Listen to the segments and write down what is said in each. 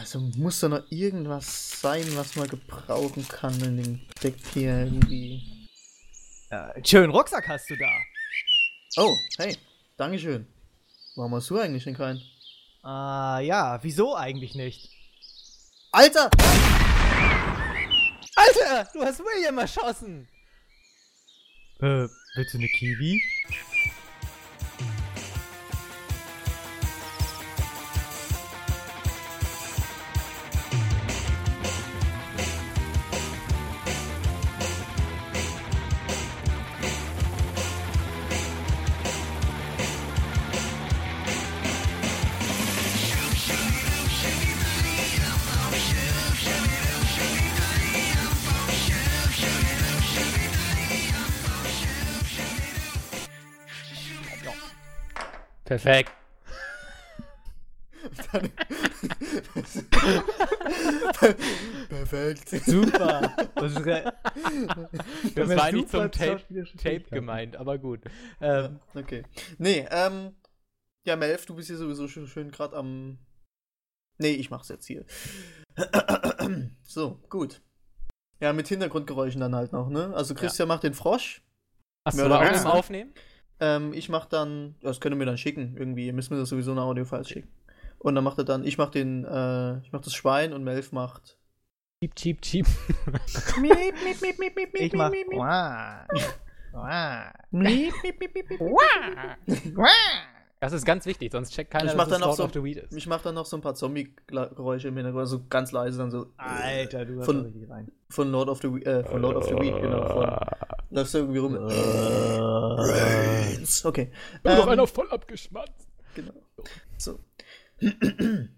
Also muss da noch irgendwas sein, was man gebrauchen kann in dem Deck hier irgendwie. Äh, schönen Rucksack hast du da. Oh, hey, Dankeschön. Warum hast du eigentlich denn keinen? Ah, ja, wieso eigentlich nicht? Alter! Alter, du hast William erschossen! Äh, willst du eine Kiwi? Perfekt. Perfekt. Super. Das, Das Ja, war eigentlich super zum Tape, Tape gemeint, aber gut. Ähm, Okay. Nee, ähm. Ja, Melf, du bist hier sowieso schön, schön gerade am. Nee, ich mach's jetzt hier. so, gut. Ja, mit Hintergrundgeräuschen dann halt noch, ne? Also Christian macht den Frosch. hast Ja, du auch was? im Aufnehmen? Ähm, ich mach dann. Das könnt ihr mir dann schicken, irgendwie. Ihr müsst mir das sowieso eine Audio-Files schicken. Und dann macht er dann, ich mach den, äh, ich mach das Schwein und Melf macht. Cheap, cheap, cheap. Miep, miep, miep, miep, miep, ich miep, mach. miep, miep. Wah. Wah. Miep, miep, miep, miep, miep, miep. Das ist ganz wichtig, sonst checkt keiner, Ich mach dass es dann Lord auch so- of the Weed ist. Ich mach dann noch so ein paar Zombie-Geräusche im Hintergrund, also ganz leise dann so. Alter, du hast Von- richtig rein. Von Lord of the We äh, von Lord of the Week, genau. Von, läufst du irgendwie rum. Brains. Okay. Noch Ähm, einer voll abgeschmatzt. Genau. So.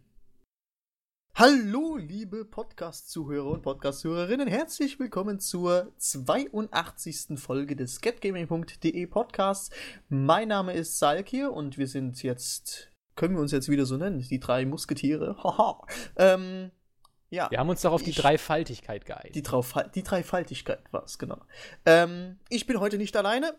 Hallo, liebe Podcast-Zuhörer und Podcast-Zuhörerinnen. Herzlich willkommen zur 82. Folge des getgaming.de Podcasts. Mein Name ist Salkir und wir sind jetzt, können wir uns jetzt wieder so nennen, die drei Musketiere. Haha. ähm, ja. Wir haben uns doch auf die Ich- Dreifaltigkeit geeinigt. Die, Draufal die Dreifaltigkeit war es, genau. Ähm, ich bin heute nicht alleine.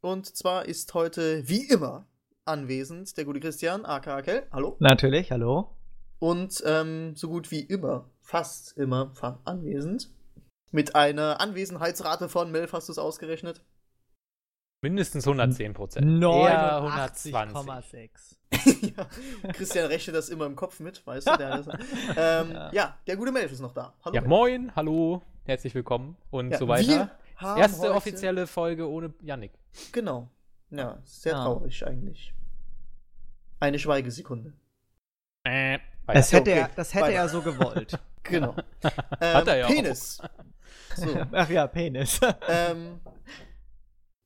Und zwar ist heute, wie immer, anwesend der gute Christian, aka Kell. Hallo. Natürlich, hallo. Und ähm, so gut wie immer, fast immer anwesend. Mit einer Anwesenheitsrate von, Melf, hast du es ausgerechnet? Mindestens 110 Prozent. Eher 120. 89,6. ja. Christian rechnet das immer im Kopf mit, weißt du? Der, ähm, ja. Ja. der gute Melf ist noch da. Hallo. Ja, Melf. moin, hallo, herzlich willkommen und Ja, so weiter. Erste heute- offizielle Folge ohne Yannick. Genau. Ja, sehr Ah. traurig eigentlich. Eine Schweigesekunde. Äh, Das hätte, okay. er, das hätte Weiter. er so gewollt. Genau. Hat ähm, er ja auch. Penis. So, Ach ja, Penis. ähm,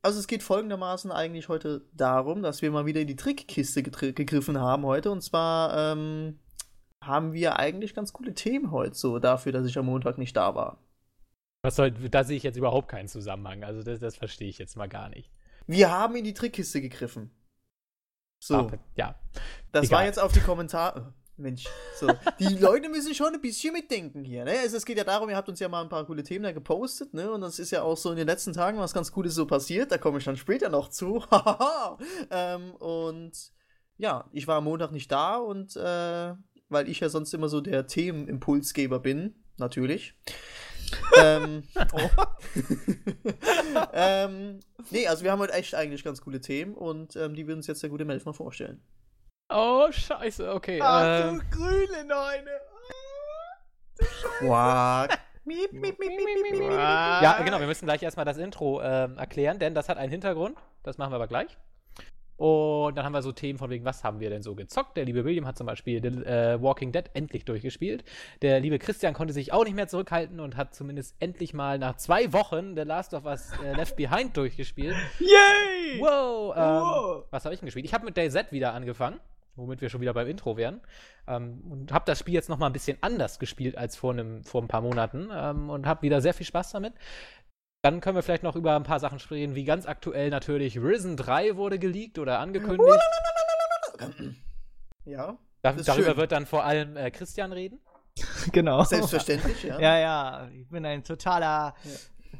also es geht folgendermaßen eigentlich heute darum, dass wir mal wieder in die Trickkiste gegriffen haben heute. Und zwar ähm, haben wir eigentlich ganz coole Themen heute so dafür, dass ich am Montag nicht da war. Was soll, da sehe ich jetzt überhaupt keinen Zusammenhang. Also das, das verstehe ich jetzt mal gar nicht. Wir haben in die Trickkiste gegriffen. So, Aber, ja. das egal. war jetzt auf die Kommentare. Mensch, so. Die Leute müssen schon ein bisschen mitdenken hier, ne? Also es geht ja darum, ihr habt uns ja mal ein paar coole Themen da gepostet, ne? Und das ist ja auch so in den letzten Tagen was ganz Cooles so passiert. Da komme ich dann später noch zu. ähm, und ja, ich war am Montag nicht da und äh, weil ich ja sonst immer so der Themenimpulsgeber bin, natürlich. ähm, ähm, nee, also wir haben heute echt eigentlich ganz coole Themen und ähm, die will uns jetzt der gute Melf mal vorstellen. Oh, scheiße, okay. Ach ähm, du grüne Neune. Quack. Miep, miep, miep, miep, miep, miep, miep. Ja, genau, wir müssen gleich erstmal das Intro ähm, erklären, denn das hat einen Hintergrund. Das machen wir aber gleich. Und dann haben wir so Themen von wegen, was haben wir denn so gezockt? Der liebe William hat zum Beispiel The, äh, Walking Dead endlich durchgespielt. Der liebe Christian konnte sich auch nicht mehr zurückhalten und hat zumindest endlich mal nach zwei Wochen The Last of Us äh, Left Behind durchgespielt. Yay! Wow! Ähm, Wow. Was habe ich denn gespielt? Ich habe mit Day Z wieder angefangen, womit wir schon wieder beim Intro wären. Ähm, und habe das Spiel jetzt noch mal ein bisschen anders gespielt als vor, einem, vor ein paar Monaten ähm, und habe wieder sehr viel Spaß damit. Dann können wir vielleicht noch über ein paar Sachen sprechen, wie ganz aktuell natürlich Risen 3 wurde geleakt oder angekündigt. Ja, Da, das ist darüber schön. wird dann vor allem äh, Christian reden. Genau. selbstverständlich, ja. Ja, ja, ich bin ein totaler Ja.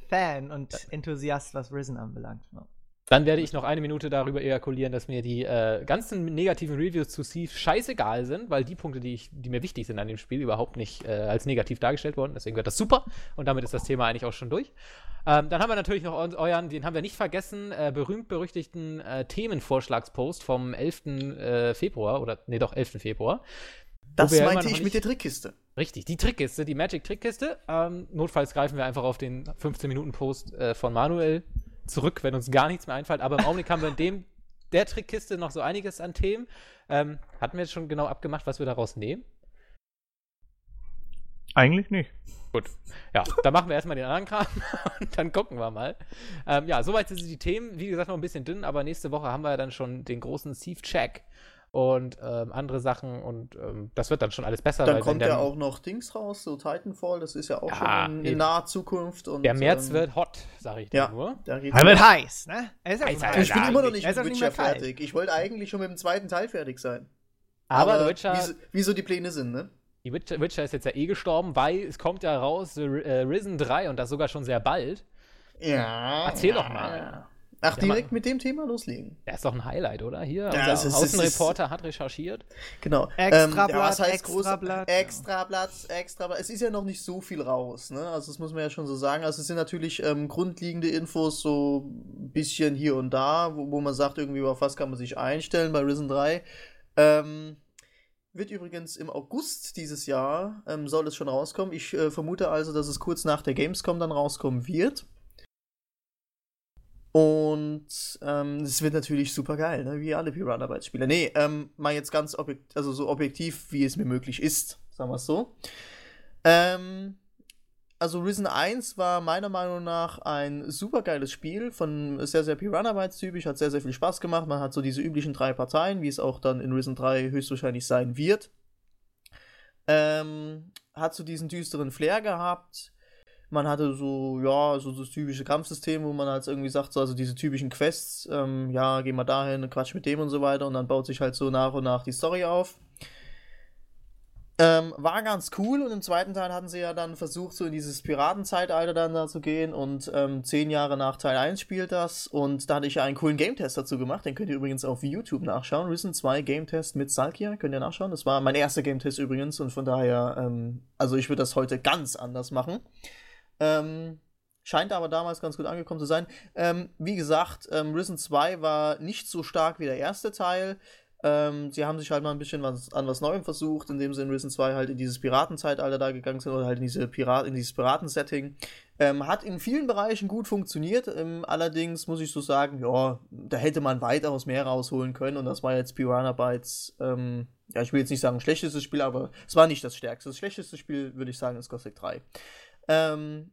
Fan und Enthusiast, was Risen anbelangt. Ja. Dann werde ich noch eine Minute darüber ejakulieren, dass mir die äh, ganzen negativen Reviews zu Thief scheißegal sind, weil die Punkte, die, ich, die mir wichtig sind an dem Spiel, überhaupt nicht äh, als negativ dargestellt wurden. Deswegen wird das super. Und damit ist das Thema eigentlich auch schon durch. Ähm, dann haben wir natürlich noch euren, den haben wir nicht vergessen, äh, berühmt-berüchtigten äh, Themenvorschlagspost vom 11. Äh, Februar, oder nee, doch 11. Februar. Das meinte ich mit der Trickkiste. Richtig, die Trickkiste, die Magic-Trickkiste. Ähm, notfalls greifen wir einfach auf den 15-Minuten-Post äh, von Manuel zurück, wenn uns gar nichts mehr einfällt. Aber im Augenblick haben wir in dem, der Trickkiste noch so einiges an Themen. Ähm, hatten wir jetzt schon genau abgemacht, was wir daraus nehmen? Eigentlich nicht. Gut. Ja, dann machen wir erstmal den anderen Kram und dann gucken wir mal. Ähm, ja, soweit sind die Themen. Wie gesagt, noch ein bisschen dünn, aber nächste Woche haben wir dann schon den großen Thief-Check und ähm, andere Sachen und ähm, das wird dann schon alles besser. Dann kommt ja auch noch Dings raus, so Titanfall, das ist ja auch ja, schon in, in, naher Zukunft. Und, der März ähm, wird hot, sage ich dir ja, nur. Der wird heiß, ne? Heiß, heiß, ich bin immer noch nicht mit Witcher fertig. Ich wollte eigentlich schon mit dem zweiten Teil fertig sein. Aber, Aber Witcher, wie, wie, so die Pläne sind, ne? Die Witcher, Witcher, ist jetzt ja eh gestorben, weil es kommt ja raus, äh, Risen 3 und das sogar schon sehr bald. Ja. Erzähl doch mal. Ach, direkt mit dem Thema loslegen. Der ist doch ein Highlight, oder? Hier, ja, unser ist, Außenreporter ist, hat recherchiert. Genau. Extrablatt, ähm, was heißt Extrablatt. Extrablatt, Extrablatt. Es ist ja noch nicht so viel raus, ne? Also das muss man ja schon so sagen. Also es sind natürlich ähm, grundlegende Infos, so ein bisschen hier und da, wo, wo man sagt, irgendwie auf was kann man sich einstellen bei Risen 3. Ähm, wird übrigens im August dieses Jahr, ähm, soll es schon rauskommen. Ich äh, vermute also, dass es kurz nach der Gamescom dann rauskommen wird. Und ähm, es wird natürlich super geil, ne? wie alle Piranha-Bytes-Spiele. Nee, ähm, mal jetzt ganz objektiv, also so objektiv, wie es mir möglich ist, sagen wir es so. Ähm, also Risen 1 war meiner Meinung nach ein super geiles Spiel, von sehr, sehr Piranha Bytes typisch, hat sehr, sehr viel Spaß gemacht. Man hat so diese üblichen drei Parteien, wie es auch dann in Risen 3 höchstwahrscheinlich sein wird. Ähm, hat so diesen düsteren Flair gehabt man hatte so, ja, so das typische Kampfsystem, wo man halt irgendwie sagt, so, also diese typischen Quests, ähm, ja, geh mal dahin, quatsch mit dem und so weiter und dann baut sich halt so nach und nach die Story auf. Ähm, war ganz cool und im zweiten Teil hatten sie ja dann versucht, so in dieses Piratenzeitalter dann da zu gehen und ähm, zehn Jahre nach Teil 1 spielt das und da hatte ich ja einen coolen Game-Test dazu gemacht, den könnt ihr übrigens auf YouTube nachschauen. Risen 2 Game-Test mit Salkia, könnt ihr nachschauen. Das war mein erster Game-Test übrigens und von daher, ähm, also ich würde das heute ganz anders machen. Ähm, scheint aber damals ganz gut angekommen zu sein. Ähm, wie gesagt, ähm, Risen 2 war nicht so stark wie der erste Teil. Ähm, sie haben sich halt mal ein bisschen was, an was Neuem versucht, indem sie in Risen 2 halt in dieses Piratenzeitalter da gegangen sind oder halt in, diese Pirat in dieses Piratensetting. Ähm, hat in vielen Bereichen gut funktioniert. Ähm, allerdings muss ich so sagen, ja, da hätte man weitaus mehr rausholen können und das war jetzt Piranha Bytes. Ähm, ja, ich will jetzt nicht sagen schlechtestes Spiel, aber es war nicht das stärkste. Das schlechteste Spiel, würde ich sagen, ist Gothic 3. Ähm,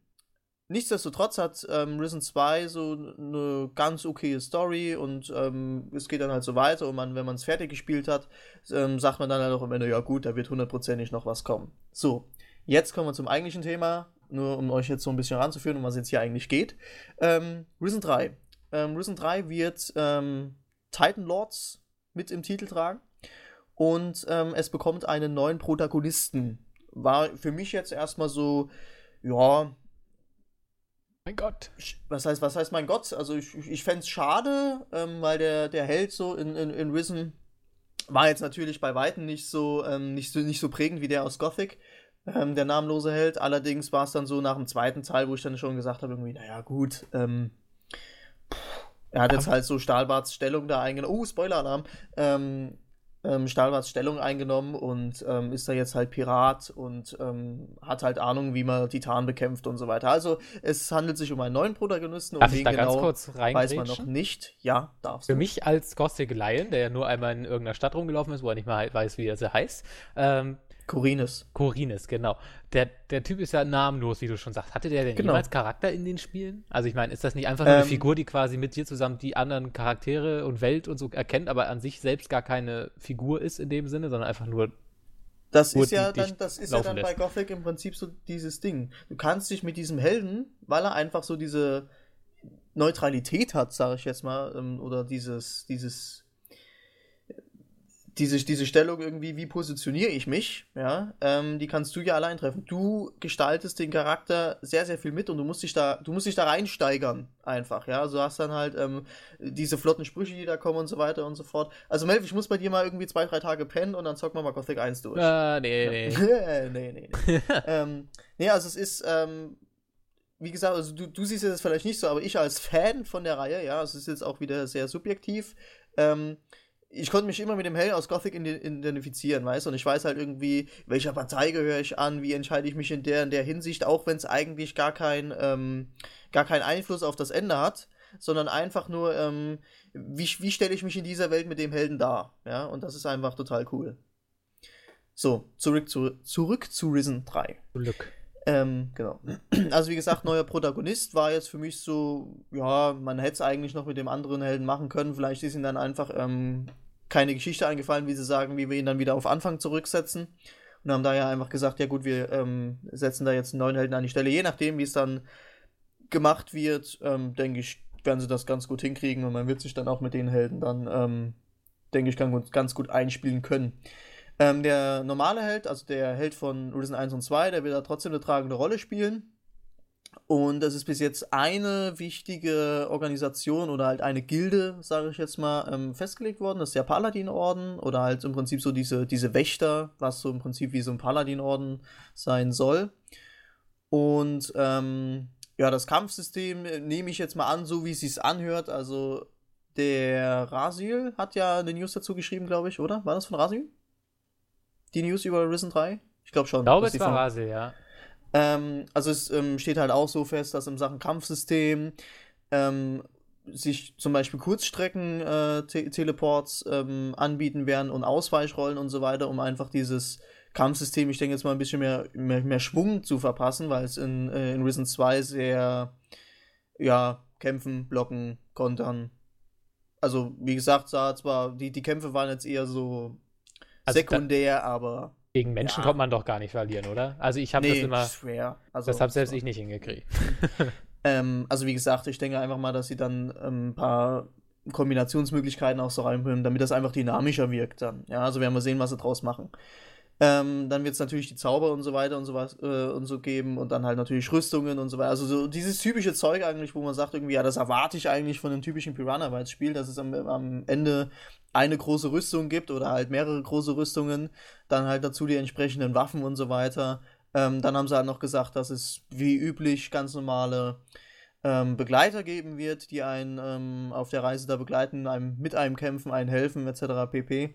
nichtsdestotrotz hat ähm, Risen 2 so eine ganz okaye Story und ähm, es geht dann halt so weiter und man, wenn man es fertig gespielt hat, ähm, sagt man dann halt auch am Ende, ja gut, da wird hundertprozentig noch was kommen. So, jetzt kommen wir zum eigentlichen Thema, nur um euch jetzt so ein bisschen ranzuführen, um was jetzt hier eigentlich geht. Ähm, Risen 3. Ähm, Risen 3 wird ähm, Titan Lords mit im Titel tragen und es bekommt einen neuen Protagonisten. War für mich jetzt erstmal so, ja. Mein Gott. Was heißt, was heißt mein Gott? Also ich, ich fände es schade, ähm, weil der, der Held so in, in, in Risen war jetzt natürlich bei Weitem nicht so, ähm, nicht so, nicht so prägend wie der aus Gothic, ähm, der namenlose Held. Allerdings war es dann so nach dem zweiten Teil, wo ich dann schon gesagt habe, irgendwie, naja, gut, ähm, er hat jetzt halt so Stahlbarts Stellung da eingenommen. Oh, Spoiler-Alarm. Ähm, ähm, Stahlwarts Stellung eingenommen und ähm, ist da jetzt halt Pirat und ähm, hat halt Ahnung, wie man Titan bekämpft und so weiter. Also es handelt sich um einen neuen Protagonisten Darf und ich da genau ganz kurz weiß man noch nicht. Ja, darfst Für du. mich als Gothic Lion, der ja nur einmal in irgendeiner Stadt rumgelaufen ist, wo er nicht mal weiß, wie er sie heißt, ähm, Corines. Corines, genau. Der, der Typ ist ja namenlos, wie du schon sagst. Hatte der denn genau. jemals Charakter in den Spielen? Also ich meine, ist das nicht einfach nur eine ähm, Figur, die quasi mit dir zusammen die anderen Charaktere und Welt und so erkennt, aber an sich selbst gar keine Figur ist in dem Sinne, sondern einfach nur das ist ja dann, das ist ja dann bei Gothic im Prinzip so dieses Ding. Du kannst dich mit diesem Helden, weil er einfach so diese Neutralität hat, sage ich jetzt mal, ähm, oder dieses, dieses diese, diese Stellung irgendwie, wie positioniere ich mich, ja, ähm, die kannst du ja allein treffen. Du gestaltest den Charakter sehr, sehr viel mit und du musst dich da, du musst dich da reinsteigern, einfach, ja. Also du hast dann halt ähm, diese flotten Sprüche, die da kommen und so weiter und so fort. Also Melv, ich muss bei dir mal irgendwie zwei, drei Tage pennen und dann zocken wir mal Gothic 1 durch. Äh, nee, nee. nee, nee, nee. ähm, nee, also es ist, ähm, wie gesagt, also du, du siehst es vielleicht nicht so, aber ich als Fan von der Reihe, ja, es ist jetzt auch wieder sehr subjektiv, ähm, ich konnte mich immer mit dem Held aus Gothic identifizieren, weißt du? Und ich weiß halt irgendwie, welcher Partei gehöre ich an, wie entscheide ich mich in der in der Hinsicht, auch wenn es eigentlich gar kein ähm, gar keinen Einfluss auf das Ende hat, sondern einfach nur, ähm, wie, wie stelle ich mich in dieser Welt mit dem Helden dar, ja? Und das ist einfach total cool. So, zurück zu zurück zu Risen 3. Glück. Ähm, genau. Also wie gesagt, neuer Protagonist war jetzt für mich so, ja, man hätte es eigentlich noch mit dem anderen Helden machen können. Vielleicht ist ihm dann einfach ähm, keine Geschichte eingefallen, wie sie sagen, wie wir ihn dann wieder auf Anfang zurücksetzen. Und haben da ja einfach gesagt, ja gut, wir ähm, setzen da jetzt einen neuen Helden an die Stelle. Je nachdem, wie es dann gemacht wird, ähm, denke ich, werden sie das ganz gut hinkriegen und man wird sich dann auch mit den Helden dann, ähm, denke ich, ganz gut einspielen können. Ähm, der normale Held, also der Held von Risen 1 und 2, der wird da trotzdem eine tragende Rolle spielen. Und das ist bis jetzt eine wichtige Organisation oder halt eine Gilde, sage ich jetzt mal, ähm, festgelegt worden. Das ist der Paladin-Orden oder halt im Prinzip so diese, diese Wächter, was so im Prinzip wie so ein Paladin-Orden sein soll. Und ähm, ja, das Kampfsystem nehme ich jetzt mal an, so wie es sich anhört. Also der Rasil hat ja eine News dazu geschrieben, glaube ich, oder? War das von Rasil? Die News über Risen 3? Ich glaube schon. Ich glaube, es war Rasil, ja. Ähm, also es ähm, steht halt auch so fest, dass im Sachen Kampfsystem ähm, sich zum Beispiel Kurzstrecken-Teleports äh, ähm, anbieten werden und Ausweichrollen und so weiter, um einfach dieses Kampfsystem, ich denke jetzt mal ein bisschen mehr, mehr, mehr Schwung zu verpassen, weil es in, äh, in Risen 2 sehr, ja, kämpfen, blocken, kontern. Also, wie gesagt, sah zwar, die, die Kämpfe waren jetzt eher so also sekundär, aber gegen Menschen ja. kommt man doch gar nicht verlieren, oder? Also ich habe nee, das immer. schwer. Also, das habe selbst ich nicht hingekriegt. ähm, also wie gesagt, ich denke einfach mal, dass sie dann ähm, ein paar Kombinationsmöglichkeiten auch so reinbringen, damit das einfach dynamischer wirkt dann. Ja, also werden wir sehen, was sie draus machen. Ähm, dann wird es natürlich die Zauber und so weiter und so was äh, und so geben und dann halt natürlich Rüstungen und so weiter. Also so dieses typische Zeug eigentlich, wo man sagt irgendwie, ja, das erwarte ich eigentlich von einem typischen Piranha-Spiel, dass es am, am Ende eine große Rüstung gibt oder halt mehrere große Rüstungen, dann halt dazu die entsprechenden Waffen und so weiter. Ähm, dann haben sie halt noch gesagt, dass es wie üblich ganz normale ähm, Begleiter geben wird, die einen ähm, auf der Reise da begleiten, einem, mit einem kämpfen, einen helfen, etc. pp.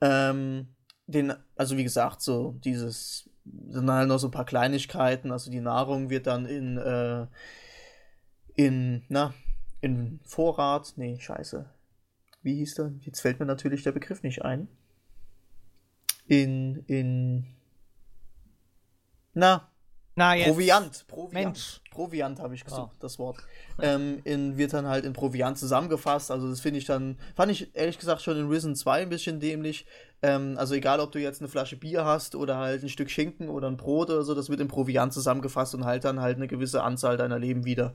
Ähm, den, also wie gesagt, so dieses, sind halt noch so ein paar Kleinigkeiten, also die Nahrung wird dann in, äh, in, na, in Vorrat, nee, scheiße. Wie hieß der? Jetzt fällt mir natürlich der Begriff nicht ein. In, in, na, na, jetzt. Proviant, Proviant. Mensch. Proviant habe ich gesucht, oh. das Wort. Ähm, in, wird dann halt in Proviant zusammengefasst. Also das finde ich dann, fand ich ehrlich gesagt schon in Risen 2 ein bisschen dämlich. Ähm, also egal, ob du jetzt eine Flasche Bier hast oder halt ein Stück Schinken oder ein Brot oder so, das wird in Proviant zusammengefasst und halt dann halt eine gewisse Anzahl deiner Leben wieder.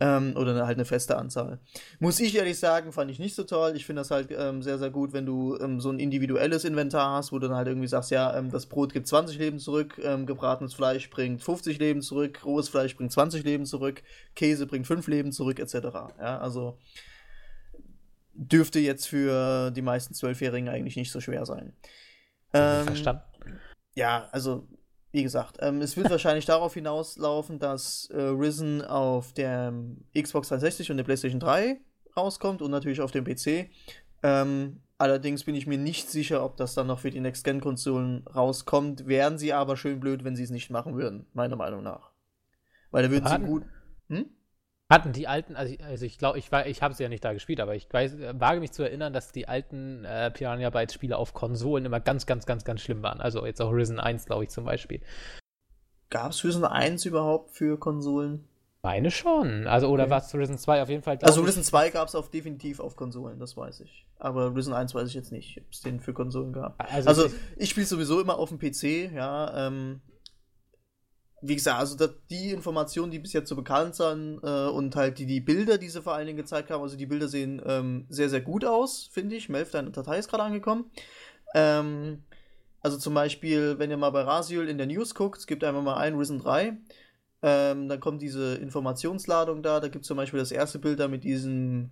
Ähm, oder halt eine feste Anzahl. Muss ich ehrlich sagen, fand ich nicht so toll. Ich finde das halt ähm, sehr, sehr gut, wenn du ähm, so ein individuelles Inventar hast, wo du dann halt irgendwie sagst, ja, ähm, das Brot gibt 20 Leben zurück, ähm, gebratenes Fleisch bringt 50 Leben zurück, rohes Fleisch bringt 20 Leben zurück, Käse bringt 5 Leben zurück, etc. Ja, also dürfte jetzt für die meisten Zwölfjährigen eigentlich nicht so schwer sein. Ähm, Verstanden. Ja, also wie gesagt, ähm, es wird wahrscheinlich darauf hinauslaufen, dass äh, Risen auf der Xbox 360 und der PlayStation 3 rauskommt und natürlich auf dem PC. Ähm, allerdings bin ich mir nicht sicher, ob das dann noch für die Next-Gen-Konsolen rauskommt. Wären sie aber schön blöd, wenn sie es nicht machen würden, meiner Meinung nach. Weil da würden sie gut. Hm? Hatten die alten, also ich, also ich glaube, ich, ich habe sie ja nicht da gespielt, aber ich weiß, wage mich zu erinnern, dass die alten äh, Piranha Bytes Spiele auf Konsolen immer ganz, ganz, ganz, ganz schlimm waren. Also jetzt auch Risen 1, glaube ich, zum Beispiel. Gab es Risen 1 überhaupt für Konsolen? Meine schon. Also, oder okay. war es Risen 2 auf jeden Fall? Also, Risen 2 gab es definitiv auf Konsolen, das weiß ich. Aber Risen 1 weiß ich jetzt nicht, ob es den für Konsolen gab. Also, also ich, ich spiele sowieso immer auf dem PC, ja. Ähm, wie gesagt, also die Informationen, die bis jetzt so bekannt sind äh, und halt die, die Bilder, die sie vor allen Dingen gezeigt haben, also die Bilder sehen ähm, sehr, sehr gut aus, finde ich. Melf, deine Datei ist gerade angekommen. Ähm, also zum Beispiel, wenn ihr mal bei Rasiul in der News guckt, es gibt einfach mal ein Risen 3, ähm, dann kommt diese Informationsladung da, da gibt es zum Beispiel das erste Bild da mit diesem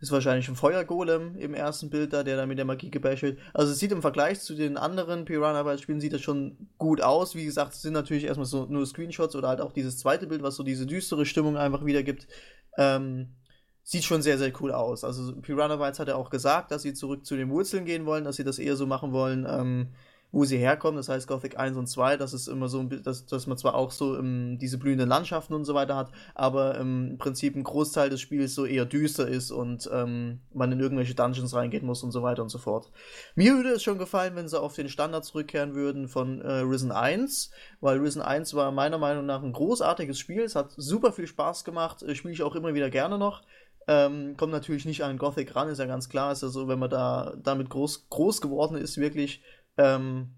ist wahrscheinlich ein Feuergolem im ersten Bild da, der da mit der Magie gebäschelt. Also es sieht im Vergleich zu den anderen Piranha-Spielen sieht das schon gut aus. Wie gesagt, es sind natürlich erstmal so nur Screenshots oder halt auch dieses zweite Bild, was so diese düstere Stimmung einfach wiedergibt. Ähm, sieht schon sehr, sehr cool aus. Also Piranha Bytes hat ja auch gesagt, dass sie zurück zu den Wurzeln gehen wollen, dass sie das eher so machen wollen, ähm, wo sie herkommen, das heißt Gothic 1 und 2, das ist immer so, dass, dass man zwar auch so ähm, diese blühenden Landschaften und so weiter hat, aber ähm, im Prinzip ein Großteil des Spiels so eher düster ist und ähm, man in irgendwelche Dungeons reingehen muss und so weiter und so fort. Mir würde es schon gefallen, wenn sie auf den Standard zurückkehren würden von äh, Risen 1, weil Risen 1 war meiner Meinung nach ein großartiges Spiel, es hat super viel Spaß gemacht, äh, spiele ich auch immer wieder gerne noch. Ähm, kommt natürlich nicht an Gothic ran, ist ja ganz klar. Ist ja so, wenn man da damit groß, groß geworden ist, wirklich, ähm,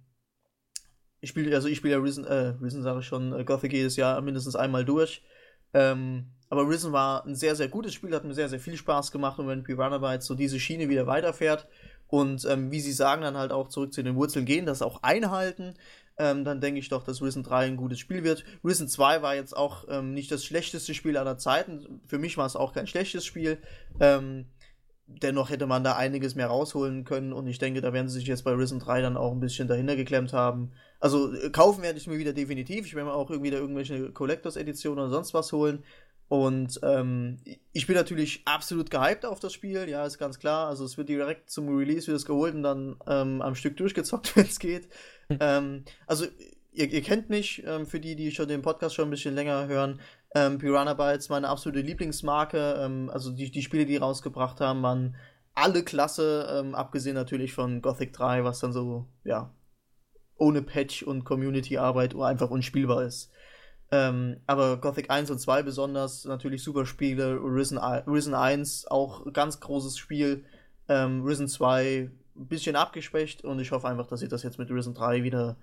ich spiele, also ich spiele ja Risen, äh, Risen sage ich schon, äh, Gothic jedes Jahr mindestens einmal durch. Ähm, aber Risen war ein sehr, sehr gutes Spiel, hat mir sehr, sehr viel Spaß gemacht und wenn Piranha jetzt so diese Schiene wieder weiterfährt und ähm, wie sie sagen, dann halt auch zurück zu den Wurzeln gehen, das auch einhalten, ähm, dann denke ich doch, dass Risen 3 ein gutes Spiel wird. Risen 2 war jetzt auch ähm, nicht das schlechteste Spiel aller Zeiten. Für mich war es auch kein schlechtes Spiel. Ähm, dennoch hätte man da einiges mehr rausholen können und ich denke, da werden sie sich jetzt bei Risen 3 dann auch ein bisschen dahinter geklemmt haben. Also äh, kaufen werde ich mir wieder definitiv. Ich werde mir auch irgendwie da irgendwelche Collectors Editionen oder sonst was holen. Und ähm, ich bin natürlich absolut gehypt auf das Spiel, ja, ist ganz klar. Also es wird direkt zum Release wird es geholt und dann ähm, am Stück durchgezockt, wenn es geht. Hm. ähm, also ihr, ihr, kennt mich, ähm, für die, die schon den Podcast schon ein bisschen länger hören. Ähm, Piranha Bytes, meine absolute Lieblingsmarke. Ähm, also die, die Spiele, die rausgebracht haben, waren alle klasse, ähm, abgesehen natürlich von Gothic 3, was dann so, ja, ohne Patch und Community-Arbeit einfach unspielbar ist. Ähm, aber Gothic 1 und 2 besonders, natürlich super Spiele. Risen, Risen 1 auch ganz großes Spiel. Ähm, Risen 2 ein bisschen abgeschwächt und ich hoffe einfach, dass sie das jetzt mit Risen 3 wieder,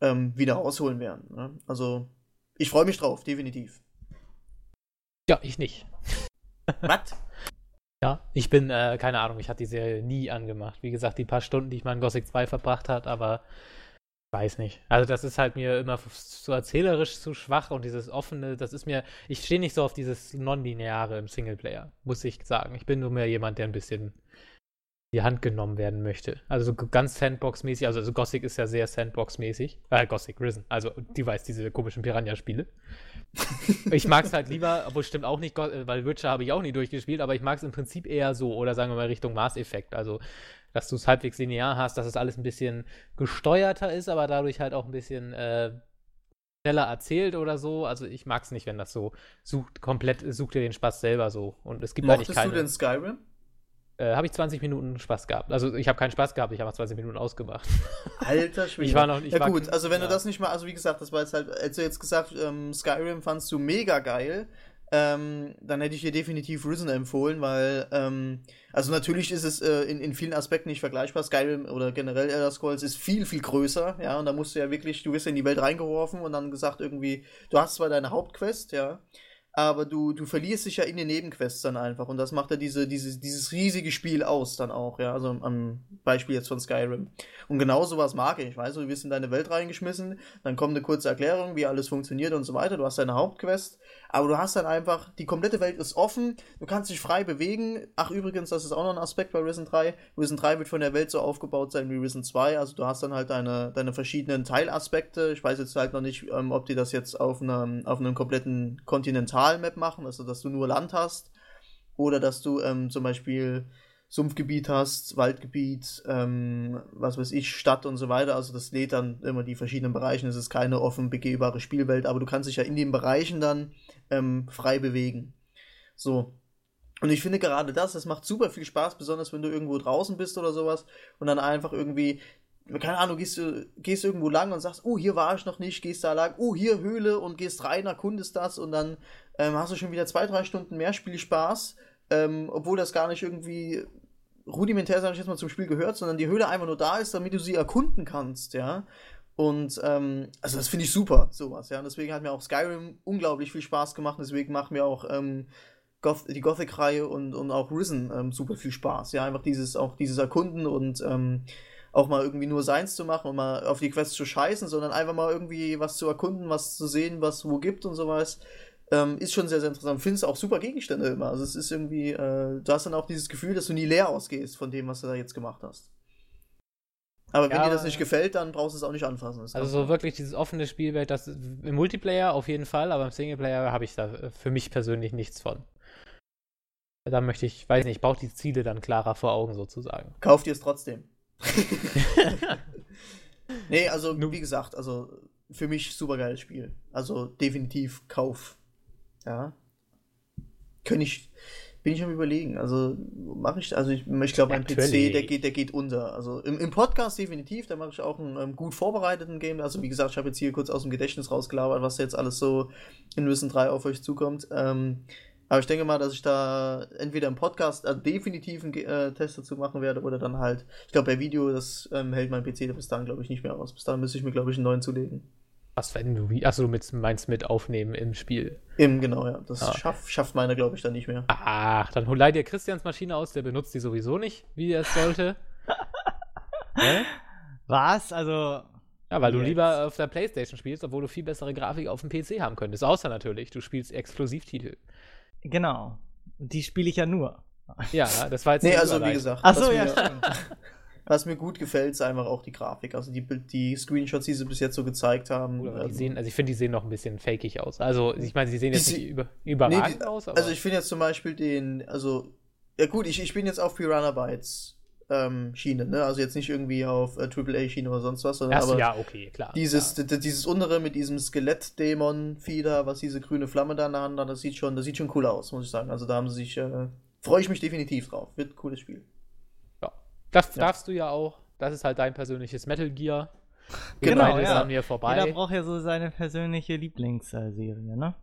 ähm, wieder rausholen werden. Ne? Also, ich freue mich drauf, definitiv. Ja, ich nicht. Was? Ja, ich bin, äh, keine Ahnung, ich hatte die Serie nie angemacht. Wie gesagt, die paar Stunden, die ich mal in Gothic 2 verbracht habe, aber weiß nicht. Also das ist halt mir immer so erzählerisch zu schwach und dieses offene, das ist mir, ich stehe nicht so auf dieses nonlineare im Singleplayer, muss ich sagen. Ich bin nur mehr jemand, der ein bisschen die Hand genommen werden möchte. Also so ganz Sandbox-mäßig, also, also Gothic ist ja sehr Sandbox-mäßig. Äh, Gothic, Risen. Also die weiß diese komischen Piranha-Spiele. ich mag es halt lieber, obwohl stimmt auch nicht, weil Witcher habe ich auch nie durchgespielt, aber ich mag es im Prinzip eher so, oder sagen wir mal Richtung Maß-Effekt. Also dass du es halbwegs linear hast, dass es alles ein bisschen gesteuerter ist, aber dadurch halt auch ein bisschen äh, schneller erzählt oder so. Also ich mag es nicht, wenn das so sucht, komplett sucht dir den Spaß selber so. Und es gibt Mochtest eigentlich keine. du denn Skyrim? Äh, habe ich 20 Minuten Spaß gehabt. Also ich habe keinen Spaß gehabt, ich habe 20 Minuten ausgemacht. Alter Schwede. Ich war noch nicht. Ja gut, also wenn ja. du das nicht mal, also wie gesagt, das war jetzt halt, als du jetzt gesagt, ähm, Skyrim fandst du mega geil ähm, dann hätte ich dir definitiv Risen empfohlen, weil, ähm, also natürlich ist es äh, in, in vielen Aspekten nicht vergleichbar. Skyrim oder generell Elder Scrolls ist viel, viel größer, ja, und da musst du ja wirklich, du wirst in die Welt reingeworfen und dann gesagt irgendwie, du hast zwar deine Hauptquest, ja, aber du, du verlierst dich ja in den Nebenquests dann einfach. Und das macht ja diese, diese, dieses riesige Spiel aus dann auch, ja, also am Beispiel jetzt von Skyrim. Und genau sowas mag ich, weißt du, du wirst in deine Welt reingeschmissen, dann kommt eine kurze Erklärung, wie alles funktioniert und so weiter, du hast deine Hauptquest, aber du hast dann einfach, die komplette Welt ist offen, du kannst dich frei bewegen, ach übrigens, das ist auch noch ein Aspekt bei Risen 3, Risen 3 wird von der Welt so aufgebaut sein wie Risen 2, also du hast dann halt deine, deine verschiedenen Teilaspekte, ich weiß jetzt halt noch nicht, ähm, ob die das jetzt auf einem, auf einem kompletten Kontinental Total-Map machen, also dass du nur Land hast. Oder dass du ähm, zum Beispiel Sumpfgebiet hast, Waldgebiet, ähm, was weiß ich, Stadt und so weiter. Also das lädt dann immer die verschiedenen Bereiche. Es ist keine offen begehbare Spielwelt, aber du kannst dich ja in den Bereichen dann ähm, frei bewegen. So. Und ich finde gerade das, das macht super viel Spaß, besonders wenn du irgendwo draußen bist oder sowas und dann einfach irgendwie keine Ahnung, gehst du gehst irgendwo lang und sagst, oh, hier war ich noch nicht, gehst da lang, oh, hier Höhle und gehst rein, erkundest das und dann ähm, hast du schon wieder zwei, drei Stunden mehr Spielspaß, ähm, obwohl das gar nicht irgendwie rudimentär, sag ich jetzt mal, zum Spiel gehört, sondern die Höhle einfach nur da ist, damit du sie erkunden kannst, ja. Und ähm, also das finde ich super, sowas, ja. Und deswegen hat mir auch Skyrim unglaublich viel Spaß gemacht. Deswegen macht mir auch ähm, Goth die Gothic-Reihe und, und auch Risen ähm, super viel Spaß. Ja, einfach dieses, auch dieses Erkunden und ähm, auch mal irgendwie nur seins zu machen und mal auf die Quest zu scheißen, sondern einfach mal irgendwie was zu erkunden, was zu sehen, was wo gibt und sowas. Ähm, ist schon sehr, sehr interessant. Findest auch super Gegenstände immer. Also es ist irgendwie, äh, du hast dann auch dieses Gefühl, dass du nie leer ausgehst von dem, was du da jetzt gemacht hast. Aber wenn Ja, dir das nicht gefällt, dann brauchst du es auch nicht anfassen. Das Also so wirklich dieses offene Spielwelt, das im Multiplayer auf jeden Fall, aber im Singleplayer habe ich da äh, für mich persönlich nichts von. Da möchte ich, weiß nicht, ich brauche die Ziele dann klarer vor Augen sozusagen. Kauf dir es trotzdem. nee, also wie gesagt, also für mich super geiles Spiel. Also definitiv Kauf. Ja. Könnte ich, bin ich am überlegen. Also mache ich, also ich, ich glaube, mein PC, der geht, der geht unter. Also im, im Podcast definitiv, da mache ich auch einen ähm, gut vorbereiteten Game. Also wie gesagt, ich habe jetzt hier kurz aus dem Gedächtnis rausgelabert, was jetzt alles so in Wissen 3 auf euch zukommt. Ähm, aber ich denke mal, dass ich da entweder im Podcast äh, definitiv einen äh, Test dazu machen werde oder dann halt, ich glaube, bei Video, das ähm, hält mein PC bis dahin, glaube ich, nicht mehr aus. Bis dahin müsste ich mir, glaube ich, einen neuen zulegen. Was, wenn du, wie, achso, du mit, meinst mit aufnehmen im Spiel. Im, genau, ja. Das Ah. schaff, schafft meine, glaube ich, dann nicht mehr. Ach, dann hol- leih dir Christians Maschine aus, der benutzt die sowieso nicht, wie er es sollte. Hä? Was? Also. Ja, weil du Jetzt. lieber auf der Playstation spielst, obwohl du viel bessere Grafik auf dem PC haben könntest. Außer natürlich, du spielst Exklusivtitel. Genau. Die spiele ich ja nur. Ja, das war jetzt Nee, also wie gesagt, Ach so, was, ja, stimmt. was mir gut gefällt, ist einfach auch die Grafik. Also die, die Screenshots, die sie bis jetzt so gezeigt haben. Gut, aber die ähm, sehen, also ich finde, die sehen noch ein bisschen fakig aus. Also, ich meine, sie sehen jetzt nicht über, überragend die- aus, Also ich finde jetzt zum Beispiel den, also, ja gut, ich, ich bin jetzt auf Piranha Bytes ähm, Schiene, ne? Also jetzt nicht irgendwie auf äh, AAA-Schiene oder sonst was, sondern Erst, aber ja, okay, klar. dieses, klar. dieses untere mit diesem Skelett-Dämon-Fieder, was diese grüne Flamme da in der Hand hat, das sieht schon, das sieht schon cool aus, muss ich sagen. Also da haben sie sich, äh, freue ich mich definitiv drauf. Wird ein cooles Spiel. Ja. Das Ja. darfst du ja auch. Das ist halt dein persönliches Metal Gear. Wir Genau, beide ja. sind an mir vorbei. Jeder braucht ja so seine persönliche Lieblingsserie, ne?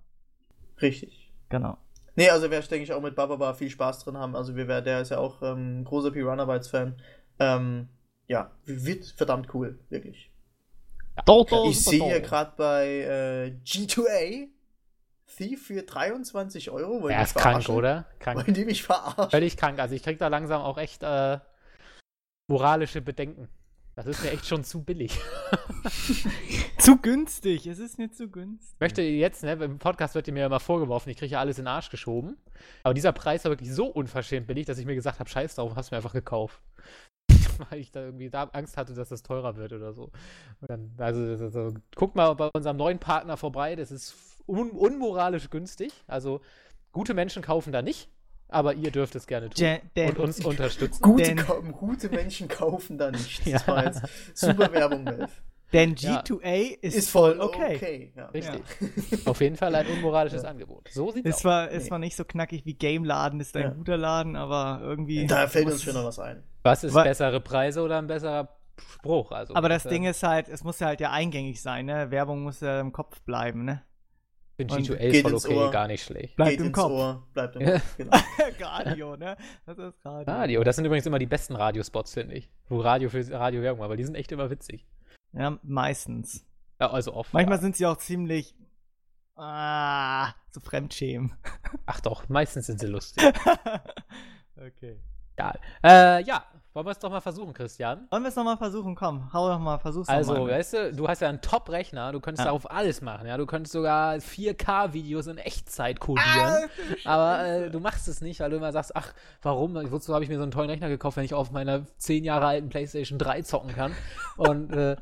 Richtig. Genau. Nee, also werde ich, denke ich, auch mit Bababa viel Spaß drin haben. Also wir wär, der ist ja auch ähm, großer Piranha Bytes-Fan. Ähm, ja, wird verdammt cool, wirklich. Doch, Ich sehe hier gerade bei äh, G2A Thief für 23 Euro. Er die ist mich krank, verarschen? oder? Krank. Wollen die mich verarschen? Völlig krank. Also ich krieg da langsam auch echt äh, moralische Bedenken. Das ist mir echt schon zu billig. Zu günstig. Es ist mir zu günstig. Ich möchte jetzt, ne, im Podcast wird mir ja immer vorgeworfen, ich kriege ja alles in den Arsch geschoben. Aber dieser Preis war wirklich so unverschämt billig, dass ich mir gesagt habe, scheiß drauf, hast mir einfach gekauft. Weil ich da irgendwie da Angst hatte, dass das teurer wird oder so. Dann, also, also, guck mal bei unserem neuen Partner vorbei, das ist un unmoralisch günstig. Also gute Menschen kaufen da nicht, aber ihr dürft es gerne tun Ja, denn- und uns unterstützen. Gute, gute Menschen kaufen da nicht. Ja. Das war jetzt super Werbung, Melf. Denn Ja. G2A ist, Ist voll okay. okay. ja. Richtig. Auf jeden Fall ein unmoralisches Angebot. So sieht's Es aus. war, es Nee. war nicht so knackig wie Game Laden, ist ein Ja. guter Laden, aber irgendwie. Da fällt uns schon noch was ein. Was ist bessere Preise oder ein besserer Spruch? Also, Aber das äh, Ding ist halt, es muss ja halt ja eingängig sein, ne? Werbung muss ja im Kopf bleiben, ne? Für und G2A ist geht voll ins okay, Ohr. gar nicht schlecht. Bleibt Geht im ins Kopf. Ohr, bleibt im. Kopf. Genau. Radio, ne? Das ist Radio. Radio, das sind übrigens immer die besten Radiospots, finde ich. Wo Radio für Radio Werbung war, weil die sind echt immer witzig. Ja, meistens. Ja, also oft. Manchmal ja. sind sie auch ziemlich. Ah, so Fremdschämen. Ach doch, meistens sind sie lustig. okay. Egal. Äh, ja, wollen wir es doch mal versuchen, Christian. Wollen wir es nochmal versuchen? Komm, hau doch mal, versuch's Also, nochmal. weißt du, du hast ja einen Top-Rechner, du könntest Ja. darauf alles machen, ja. Du könntest sogar 4K-Videos in Echtzeit Ah, codieren. Aber äh, du machst es nicht, weil du immer sagst, ach, warum? Wozu habe ich mir so einen tollen Rechner gekauft, wenn ich auf meiner 10 Jahre alten PlayStation 3 zocken kann? Und äh,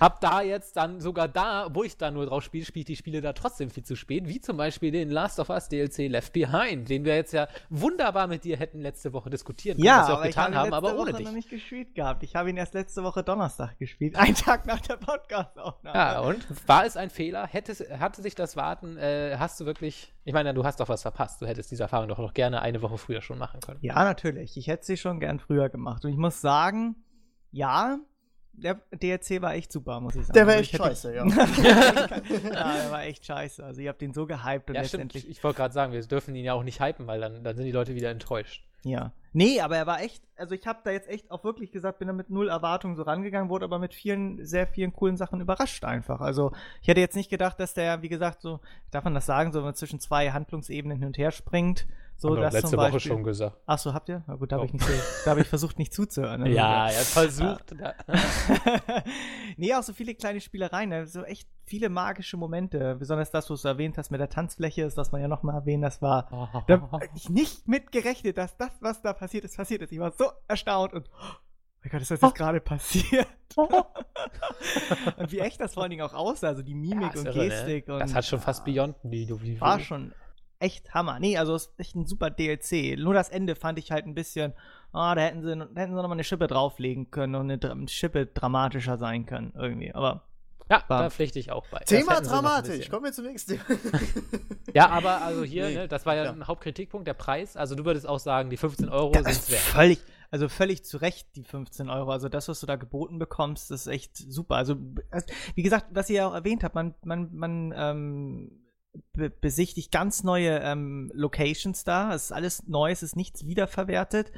hab da jetzt dann sogar da, wo ich da nur drauf spiele, spiele ich die Spiele da trotzdem viel zu spät, wie zum Beispiel den Last of Us DLC Left Behind, den wir jetzt ja wunderbar mit dir hätten letzte Woche diskutieren können, ja, was wir auch ich getan habe haben, aber ohne Woche dich. noch nicht gespielt gehabt. Ich habe ihn erst letzte Woche Donnerstag gespielt. Einen Tag nach der Podcast-Aufnahme. Ja, und war es ein Fehler? Hättest, hatte sich das Warten, äh, hast du wirklich, ich meine, du hast doch was verpasst. Du hättest diese Erfahrung doch noch gerne eine Woche früher schon machen können. Ja, natürlich. Ich hätte sie schon gern früher gemacht. Und ich muss sagen, ja, der DLC war echt super, muss ich sagen. Der war Also echt scheiße, ja. ja, der war echt scheiße. Also ihr habt ihn so gehypt und Ja, stimmt. letztendlich. Ich wollte gerade sagen, wir dürfen ihn ja auch nicht hypen, weil dann, dann sind die Leute wieder enttäuscht. Ja. Nee, aber er war echt, also ich habe da jetzt echt auch wirklich gesagt, bin da mit null Erwartungen so rangegangen, wurde aber mit vielen, sehr vielen coolen Sachen überrascht einfach. Also ich hätte jetzt nicht gedacht, dass der, wie gesagt, so, darf man das sagen, so zwischen zwei Handlungsebenen hin und her springt. So, Haben wir das letzte zum Woche Beispiel. schon gesagt. Ach so, habt ihr? Na gut, da habe Oh. ich nicht da habe ich versucht nicht zuzuhören. Also, Ja, er hat versucht. da- nee, auch so viele kleine Spielereien, ne? so echt viele magische Momente. Besonders das, was du erwähnt hast mit der Tanzfläche, ist, das man ja nochmal erwähnen, das war. Da hab ich nicht mit gerechnet, dass das, was da passiert ist, passiert ist. Ich war so erstaunt und. Oh mein Gott, ist das jetzt gerade passiert? und wie echt das vor allen Dingen auch aussah, also die Mimik Ja, und irre, ne? Gestik. Und, Das hat schon fast Beyond Video. war schon echt Hammer. Nee, also es ist echt ein super DLC. Nur das Ende fand ich halt ein bisschen, ah, da hätten sie, da hätten sie nochmal eine Schippe drauflegen können und eine Dra Schippe dramatischer sein können, irgendwie. Aber Ja, War- da pflichte ich auch bei. Thema dramatisch. Kommen wir zum nächsten Thema. Ja, aber also hier, Nee. ne, das war ja, Ja. ein Hauptkritikpunkt, der Preis. Also du würdest auch sagen, die 15 Euro Ja, sind es wert. völlig, also völlig zu Recht die 15 Euro. Also das, was du da geboten bekommst, ist echt super. Also, also, wie gesagt, was ihr ja auch erwähnt habt, man, man, man ähm, be besichtigt ganz neue ähm, Locations da. Es ist alles neu, es ist nichts wiederverwertet.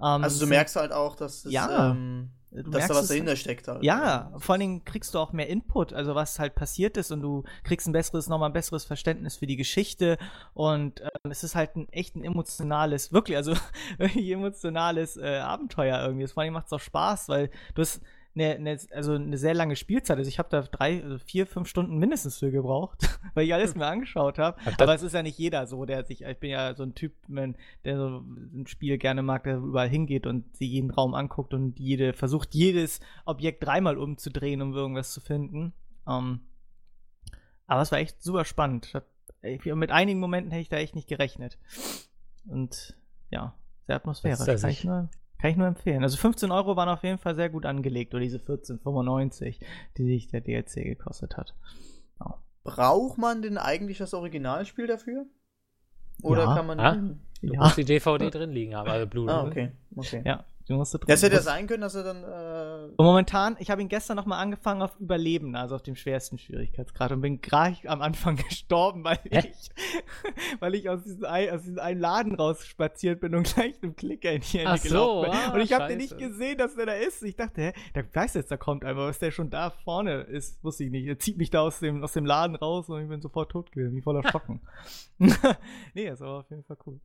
Ähm, Also du merkst halt auch, dass, es, Ja. ähm, dass da was dahinter steckt halt. Ja, vor allen Dingen kriegst du auch mehr Input, also was halt passiert ist und du kriegst ein besseres, nochmal ein besseres Verständnis für die Geschichte und ähm, es ist halt ein echt ein emotionales, wirklich, also wirklich emotionales äh, Abenteuer irgendwie. Vor allen Dingen macht es auch Spaß, weil du hast eine, eine, also eine sehr lange Spielzeit. Also ich habe da drei, also vier, fünf Stunden mindestens für gebraucht, weil ich alles mir angeschaut habe. Das- Aber es ist ja nicht jeder so, der sich, ich bin ja so ein Typ, man, der so ein Spiel gerne mag, der überall hingeht und sich jeden Raum anguckt und jede, versucht jedes Objekt dreimal umzudrehen, um irgendwas zu finden. Ähm, aber es war echt super spannend. Ich ich, mit einigen Momenten hätte ich da echt nicht gerechnet. Und ja, sehr atmosphärisch. Das ist ja ich, nur, kann ich nur empfehlen. Also 15 Euro waren auf jeden Fall sehr gut angelegt, oder diese 14,95, die sich der DLC gekostet hat. Braucht man denn eigentlich das Originalspiel dafür? Oder Ja. kann man. Ah? den- Du Ja. musst die DVD drin liegen haben, also Blu-ray. Ah, okay. okay. Ja, du musst Das hätte ja sein können, dass er dann. Äh, Und momentan, ich habe ihn gestern noch mal angefangen auf Überleben, also auf dem schwersten Schwierigkeitsgrad und bin gleich am Anfang gestorben, weil Hä? ich, weil ich aus diesem, ein, aus diesem einen Laden rausspaziert bin und gleich einem Klicker in die Hände Ach so, gelaufen bin. ah, und ich habe den nicht gesehen, dass der da ist. Ich dachte, hä, der weiß jetzt, da kommt einer, was der schon da vorne ist, wusste ich nicht. Er zieht mich da aus dem, aus dem Laden raus und ich bin sofort tot gewesen, wie voller Schocken. nee, das war auf jeden Fall cool.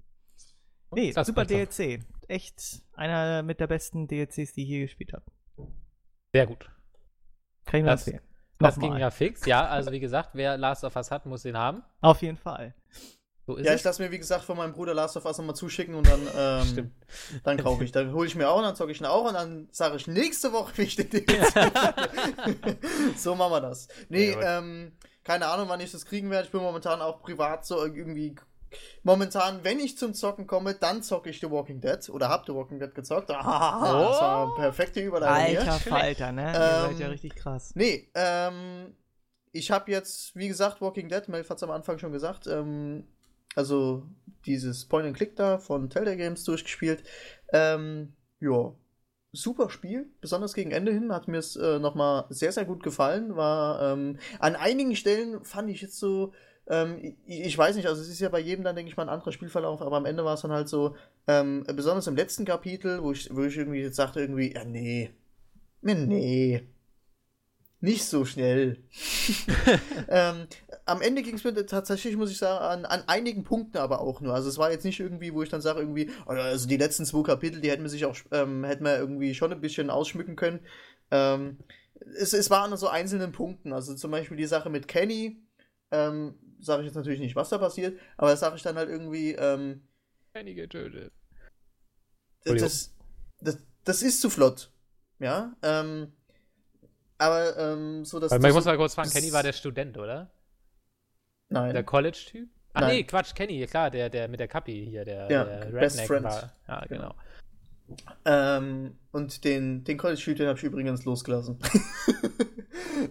Nee, Das super. DLC. Echt einer mit der besten DLCs, die ich je gespielt habe. Sehr gut. Kann ich nur Das- empfehlen. Das Nochmal. ging ja fix. Ja, also wie gesagt, wer Last of Us hat, muss den haben. Auf jeden Fall. So ist ja, ich lasse mir, wie gesagt, von meinem Bruder Last of Us nochmal zuschicken und dann, ähm, Stimmt. dann kaufe ich. Dann hole ich mir auch und dann zocke ich ihn auch und dann sage ich nächste Woche, wie ich den DLC So machen wir das. Nee, Ja, ähm, keine Ahnung, wann ich das kriegen werde. Ich bin momentan auch privat so irgendwie. Momentan, wenn ich zum Zocken komme, dann zocke ich The Walking Dead oder hab The Walking Dead gezockt. Ah, das war eine perfekte Überleitung. Alter. Falter, ne? Ihr Ähm, seid ja richtig krass. Nee, ähm, ich habe jetzt, wie gesagt, Walking Dead, Melf hat es am Anfang schon gesagt, ähm, also dieses Point-and-Click da von Telltale Games durchgespielt. Ähm, ja, super Spiel, besonders gegen Ende hin hat mir es äh, nochmal sehr, sehr gut gefallen. War ähm, an einigen Stellen fand ich jetzt so, ähm, ich, ich weiß nicht, also es ist ja bei jedem dann, denke ich mal, ein anderer Spielverlauf, aber am Ende war es dann halt so, ähm, besonders im letzten Kapitel, wo ich, wo ich irgendwie jetzt sagte, irgendwie, ja, nee, nee, nee, nicht so schnell. ähm, am Ende ging es mir tatsächlich, muss ich sagen, an, an einigen Punkten aber auch nur. Also es war jetzt nicht irgendwie, wo ich dann sage, irgendwie, oh, also die letzten zwei Kapitel, die hätten wir sich auch, ähm, hätten wir irgendwie schon ein bisschen ausschmücken können. Ähm, es, es waren so einzelnen Punkten. Also zum Beispiel die Sache mit Kenny, ähm, sage ich jetzt natürlich nicht, was da passiert, aber das sage ich dann halt irgendwie, ähm, Kenny getötet. das, das, das ist zu flott. Ja, ähm, aber ähm, so dass Weil, das ich muss mal kurz fragen, Kenny war der Student, oder? Nein. Der College-Typ? Ach Nein. nee, Quatsch, Kenny, klar, der, der mit der Kapi hier, der, Ja, der Best Friend. war. Ja, genau. Ähm, und den, den College den habe ich übrigens losgelassen.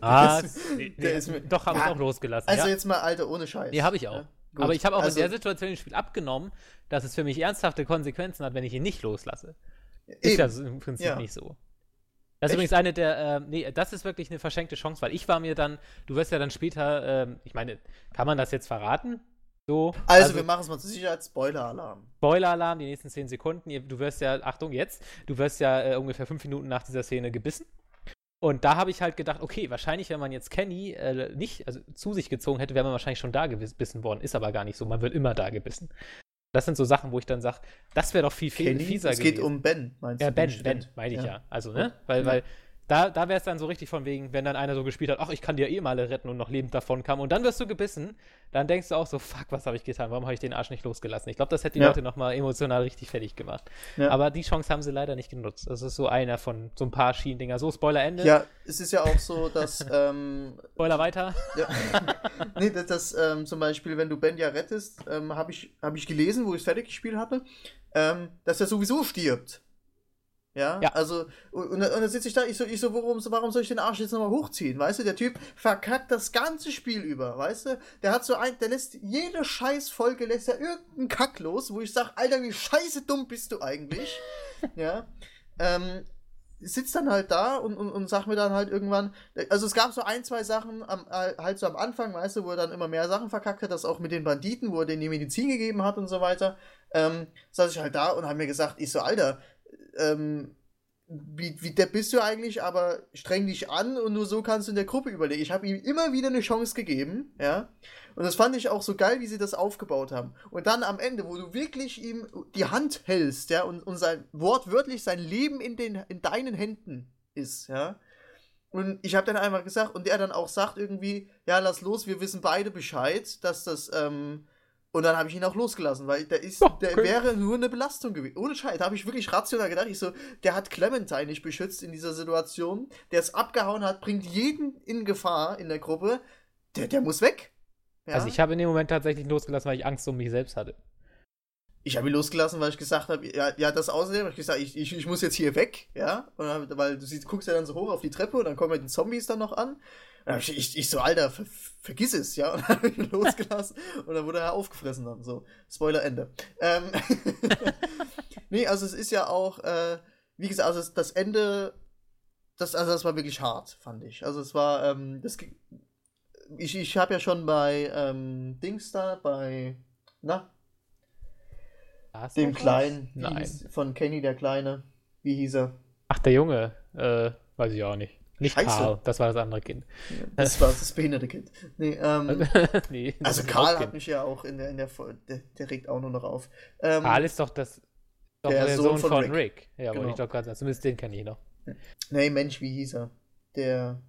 Ah, ist- nee, nee, ist mir- doch, habe ich Ja, auch losgelassen. Also ja. jetzt mal, Alter, ohne Scheiß. Nee, habe ich auch. Ja. Aber ich habe auch also, in der Situation im Spiel abgenommen, dass es für mich ernsthafte Konsequenzen hat, wenn ich ihn nicht loslasse. Ist eben. ja so im Prinzip nicht so. Das ist Echt? übrigens eine der, ähm, nee, das ist wirklich eine verschenkte Chance, weil ich war mir dann, du wirst ja dann später, ähm, ich meine, kann man das jetzt verraten? So, Also, also wir machen es mal zur Sicherheit. Spoiler-Alarm. Spoiler-Alarm, die nächsten 10 Sekunden. Du wirst ja, Achtung, jetzt, du wirst ja äh, ungefähr 5 Minuten nach dieser Szene gebissen. Und da habe ich halt gedacht, okay, wahrscheinlich, wenn man jetzt Kenny äh, nicht also zu sich gezogen hätte, wäre man wahrscheinlich schon da gebissen worden. Ist aber gar nicht so. Man wird immer da gebissen. Das sind so Sachen, wo ich dann sage, das wäre doch viel, viel Kenny? fieser Es geht um Ben, meinst Ja, du? Ben, Ben, meine ich ja. Ja. Also, ne? Weil, Ja. weil da, da wäre es dann so richtig von wegen, wenn dann einer so gespielt hat, ach, ich kann dir eh mal retten und noch lebend davon kam und dann wirst du gebissen, dann denkst du auch so, fuck, was habe ich getan? Warum habe ich den Arsch nicht losgelassen? Ich glaube, das hätte die Ja. Leute nochmal emotional richtig fertig gemacht. Ja. Aber die Chance haben sie leider nicht genutzt. Das ist so einer von so ein paar Schienendinger. So, Spoiler Ende. Ja, es ist ja auch so, dass ähm, Spoiler weiter. Ja. nee, das, das ähm, zum Beispiel, wenn du Ben ja rettest, ähm, habe ich, hab ich gelesen, wo ich es fertig gespielt hatte, ähm, dass er sowieso stirbt. Ja, Ja. also, und, und dann sitze ich da, ich so, ich so, warum, warum soll ich den Arsch jetzt nochmal hochziehen? Weißt du, der Typ verkackt das ganze Spiel über, weißt du? Der hat so ein, der lässt jede Scheißfolge, lässt er irgendeinen Kack los, wo ich sage, Alter, wie scheiße dumm bist du eigentlich? ja, ähm, sitzt dann halt da und, und, und sagt mir dann halt irgendwann, also es gab so ein, zwei Sachen am, äh, halt so am Anfang, weißt du, wo er dann immer mehr Sachen verkackt hat, das auch mit den Banditen, wo er denen die Medizin gegeben hat und so weiter, ähm, saß ich halt da und habe mir gesagt, ich so, Alter, ähm, wie, wie der bist du eigentlich, aber streng dich an und nur so kannst du in der Gruppe überlegen. Ich habe ihm immer wieder eine Chance gegeben, ja. Und das fand ich auch so geil, wie sie das aufgebaut haben. Und dann am Ende, wo du wirklich ihm die Hand hältst, ja, und, und sein wortwörtlich sein Leben in, den, in deinen Händen ist, ja. Und ich habe dann einmal gesagt, und der dann auch sagt irgendwie, ja, lass los, wir wissen beide Bescheid, dass das, ähm, und dann habe ich ihn auch losgelassen, weil der ist, Ja, der okay. wäre nur eine Belastung gewesen. Ohne Scheiß, da habe ich wirklich rational gedacht. Ich so, der hat Clementine nicht beschützt in dieser Situation. Der es abgehauen hat, bringt jeden in Gefahr in der Gruppe. Der, der muss weg. Ja? Also ich habe in dem Moment tatsächlich losgelassen, weil ich Angst um mich selbst hatte. ich habe ihn losgelassen, weil ich gesagt habe, ja, ja, das außerdem, hab ich gesagt, ich, ich, ich muss jetzt hier weg, ja, und dann, weil du siehst, guckst ja dann so hoch auf die Treppe und dann kommen ja die Zombies dann noch an. Ich, ich, so, Alter, ver, vergiss es, ja, und dann habe ich ihn losgelassen und dann wurde er aufgefressen dann, so. Spoiler Ende. Ähm, nee, also es ist ja auch, äh, wie gesagt, also das Ende, das, also das war wirklich hart, fand ich. Also es war, ähm, das, ich, ich habe ja schon bei ähm, Dings da, bei, na, hast dem was? Kleinen, von Kenny der Kleine. Wie hieß er? Ach, der Junge. Äh, weiß ich auch nicht. Nicht Scheiße. Karl, das war das andere Kind. Das war das behinderte Kind. Nee, ähm, nee, also Karl hat mich ja auch in der, in der Folge, der, der regt auch nur noch auf. Ähm, Karl ist doch das. Doch Der der, Sohn Sohn von Rick. Rick. Ja, wollte Genau. ich doch gerade sagen. Zumindest den kenne ich noch. nee, Mensch, wie hieß er? Der.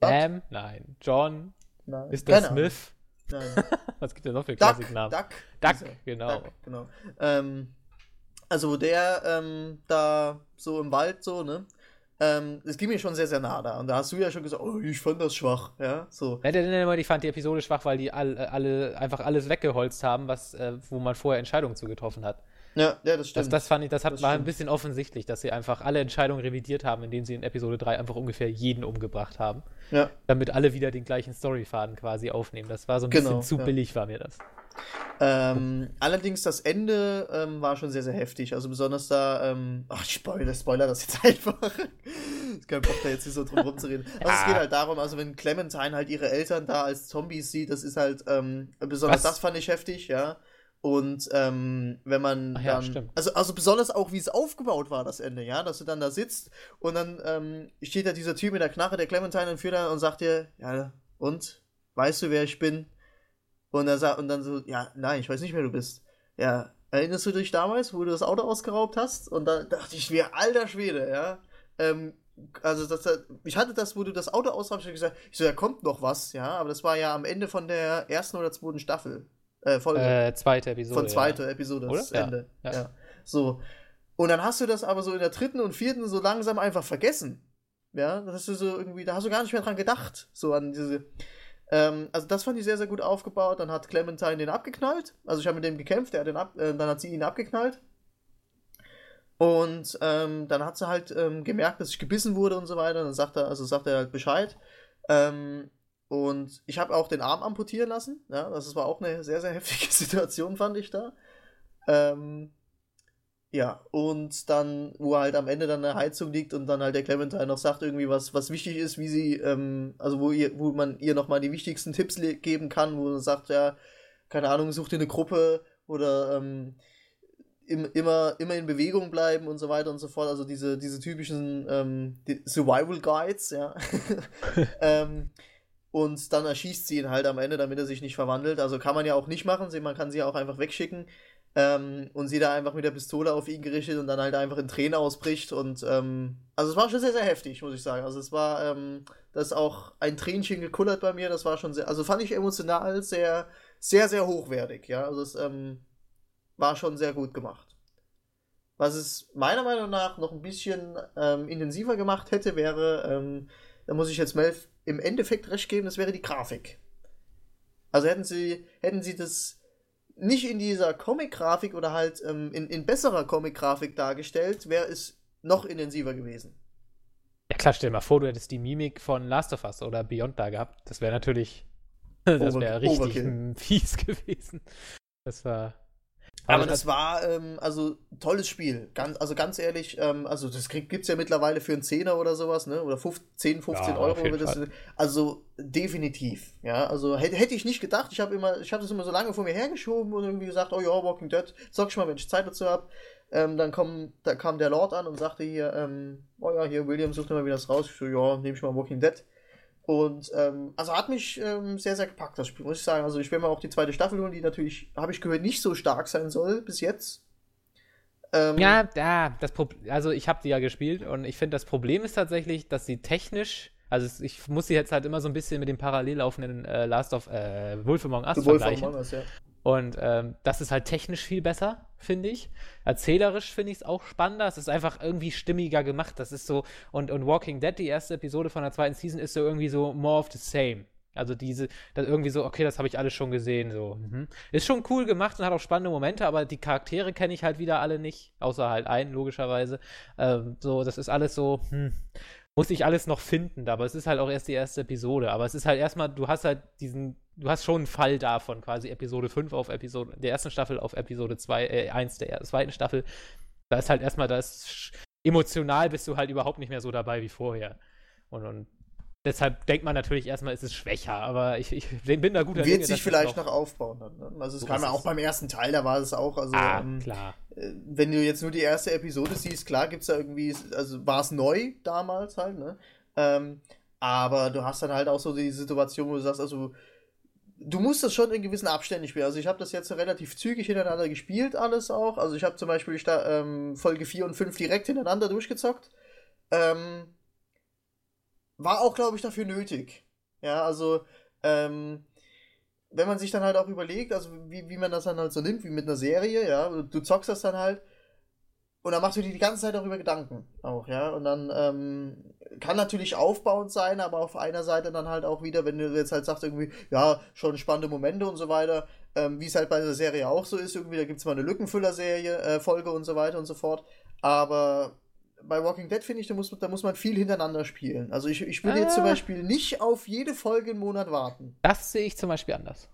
Sam? Nein. John? Nein. Mr. Keine. Smith? Nein. Was gibt es noch für Klassiknamen? Duck. Duck, genau. Duck, genau. Ähm, also, wo der ähm, da so im Wald so, ne? Ähm, es ging mir schon sehr, sehr nah da. Und da hast du ja schon gesagt, oh, ich fand das schwach, ja, so. Ja, ich fand die Episode schwach, weil die alle, alle einfach alles weggeholzt haben, was, äh, wo man vorher Entscheidungen zu getroffen hat. Ja, ja, das Das, stimmt. das fand ich, das, hat, Das war ein stimmt. bisschen offensichtlich, dass sie einfach alle Entscheidungen revidiert haben, indem sie in Episode 3 einfach ungefähr jeden umgebracht haben. ja. Damit alle wieder den gleichen Storyfaden quasi aufnehmen. Das war so ein Genau, bisschen zu ja. billig, war mir das. Ähm, allerdings das Ende ähm, war schon sehr, sehr heftig. Also besonders da, ähm, ach, ich spoiler, spoiler das jetzt einfach. ist kein Bock, da jetzt nicht so drum rumzureden. Also es Ja. geht halt darum, also wenn Clementine halt ihre Eltern da als Zombies sieht, das ist halt, ähm, besonders Was? das fand ich heftig, ja. Und ähm, wenn man Ach ja, dann, stimmt. also, also besonders auch, wie es aufgebaut war, das Ende, ja, dass du dann da sitzt und dann ähm, steht da dieser Typ mit der Knarre, der Clementine, und führt dann und sagt dir, ja, und? Weißt du, wer ich bin? Und dann, sagt, und dann so, ja, nein, ich weiß nicht, wer du bist. Ja, erinnerst du dich damals, wo du das Auto ausgeraubt hast? Und dann dachte ich mir, alter Schwede, ja. Ähm, also, das, ich hatte das, wo du das Auto ausraubst, ich gesagt, ich so, da kommt noch was, ja, aber das war ja am Ende von der ersten oder zweiten Staffel. Äh, Folge. Äh, zweite Episode. von zweiter Episode, Oder? das Ja, Ende. Ja. ja. So. Und dann hast du das aber so in der dritten und vierten so langsam einfach vergessen. Ja, das hast du so irgendwie, da hast du gar nicht mehr dran gedacht. So an diese. Ähm, also das fand ich sehr, sehr gut aufgebaut. Dann hat Clementine den abgeknallt. Also ich habe mit dem gekämpft, der hat den ab, äh, dann hat sie ihn abgeknallt. Und ähm, dann hat sie halt ähm, gemerkt, dass ich gebissen wurde und so weiter. Dann sagt er, also sagt er halt Bescheid. Ähm, und ich habe auch den Arm amputieren lassen. Ja, das war auch eine sehr, sehr heftige Situation, fand ich da. Ähm, ja, und dann, wo halt am Ende dann eine Heizung liegt und dann halt der Clementine noch sagt, irgendwie, was, was wichtig ist, wie sie, ähm, also wo ihr, wo man ihr nochmal die wichtigsten Tipps geben kann, wo sie sagt, ja, keine Ahnung, such dir eine Gruppe oder ähm, im, immer, immer in Bewegung bleiben und so weiter und so fort. Also diese, diese typischen ähm, die Survival Guides, ja. ähm, und dann erschießt sie ihn halt am Ende, damit er sich nicht verwandelt. Also kann man ja auch nicht machen, man kann sie auch einfach wegschicken. Ähm, und sie da einfach mit der Pistole auf ihn gerichtet und dann halt einfach in Tränen ausbricht. Und ähm, also es war schon sehr, sehr heftig, muss ich sagen. Also es war, ähm, das auch ein Tränchen gekullert bei mir. Das war schon sehr, also fand ich emotional sehr, sehr, sehr hochwertig. Ja, also es ähm, war schon sehr gut gemacht. Was es meiner Meinung nach noch ein bisschen ähm, intensiver gemacht hätte, wäre, ähm, da muss ich jetzt Melf im Endeffekt recht geben, das wäre die Grafik. Also hätten sie, hätten sie das nicht in dieser Comic-Grafik oder halt ähm, in, in besserer Comic-Grafik dargestellt, wäre es noch intensiver gewesen. Ja klar, stell dir mal vor, du hättest die Mimik von Last of Us oder Beyond da gehabt. Das wäre natürlich, das wäre richtig Overkill. fies gewesen. Das war, aber das war, ähm, also, tolles Spiel. Ganz, also ganz ehrlich, ähm, also das gibt es ja mittlerweile für einen Zehner oder sowas, ne? Oder 15, 10, 15 ja, Euro. Das, also definitiv. Ja, also hätte, hätte ich nicht gedacht. Ich habe immer, ich habe das immer so lange vor mir hergeschoben und irgendwie gesagt, oh ja, Walking Dead, sag ich mal, wenn ich Zeit dazu habe. Ähm, dann komm, da kam der Lord an und sagte hier, ähm, oh ja, hier, William, sucht mal wieder das raus. Ich so, ja, nehme ich mal Walking Dead. Und ähm, also hat mich ähm, sehr, sehr gepackt, das Spiel, muss ich sagen. Also ich werde mal auch die zweite Staffel holen, die natürlich, habe ich gehört, nicht so stark sein soll bis jetzt. Ähm, ja, ja, das Pro also ich habe die ja gespielt und ich finde, das Problem ist tatsächlich, dass sie technisch, also ich muss sie jetzt halt immer so ein bisschen mit dem parallel laufenden äh, Last of äh, Wolf Among Us vergleichen. Among Us, ja. Und ähm, das ist halt technisch viel besser, finde ich. Erzählerisch finde ich es auch spannender. Es ist einfach irgendwie stimmiger gemacht. Das ist so, und, und Walking Dead, die erste Episode von der zweiten Season, ist so irgendwie so more of the same. Also diese, das irgendwie so, okay, das habe ich alles schon gesehen. So. Mhm. Ist schon cool gemacht und hat auch spannende Momente, aber die Charaktere kenne ich halt wieder alle nicht, außer halt einen, logischerweise. Ähm, so, das ist alles so, hm, muss ich alles noch finden, aber es ist halt auch erst die erste Episode. Aber es ist halt erstmal, du hast halt diesen du hast schon einen Fall davon, quasi Episode 5 auf Episode, der ersten Staffel auf Episode 2, äh, 1 der zweiten Staffel. Da ist halt erstmal das, emotional bist du halt überhaupt nicht mehr so dabei wie vorher. Und, und deshalb denkt man natürlich erstmal, ist es schwächer, aber ich, ich bin da guter Wird Dinge, sich vielleicht noch, aufbauen. Dann, ne? Also es kam ja auch beim ersten Teil, da war es auch, also ah, ähm, klar. Äh, wenn du jetzt nur die erste Episode siehst, klar gibt es da irgendwie, also war es neu damals halt, ne? Ähm, aber du hast dann halt auch so die Situation, wo du sagst, also du musst das schon in gewissen Abständen spielen. Also ich habe das jetzt relativ zügig hintereinander gespielt, alles auch. Also ich habe zum Beispiel ähm, Folge 4 und 5 direkt hintereinander durchgezockt. Ähm, war auch, glaube ich, dafür nötig. Ja, also, ähm, wenn man sich dann halt auch überlegt, also wie, wie man das dann halt so nimmt, wie mit einer Serie, ja, du zockst das dann halt und dann machst du dir die ganze Zeit darüber Gedanken auch, ja. Und dann ähm, kann natürlich aufbauend sein, aber auf einer Seite dann halt auch wieder, wenn du jetzt halt sagst, irgendwie, ja, schon spannende Momente und so weiter, ähm, wie es halt bei der Serie auch so ist, irgendwie, da gibt es mal eine Lückenfüller-Serie, äh, Folge und so weiter und so fort. Aber bei Walking Dead finde ich, da muss, da muss man viel hintereinander spielen. Also ich, ich würde ah. jetzt zum Beispiel nicht auf jede Folge einen Monat warten. Das sehe ich zum Beispiel anders.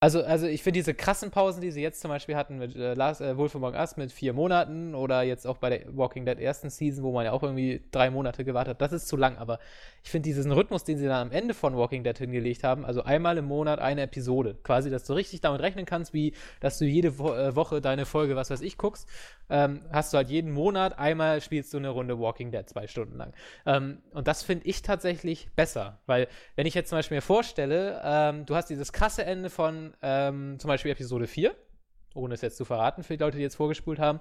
Also, also ich finde diese krassen Pausen, die sie jetzt zum Beispiel hatten mit äh, Last, äh, Wolf Among Us mit vier Monaten oder jetzt auch bei der Walking Dead ersten Season, wo man ja auch irgendwie drei Monate gewartet hat, das ist zu lang. Aber ich finde diesen Rhythmus, den sie dann am Ende von Walking Dead hingelegt haben, also einmal im Monat eine Episode, quasi, dass du richtig damit rechnen kannst, wie dass du jede Wo äh, Woche deine Folge, was weiß ich, guckst, ähm, hast du halt jeden Monat einmal spielst du eine Runde Walking Dead zwei Stunden lang. Ähm, und das finde ich tatsächlich besser, weil wenn ich jetzt zum Beispiel mir vorstelle, ähm, du hast dieses krasse Ende von ähm, zum Beispiel Episode 4, ohne es jetzt zu verraten für die Leute, die jetzt vorgespult haben.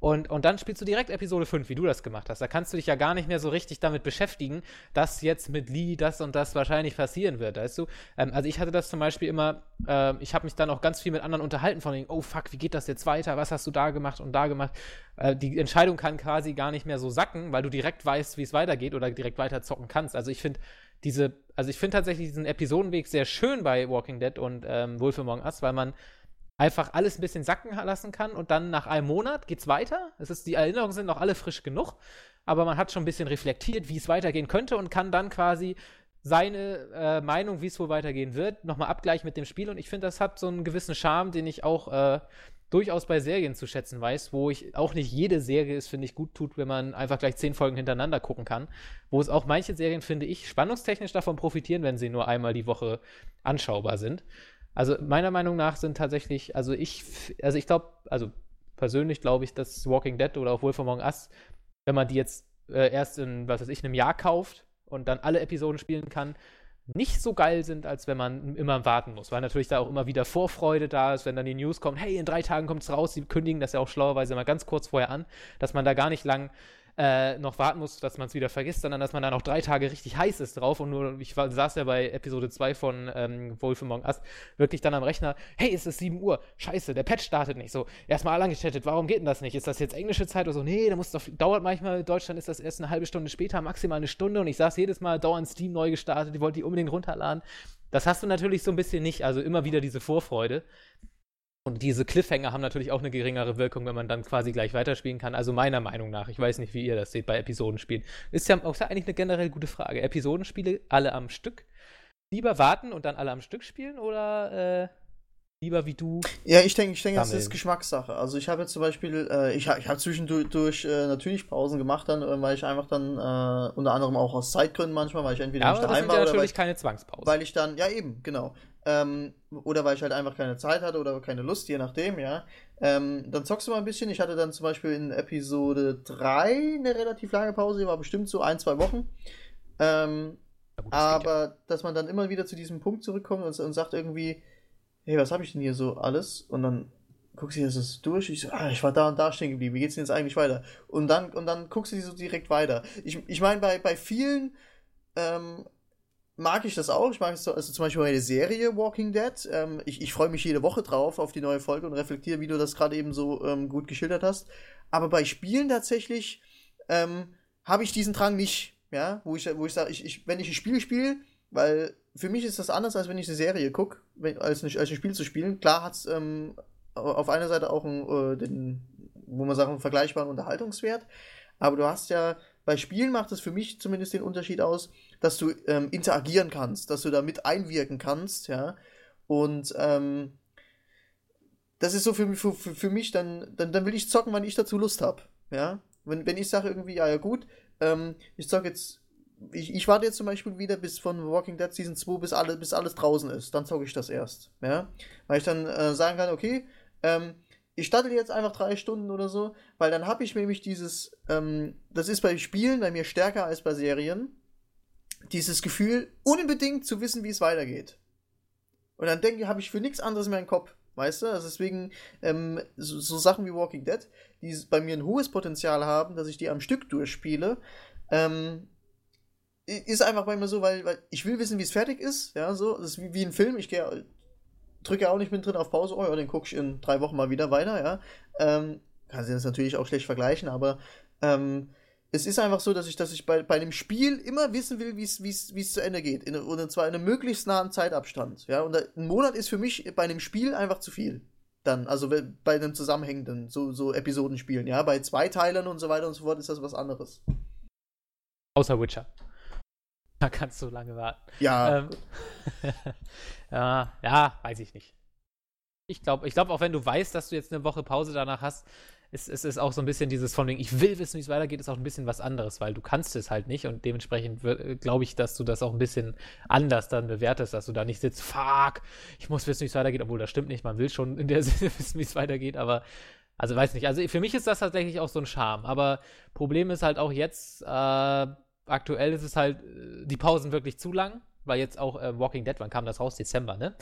Und, und dann spielst du direkt Episode 5, wie du das gemacht hast. Da kannst du dich ja gar nicht mehr so richtig damit beschäftigen, dass jetzt mit Lee das und das wahrscheinlich passieren wird, weißt du? Ähm, also ich hatte das zum Beispiel immer, äh, ich habe mich dann auch ganz viel mit anderen unterhalten, von denen, oh fuck, wie geht das jetzt weiter? Was hast du da gemacht und da gemacht? Äh, die Entscheidung kann quasi gar nicht mehr so sacken, weil du direkt weißt, wie es weitergeht oder direkt weiter zocken kannst. Also ich finde, diese, also ich finde tatsächlich diesen Episodenweg sehr schön bei Walking Dead und ähm, Wolf Among Us, weil man einfach alles ein bisschen sacken lassen kann und dann nach einem Monat geht's weiter. Es ist, die Erinnerungen sind noch alle frisch genug, aber man hat schon ein bisschen reflektiert, wie es weitergehen könnte und kann dann quasi seine äh, Meinung, wie es wohl weitergehen wird, nochmal abgleichen mit dem Spiel. Und ich finde, das hat so einen gewissen Charme, den ich auch äh, durchaus bei Serien zu schätzen weiß, wo ich auch nicht jede Serie es, finde ich, gut tut, wenn man einfach gleich zehn Folgen hintereinander gucken kann. Wo es auch manche Serien, finde ich, spannungstechnisch davon profitieren, wenn sie nur einmal die Woche anschaubar sind. Also meiner Meinung nach sind tatsächlich, also ich, also ich glaube, also persönlich glaube ich, dass Walking Dead oder auch Wolf Among Us, wenn man die jetzt äh, erst in, was weiß ich, einem Jahr kauft und dann alle Episoden spielen kann, nicht so geil sind, als wenn man immer warten muss, weil natürlich da auch immer wieder Vorfreude da ist, wenn dann die News kommt, hey, in drei Tagen kommt es raus, sie kündigen das ja auch schlauerweise mal ganz kurz vorher an, dass man da gar nicht lang äh, noch warten muss, dass man es wieder vergisst, sondern dass man dann auch drei Tage richtig heiß ist drauf. Und nur, ich war, saß ja bei Episode 2 von ähm, Wolf Among Us, wirklich dann am Rechner, hey, es ist 7 Uhr, scheiße, der Patch startet nicht, so, erstmal alle angechattet, warum geht denn das nicht, ist das jetzt englische Zeit oder so, nee, da muss doch, dauert manchmal, in Deutschland ist das erst eine halbe Stunde später, maximal eine Stunde. Und ich saß jedes Mal dauernd Steam neu gestartet, die wollte die unbedingt runterladen, das hast du natürlich so ein bisschen nicht, also immer wieder diese Vorfreude. Und diese Cliffhanger haben natürlich auch eine geringere Wirkung, wenn man dann quasi gleich weiterspielen kann. Also meiner Meinung nach. Ich weiß nicht, wie ihr das seht bei Episodenspielen. Ist ja auch eigentlich eine generell gute Frage. Episodenspiele alle am Stück? Lieber warten und dann alle am Stück spielen oder äh, lieber wie du? Ja, ich denke, ich denke, das ist Geschmackssache. Also ich habe jetzt zum Beispiel, äh, ich, ich habe zwischendurch äh, natürlich Pausen gemacht, dann, äh, weil ich einfach dann äh, unter anderem auch aus Zeitgründen manchmal, weil ich entweder ja, nicht daheim war ja oder natürlich weil, keine Zwangspause. weil ich dann, ja eben, genau. Ähm, oder weil ich halt einfach keine Zeit hatte oder keine Lust, je nachdem, ja. Ähm, dann zockst du mal ein bisschen. Ich hatte dann zum Beispiel in Episode 3 eine relativ lange Pause, die war bestimmt so ein, zwei Wochen. Ähm, Ja, gut, das aber ja. dass man dann immer wieder zu diesem Punkt zurückkommt und, und sagt irgendwie, hey, was habe ich denn hier so alles? Und dann guckst du dir das durch. Ich so, ah, ich war da und da stehen geblieben. Wie geht's denn jetzt eigentlich weiter? Und dann, und dann guckst du die so direkt weiter. Ich, ich meine, bei, bei vielen ähm, mag ich das auch. Ich mag es so, also zum Beispiel meine Serie Walking Dead. Ähm, ich ich freue mich jede Woche drauf auf die neue Folge und reflektiere, wie du das gerade eben so ähm, gut geschildert hast. Aber bei Spielen tatsächlich ähm, habe ich diesen Drang nicht. Ja, wo ich, wo ich sage, ich, ich, wenn ich ein Spiel spiele, weil für mich ist das anders, als wenn ich eine Serie gucke, als, ein- als ein Spiel zu spielen. Klar hat es ähm, auf einer Seite auch einen, äh, den, wo man sagen, vergleichbaren Unterhaltungswert. Aber du hast ja, bei Spielen macht es für mich zumindest den Unterschied aus, dass du ähm, interagieren kannst, dass du da mit einwirken kannst, ja. Und ähm, das ist so für, für, für für mich, dann, dann, dann will ich zocken, wann ich dazu Lust habe, ja. Wenn, wenn ich sage irgendwie, ja, ja gut, ähm, ich zocke jetzt, ich, ich warte jetzt zum Beispiel wieder bis von Walking Dead Season 2, bis, alle, bis alles draußen ist, dann zocke ich das erst, ja. Weil ich dann äh, sagen kann, okay, ähm, ich starte jetzt einfach drei Stunden oder so, weil dann habe ich nämlich dieses, ähm, das ist bei Spielen bei mir stärker als bei Serien, dieses Gefühl, unbedingt zu wissen, wie es weitergeht. Und dann denke ich, habe ich für nichts anderes mehr im Kopf. Weißt du? Also deswegen, ähm, so, so Sachen wie Walking Dead, die bei mir ein hohes Potenzial haben, dass ich die am Stück durchspiele, ähm, ist einfach bei mir so, weil, weil ich will wissen, wie es fertig ist. Ja, so. Das ist wie, wie ein Film. Ich gehe, drücke auch nicht mittendrin auf Pause. Oh ja, den gucke ich in drei Wochen mal wieder weiter. Ja. Ähm, kann sich das natürlich auch schlecht vergleichen, aber ähm, es ist einfach so, dass ich, dass ich bei, bei einem Spiel immer wissen will, wie es zu Ende geht. In, und zwar in einem möglichst nahen Zeitabstand. Ja, und da, ein Monat ist für mich bei einem Spiel einfach zu viel. Dann, also bei einem zusammenhängenden, so, so Episodenspielen, ja. Bei zwei Teilern und so weiter und so fort ist das was anderes. Außer Witcher. Da kannst du lange warten. Ja, Ähm, ja, ja, weiß ich nicht. Ich glaube, ich glaub, auch wenn du weißt, dass du jetzt eine Woche Pause danach hast, ist es ist auch so ein bisschen dieses von wegen, ich will wissen, wie es weitergeht, ist auch ein bisschen was anderes, weil du kannst es halt nicht und dementsprechend glaube ich, dass du das auch ein bisschen anders dann bewertest, dass du da nicht sitzt, fuck, ich muss wissen, wie es weitergeht, obwohl das stimmt nicht, man will schon in der Sinne wissen, wie es weitergeht, aber also weiß nicht, also für mich ist das tatsächlich auch so ein Charme, aber Problem ist halt auch jetzt, äh, aktuell ist es halt, äh, die Pausen wirklich zu lang, weil jetzt auch äh, Walking Dead, wann kam das raus? Dezember, ne?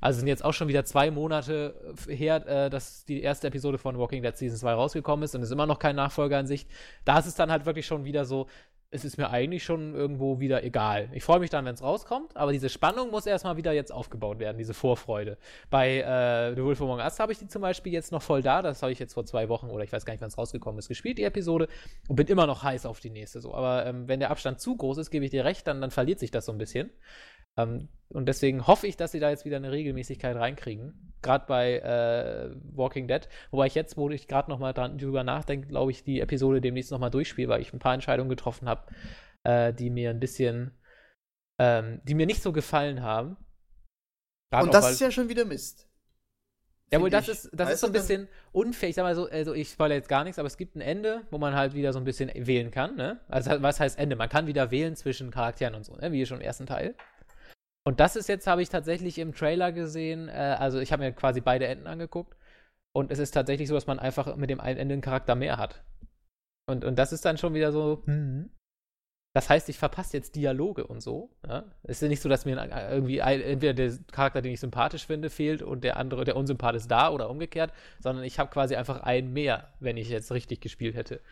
Also sind jetzt auch schon wieder zwei Monate äh, her, äh, dass die erste Episode von Walking Dead Season 2 rausgekommen ist und es ist immer noch kein Nachfolger in Sicht. Da ist es dann halt wirklich schon wieder so, es ist mir eigentlich schon irgendwo wieder egal. Ich freue mich dann, wenn es rauskommt, aber diese Spannung muss erstmal wieder jetzt aufgebaut werden, diese Vorfreude. Bei äh, The Wolf Among Us habe ich die zum Beispiel jetzt noch voll da, das habe ich jetzt vor zwei Wochen oder ich weiß gar nicht, wann es rausgekommen ist, gespielt, die Episode, und bin immer noch heiß auf die nächste. So. Aber ähm, wenn der Abstand zu groß ist, gebe ich dir recht, dann, dann verliert sich das so ein bisschen. Ähm, und deswegen hoffe ich, dass sie da jetzt wieder eine Regelmäßigkeit reinkriegen. Gerade bei äh, Walking Dead. Wobei ich jetzt, wo ich gerade noch mal dran, drüber nachdenke, glaube ich, die Episode demnächst noch mal durchspiele, weil ich ein paar Entscheidungen getroffen habe, äh, die mir ein bisschen, ähm, die mir nicht so gefallen haben. Grad und das ist ja schon wieder Mist. Jawohl, Find das ist, das ist so ein bisschen unfair. Ich sag mal so, also ich spoilere jetzt gar nichts, aber es gibt ein Ende, wo man halt wieder so ein bisschen wählen kann, ne? Also was heißt Ende? Man kann wieder wählen zwischen Charakteren und so, ne? Wie schon im ersten Teil. Und das ist jetzt, habe ich tatsächlich im Trailer gesehen, äh, also ich habe mir quasi beide Enden angeguckt. Und es ist tatsächlich so, dass man einfach mit dem einen Ende einen Charakter mehr hat. Und, und das ist dann schon wieder so, hm. Das heißt, ich verpasse jetzt Dialoge und so. Ja? Es ist nicht so, dass mir irgendwie ein, entweder der Charakter, den ich sympathisch finde, fehlt und der andere, der unsympath ist da oder umgekehrt, sondern ich habe quasi einfach einen mehr, wenn ich jetzt richtig gespielt hätte.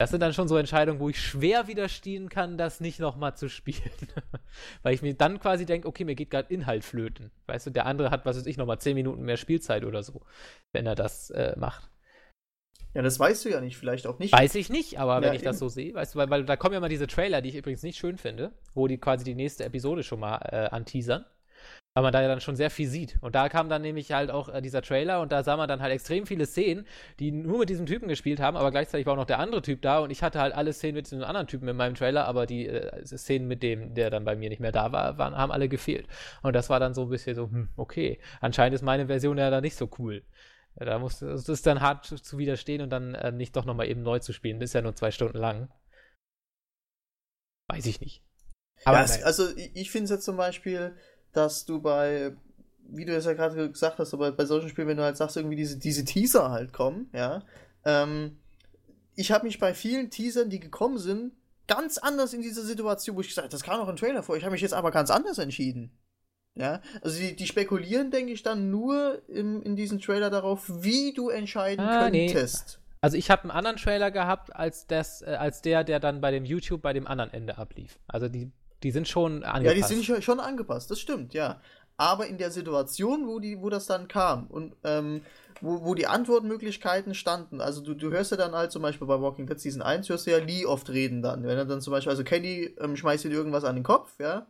Das sind dann schon so Entscheidungen, wo ich schwer widerstehen kann, das nicht nochmal zu spielen. Weil ich mir dann quasi denke, okay, mir geht gerade Inhalt flöten. Weißt du, der andere hat, was weiß ich, nochmal 10 Minuten mehr Spielzeit oder so, wenn er das äh, macht. Ja, das weißt du ja nicht, vielleicht auch nicht. Weiß ich nicht, aber ja, wenn ich eben. das so sehe, weißt du, weil, weil, da kommen ja mal diese Trailer, die ich übrigens nicht schön finde, wo die quasi die nächste Episode schon mal äh, anteasern. Weil man da ja dann schon sehr viel sieht. Und da kam dann nämlich halt auch äh, dieser Trailer und da sah man dann halt extrem viele Szenen, die nur mit diesem Typen gespielt haben, aber gleichzeitig war auch noch der andere Typ da und ich hatte halt alle Szenen mit diesem anderen Typen in meinem Trailer, aber die äh, Szenen mit dem, der dann bei mir nicht mehr da war, waren, haben alle gefehlt. Und das war dann so ein bisschen so, hm, okay, anscheinend ist meine Version ja da nicht so cool. Da muss es ist dann hart zu, zu widerstehen und dann äh, nicht doch nochmal eben neu zu spielen. Das ist ja nur zwei Stunden lang. Weiß ich nicht. Aber ja, also ich finde es jetzt zum Beispiel, dass du bei, wie du es ja gerade gesagt hast, aber bei solchen Spielen, wenn du halt sagst, irgendwie diese, diese Teaser halt kommen, ja, ähm, ich habe mich bei vielen Teasern, die gekommen sind, ganz anders in dieser Situation, wo ich gesagt habe, das kam noch ein Trailer vor, ich habe mich jetzt aber ganz anders entschieden. Ja, also die, die spekulieren, denke ich, dann nur im, in diesem Trailer darauf, wie du entscheiden ah, könntest. Nee. Also ich habe einen anderen Trailer gehabt als das, äh, als der, der dann bei dem YouTube bei dem anderen Ende ablief. Also die, die sind schon angepasst. Ja, die sind schon angepasst, das stimmt, ja. Aber in der Situation, wo, die, wo das dann kam und ähm, wo, wo die Antwortmöglichkeiten standen, also du, du hörst ja dann halt zum Beispiel bei Walking Dead Season 1, hörst du ja Lee oft reden dann. Wenn er dann zum Beispiel, also Kenny ähm, schmeißt dir irgendwas an den Kopf, ja,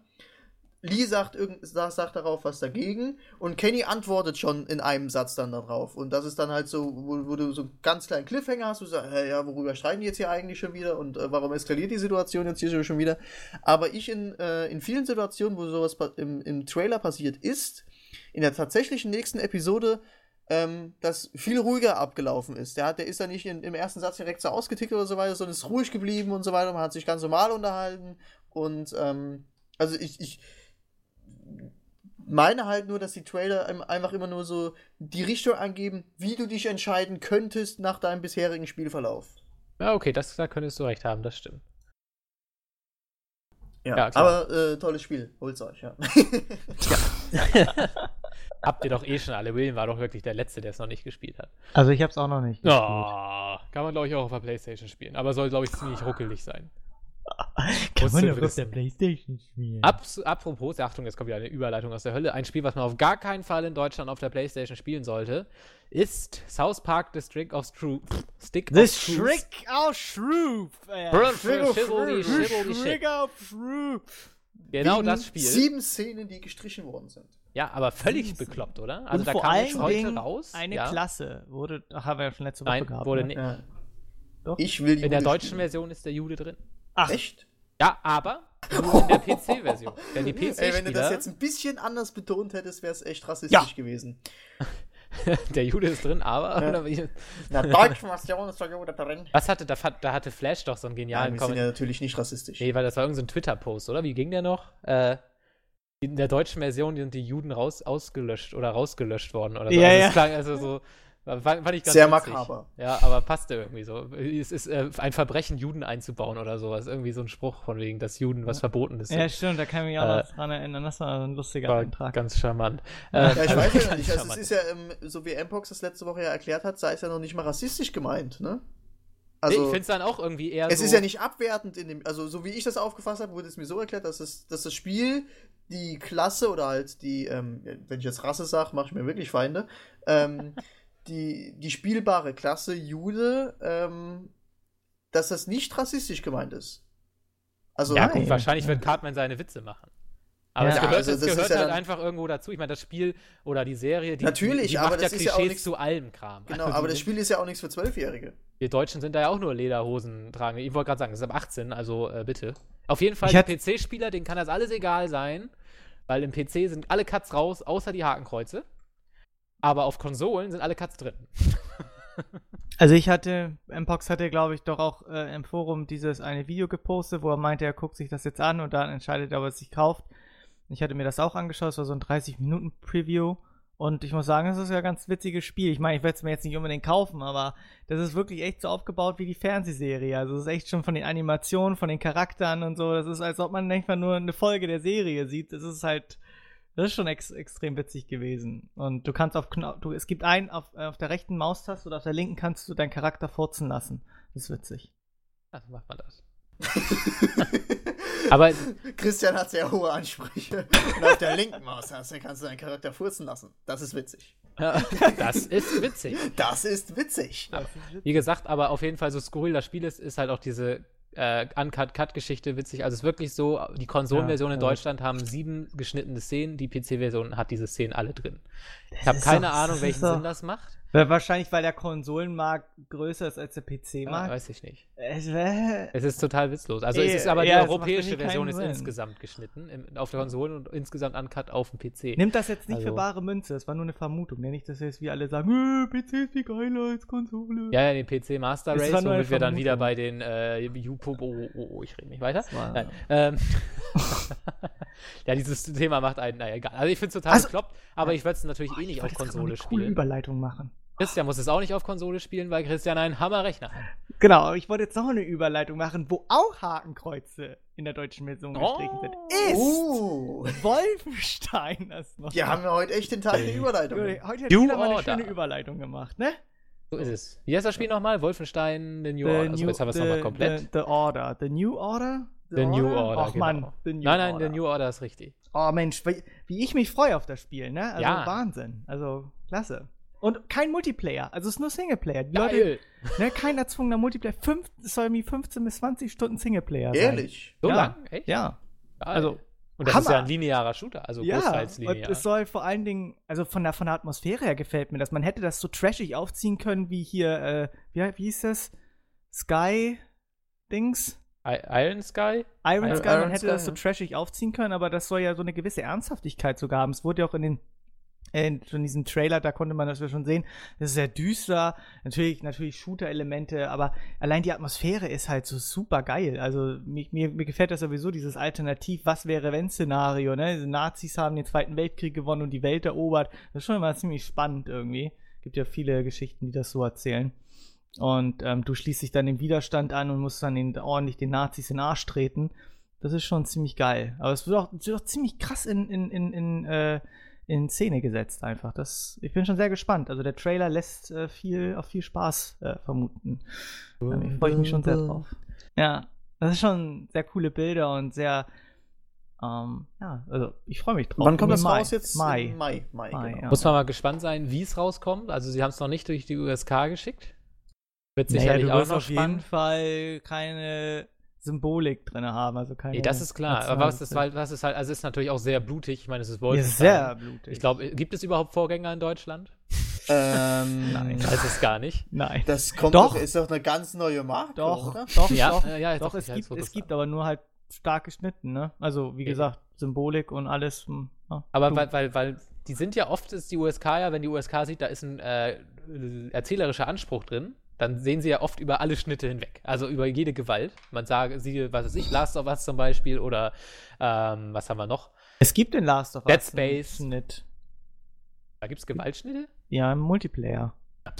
Lee sagt, sagt darauf was dagegen und Kenny antwortet schon in einem Satz dann darauf. Und das ist dann halt so, wo, wo du so einen ganz kleinen Cliffhanger hast, du sagst, hey, ja, worüber streiten die jetzt hier eigentlich schon wieder und äh, warum eskaliert die Situation jetzt hier schon wieder? Aber ich in, äh, in vielen Situationen, wo sowas im, im Trailer passiert ist, in der tatsächlichen nächsten Episode ähm, das viel ruhiger abgelaufen ist. Hat, der ist da nicht in, im ersten Satz direkt so ausgetickt oder so weiter, sondern ist ruhig geblieben und so weiter. Man hat sich ganz normal unterhalten. Und ähm, also ich, ich, meine halt nur, dass die Trailer einfach immer nur so die Richtung angeben, wie du dich entscheiden könntest nach deinem bisherigen Spielverlauf. Ja, okay, das, da könntest du recht haben, das stimmt. Ja, ja aber äh, tolles Spiel, holt's euch, ja. ja. Habt ihr doch eh schon alle. William war doch wirklich der Letzte, der es noch nicht gespielt hat. Also ich hab's auch noch nicht. Oh, kann man, glaube ich, auch auf der Playstation spielen. Aber soll, glaube ich, ziemlich ruckelig sein. Kann man doch auf der Playstation spielen. Abs apropos, Achtung, jetzt kommt wieder eine Überleitung aus der Hölle. Ein Spiel, was man auf gar keinen Fall in Deutschland auf der Playstation spielen sollte, ist South Park The Stick of Truth. Stick The of Stick of Truth. Stick of Truth. Genau das Spiel. Sieben Szenen, die gestrichen worden sind. Ja, aber völlig bekloppt, oder? Also Und da kam jetzt heute raus. Eine ja. Klasse wurde, haben wir ja schon letzte Woche Nein, gehabt. Wurde ne? ja. Doch. Ich will In der deutschen Version ist der Jude drin. Ach. Echt? Ja, aber nur in der PC-Version. Denn die PC Ey, wenn du das jetzt ein bisschen anders betont hättest, wäre es echt rassistisch ja. gewesen. der Jude ist drin, aber. Ja. In der deutschen Version ist der Jude drin. Was hatte, da, da hatte Flash doch so einen genialen Nein, wir sind ja natürlich nicht rassistisch. Nee, weil das war irgendein so Twitter-Post, oder? Wie ging der noch? Äh, in der deutschen Version sind die Juden raus, ausgelöscht oder rausgelöscht worden oder so. Ja, also ja. klang also so. Fand, fand ich ganz Sehr witzig. makaber. Ja, aber passte irgendwie so. Es ist äh, ein Verbrechen, Juden einzubauen oder sowas. Irgendwie so ein Spruch von wegen, dass Juden was verboten ist. Ja, stimmt, da kann ich mich auch äh, noch dran erinnern. Das war ein lustiger war Eintrag. Ganz charmant. Ja, ich weiß ja nicht. Also, es ist ja, ähm, so wie Mpox das letzte Woche ja erklärt hat, sei es ja noch nicht mal rassistisch gemeint, ne? Also, nee, ich finde es dann auch irgendwie eher Es so ist ja nicht abwertend in dem, also so wie ich das aufgefasst habe, wurde es mir so erklärt, dass, es, dass das Spiel die Klasse oder halt die, ähm, wenn ich jetzt Rasse sage, mache ich mir wirklich Feinde, ähm, die, die spielbare Klasse Jude, ähm, dass das nicht rassistisch gemeint ist. Also, ja, gut, wahrscheinlich wird Cartman seine Witze machen. Aber ja, es gehört, also es gehört halt ja einfach irgendwo dazu. Ich meine, das Spiel oder die Serie, die, Natürlich, die aber macht das ja Klischees ja nix, zu allem Kram. Genau, also, aber das Spiel ist ja auch nichts für Zwölfjährige. Wir Deutschen sind da ja auch nur Lederhosen tragen. Ich wollte gerade sagen, das ist ab 18, also äh, bitte. Auf jeden Fall, die PC-Spieler, denen kann das alles egal sein, weil im PC sind alle Cuts raus, außer die Hakenkreuze. Aber auf Konsolen sind alle Cuts drin. also ich hatte, Mpox hatte, glaube ich, doch auch äh, im Forum dieses eine Video gepostet, wo er meinte, er guckt sich das jetzt an und dann entscheidet er, ob er es sich kauft. Ich hatte mir das auch angeschaut, es war so ein 30-Minuten-Preview. Und ich muss sagen, es ist ja ein ganz witziges Spiel. Ich meine, ich werde es mir jetzt nicht unbedingt kaufen, aber das ist wirklich echt so aufgebaut wie die Fernsehserie. Also es ist echt schon von den Animationen, von den Charakteren und so. Das ist, als ob man einfach nur eine Folge der Serie sieht. Das ist halt, das ist schon ex extrem witzig gewesen. Und du kannst auf Knopf, du, es gibt einen auf, auf der rechten Maustaste oder auf der linken kannst du deinen Charakter furzen lassen. Das ist witzig. Also macht man das. Aber Christian hat sehr hohe Ansprüche. Und auf der linken Maustaste kannst du deinen Charakter furzen lassen. Das ist witzig. das ist witzig. Das ist witzig. Wie gesagt, aber auf jeden Fall so skurril das Spiel ist, ist halt auch diese äh, Uncut-Cut-Geschichte witzig. Also es ist wirklich so, die Konsolenversion Ja, in ja. Deutschland haben sieben geschnittene Szenen, die PC-Version hat diese Szenen alle drin. Ich habe keine doch- Ahnung, welchen doch- Sinn das macht. Wahrscheinlich, weil der Konsolenmarkt größer ist als der Ja, PC-Markt. weiß ich nicht. Es wär- Es ist total witzlos. Also es Eh, ist aber die ja, macht europäische Version ist Sinn. insgesamt geschnitten im, auf der Konsole und insgesamt uncut auf dem PC. Nimmt das jetzt nicht Also- für bare Münze, das war nur eine Vermutung. Ne? Nicht, dass jetzt wie alle sagen, äh, PC ist viel geiler als Konsole. Ja, ja, den PC Master Race, womit wir dann wieder bei den äh, YouPub, oh, oh, oh, ich rede nicht weiter. Nein. Ähm, ja, dieses Thema macht einen, naja, egal. Also ich finde es total Also- bekloppt, aber ich würde es natürlich eh nicht Ich auf Konsole eine coole spielen. Überleitung machen. Christian muss es auch nicht auf Konsole spielen, weil Christian einen Hammerrechner hat. Genau, aber ich wollte jetzt noch eine Überleitung machen, wo auch Hakenkreuze in der deutschen Version gestrichen sind. Ist Uh, Wolfenstein das noch? wir haben ja heute echt den Tag der Überleitung. Heute hat New jeder mal eine Order. schöne Überleitung gemacht, ne? So ist es. Wie heißt das Spiel nochmal? Wolfenstein The New Order. Also jetzt haben wir es the, nochmal komplett. The, the Order. The New Order? The New Order, Ach Mann, genau. The New nein, nein, Order. The New Order ist richtig. Oh Mensch, wie, wie ich mich freue auf das Spiel, ne? Also Ja. Wahnsinn. Also klasse. Und kein Multiplayer, also es ist nur Singleplayer. Die Leute, Geil. ne, kein erzwungener Multiplayer. Fünf, es soll irgendwie 15 bis 20 Stunden Singleplayer sein. Ehrlich. So Ja. lang? Echt? Ja. Geil. Also, und das ist Hammer. ja ein linearer Shooter, also ja, großteils und linear. es soll vor allen Dingen, also von der, von der Atmosphäre her gefällt mir das. Man hätte das so trashig aufziehen können, wie hier, äh, wie, wie hieß das? Sky Dings? I Iron Sky? Iron Iron- Sky, man Iron hätte Sky, das so trashig aufziehen können, aber das soll ja so eine gewisse Ernsthaftigkeit sogar haben. Es wurde ja auch in den äh, in diesem Trailer, da konnte man das ja schon sehen. Das ist sehr düster, natürlich, natürlich Shooter-Elemente, aber allein die Atmosphäre ist halt so super geil. Also mir, mir, mir gefällt das sowieso, dieses Alternativ, was wäre wenn Szenario, ne? Diese Nazis haben den Zweiten Weltkrieg gewonnen und die Welt erobert. Das ist schon immer ziemlich spannend irgendwie. Gibt ja viele Geschichten, die das so erzählen. Und ähm, du schließt dich dann dem Widerstand an und musst dann den, ordentlich den Nazis in den Arsch treten. Das ist schon ziemlich geil. Aber es wird auch, es wird auch ziemlich krass in, in, in, in, äh, in Szene gesetzt einfach. Das, ich bin schon sehr gespannt. Also der Trailer lässt äh, viel auf viel Spaß äh, vermuten. Da freue ich mich schon sehr drauf. Ja, das ist schon sehr coole Bilder und sehr, ähm, ja, also ich freue mich drauf. Wann kommt das Mai. raus jetzt? Mai. Mai, Mai, Mai, genau. ja. Muss man mal gespannt sein, wie es rauskommt. Also sie haben es noch nicht durch die USK geschickt. Wird Naja, sicherlich du auch noch auf jeden spannend. Fall keine Symbolik drin haben, also keine. Nee, das ist klar. Aber was ist, Nationalität. halt, was ist halt, also es ist natürlich auch sehr blutig. Ich meine, es ist Ja, Wolfenstein. sehr blutig. Ich glaube, gibt es überhaupt Vorgänger in Deutschland? Ähm, Nein. Weiß es gar nicht. Nein. Das kommt Doch. doch. ist doch eine ganz neue Marke, Doch, oder? doch, Ja, doch. ja, jetzt doch, doch, es ja, gibt, es gibt aber nur halt stark geschnitten, ne? Also, wie Okay. gesagt, Symbolik und alles. hm, Ja, Aber weil, weil, weil die sind ja oft, ist die USK ja, wenn die USK sieht, da ist ein äh, erzählerischer Anspruch drin, dann sehen sie ja oft über alle Schnitte hinweg. Also über jede Gewalt. Man sagt, siehe, was weiß ich, Last of Us zum Beispiel oder ähm, was haben wir noch? Es gibt den Last of Us. Dead Space. Schnitt. Da gibt es Gewaltschnitte? Ja, im Multiplayer.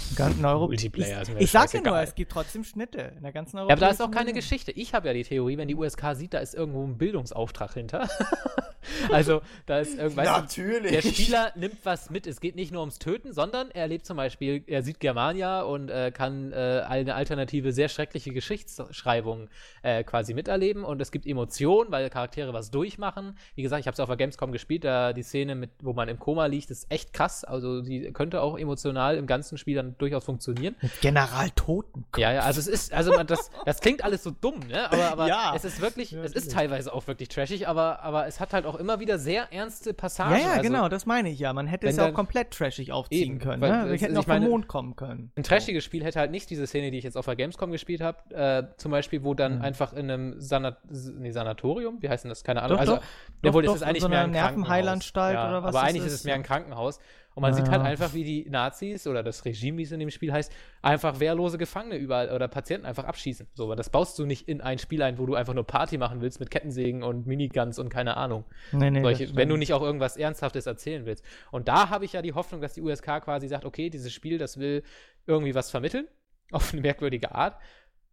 Im ganzen Euro Multiplayer ist Ich, mir ich sag ja nur, es gibt trotzdem Schnitte in der ganzen Ja, aber da ist auch keine. Geschichte. Ich habe ja die Theorie, wenn die USK sieht, da ist irgendwo ein Bildungsauftrag hinter. also, da ist irgendwas. Natürlich. Der Spieler nimmt was mit. Es geht nicht nur ums Töten, sondern er erlebt zum Beispiel, er sieht Germania und äh, kann äh, eine alternative, sehr schreckliche Geschichtsschreibung äh, quasi miterleben. Und es gibt Emotionen, weil Charaktere was durchmachen. Wie gesagt, ich habe es auf der Gamescom gespielt, da die Szene, mit, wo man im Koma liegt, ist echt krass. Also die könnte auch emotional im ganzen Spiel dann durchaus funktionieren. Mit General Totenkopf. Ja, ja, also es ist, also man, das, das klingt alles so dumm, ne? Aber, aber Ja. es ist wirklich, Ja, es ist teilweise auch wirklich trashig, aber, aber es hat halt auch immer wieder sehr ernste Passagen. Ja, ja, also, genau, das meine ich ja. Man hätte es ja auch komplett trashig aufziehen Eben, können. weil Ne? Wir hätten auch vom Mond kommen können. Ein trashiges Spiel hätte halt nicht diese Szene, die ich jetzt auf der Gamescom gespielt habe, äh, zum Beispiel, wo dann Mhm. einfach in einem Sanat nee, Sanatorium, wie heißt denn das? Keine Ahnung. Doch, also, doch. jawohl, Doch, es ist doch, eigentlich so mehr eine ein. Nervenheilanstalt ja, oder was Aber eigentlich ist es mehr ein Krankenhaus. Und man Ja. sieht halt einfach, wie die Nazis oder das Regime, wie es in dem Spiel heißt, einfach wehrlose Gefangene überall oder Patienten einfach abschießen. So, aber das baust du nicht in ein Spiel ein, wo du einfach nur Party machen willst mit Kettensägen und Miniguns und keine Ahnung. Nee, nee, Solche, wenn du nicht auch irgendwas Ernsthaftes erzählen willst. Und da habe ich ja die Hoffnung, dass die USK quasi sagt, okay, dieses Spiel, das will irgendwie was vermitteln, auf eine merkwürdige Art.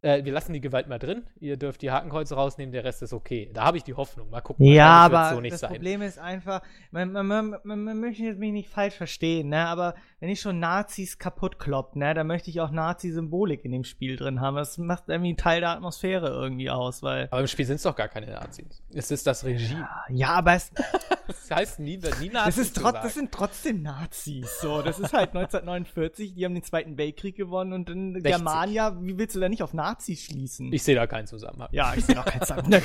Äh, wir lassen die Gewalt mal drin, ihr dürft die Hakenkreuze rausnehmen, der Rest ist okay. Da habe ich die Hoffnung. Mal gucken. Ja, wird's aber so nicht das sein. Problem ist einfach, man, man, man, man, möchte jetzt mich nicht falsch verstehen, ne? Aber wenn ich schon Nazis kaputt kloppt, ne, dann möchte ich auch Nazi-Symbolik in dem Spiel drin haben. Das macht irgendwie einen Teil der Atmosphäre irgendwie aus, weil. Aber im Spiel sind es doch gar keine Nazis. Es ist das Regime. Ja, aber es, Das heißt nie, nie Nazis. das, ist sagen. das sind trotzdem Nazis. So, das ist halt 1949, die haben den Zweiten Weltkrieg gewonnen und in 60. Germania, wie willst du da nicht auf Nazis schließen? Ich sehe da keinen Zusammenhang. ja, ich sehe da keinen Zusammenhang.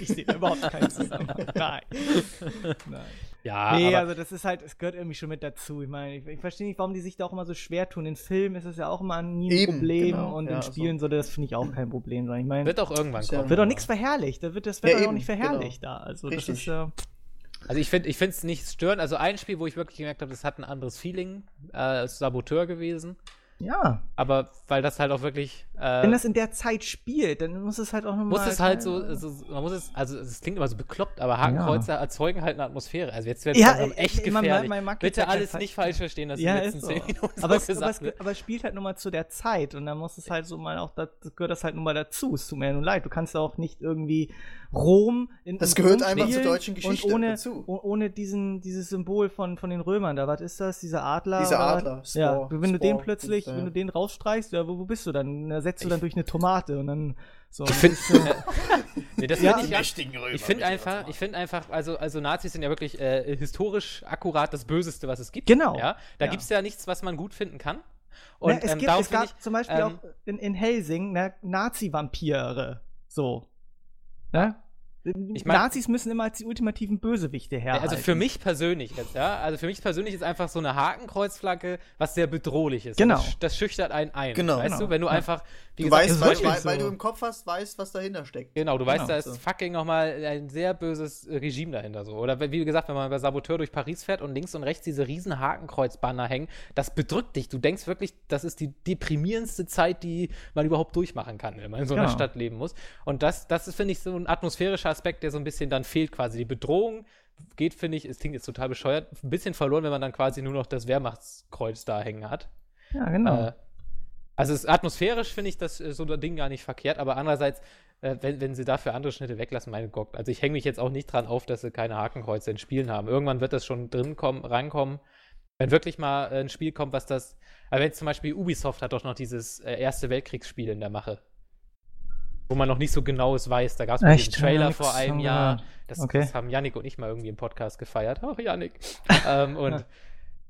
ich sehe da überhaupt keinen Zusammenhang. Nein. Nein. Ja, nee, aber also das ist halt, es gehört irgendwie schon mit dazu. Ich meine, ich, ich verstehe nicht, warum die sich da auch immer so schwer tun. In Filmen ist es ja auch immer nie ein Eben, Problem genau, und ja, in Spielen so, das finde ich auch kein Problem sein. Ich meine, wird wird, auch irgendwann kommen. doch aber- nichts verherrlicht. Da wird das wird Ja, doch auch nicht verherrlicht da. Also Richtig. das ist ja. Also ich finde ich finde es nicht störend. Also ein Spiel, wo ich wirklich gemerkt habe, das hat ein anderes Feeling, äh, ist Saboteur gewesen. Ja. Aber weil das halt auch wirklich. Äh, Wenn das in der Zeit spielt, dann muss es halt auch nochmal. muss es halt so, so, man muss es, also es klingt immer so bekloppt, aber Hakenkreuze erzeugen halt eine Atmosphäre. Also jetzt wird es Ja, echt äh, man- gefährlich. man jetzt Bitte ja alles nicht falsch verstehen, dass Ja, die letzten so. zehn Minuten Aber so es, aber, es, aber es spielt halt nun mal zu der Zeit und dann muss es halt so mal auch, das gehört das halt nun mal dazu. Es tut mir ja nun leid. Du kannst auch nicht irgendwie Rom in Das gehört Rom einfach zur deutschen Geschichte und ohne, dazu. ohne diesen, dieses Symbol von, von den Römern da. Was ist das? Dieser Adler? Dieser? Adler, Ja, Spore, wenn du den plötzlich, ja. wenn du den rausstreichst, ja, wo, wo bist du dann? Ersetzt du dann durch eine Tomate und dann so. Ich finde, nee, das Ja. finde ich, ja, ich finde einfach, ich finde einfach, also, also Nazis sind ja wirklich äh, historisch akkurat das Böseste, was es gibt. Genau. Ja, da Ja. gibt es ja nichts, was man gut finden kann. Und Und es, ähm, gibt, es gab ich, zum Beispiel ähm, auch in, in Helsing ne, Nazi-Vampire. So. Ne? Ich mein- Nazis müssen immer als die ultimativen Bösewichte herhalten. also für mich persönlich jetzt, ja, also für mich persönlich ist einfach so eine Hakenkreuzflagge, was sehr bedrohlich ist. Genau. Das, das schüchtert einen ein. Genau. Weißt Genau. du, wenn du Ja. einfach, wie Du gesagt, weißt, weil, weil, weil so- du im Kopf hast, weißt, was dahinter steckt. Genau, du weißt, Genau, da ist so. fucking nochmal ein sehr böses Regime dahinter so. Oder wie gesagt, wenn man bei Saboteur durch Paris fährt und links und rechts diese riesen Hakenkreuzbanner hängen, das bedrückt dich. Du denkst wirklich, das ist die deprimierendste Zeit, die man überhaupt durchmachen kann, wenn man in so einer Genau. Stadt leben muss. Und das, das ist, finde ich, so ein atmosphärischer Aspekt, der so ein bisschen dann fehlt quasi. Die Bedrohung geht, finde ich, es klingt jetzt total bescheuert, ein bisschen verloren, wenn man dann quasi nur noch das Wehrmachtskreuz da hängen hat. ja, genau. Äh, also es, atmosphärisch finde ich das äh, so ein Ding gar nicht verkehrt, aber andererseits, äh, wenn, wenn sie dafür andere Schnitte weglassen, meine Gott. Also ich hänge mich jetzt auch nicht dran auf, dass sie keine Hakenkreuze in Spielen haben. Irgendwann wird das schon drin kommen, rankommen. Wenn wirklich mal äh, ein Spiel kommt, was das. Aber wenn zum Beispiel Ubisoft hat doch noch dieses äh, Erste Weltkriegsspiel in der Mache. Wo man noch nicht so genau es weiß. Da gab es mal diesen Trailer nix vor einem Jahr. Das, Okay. das haben Yannick und ich mal irgendwie im Podcast gefeiert. Ach, Yannick. ähm, und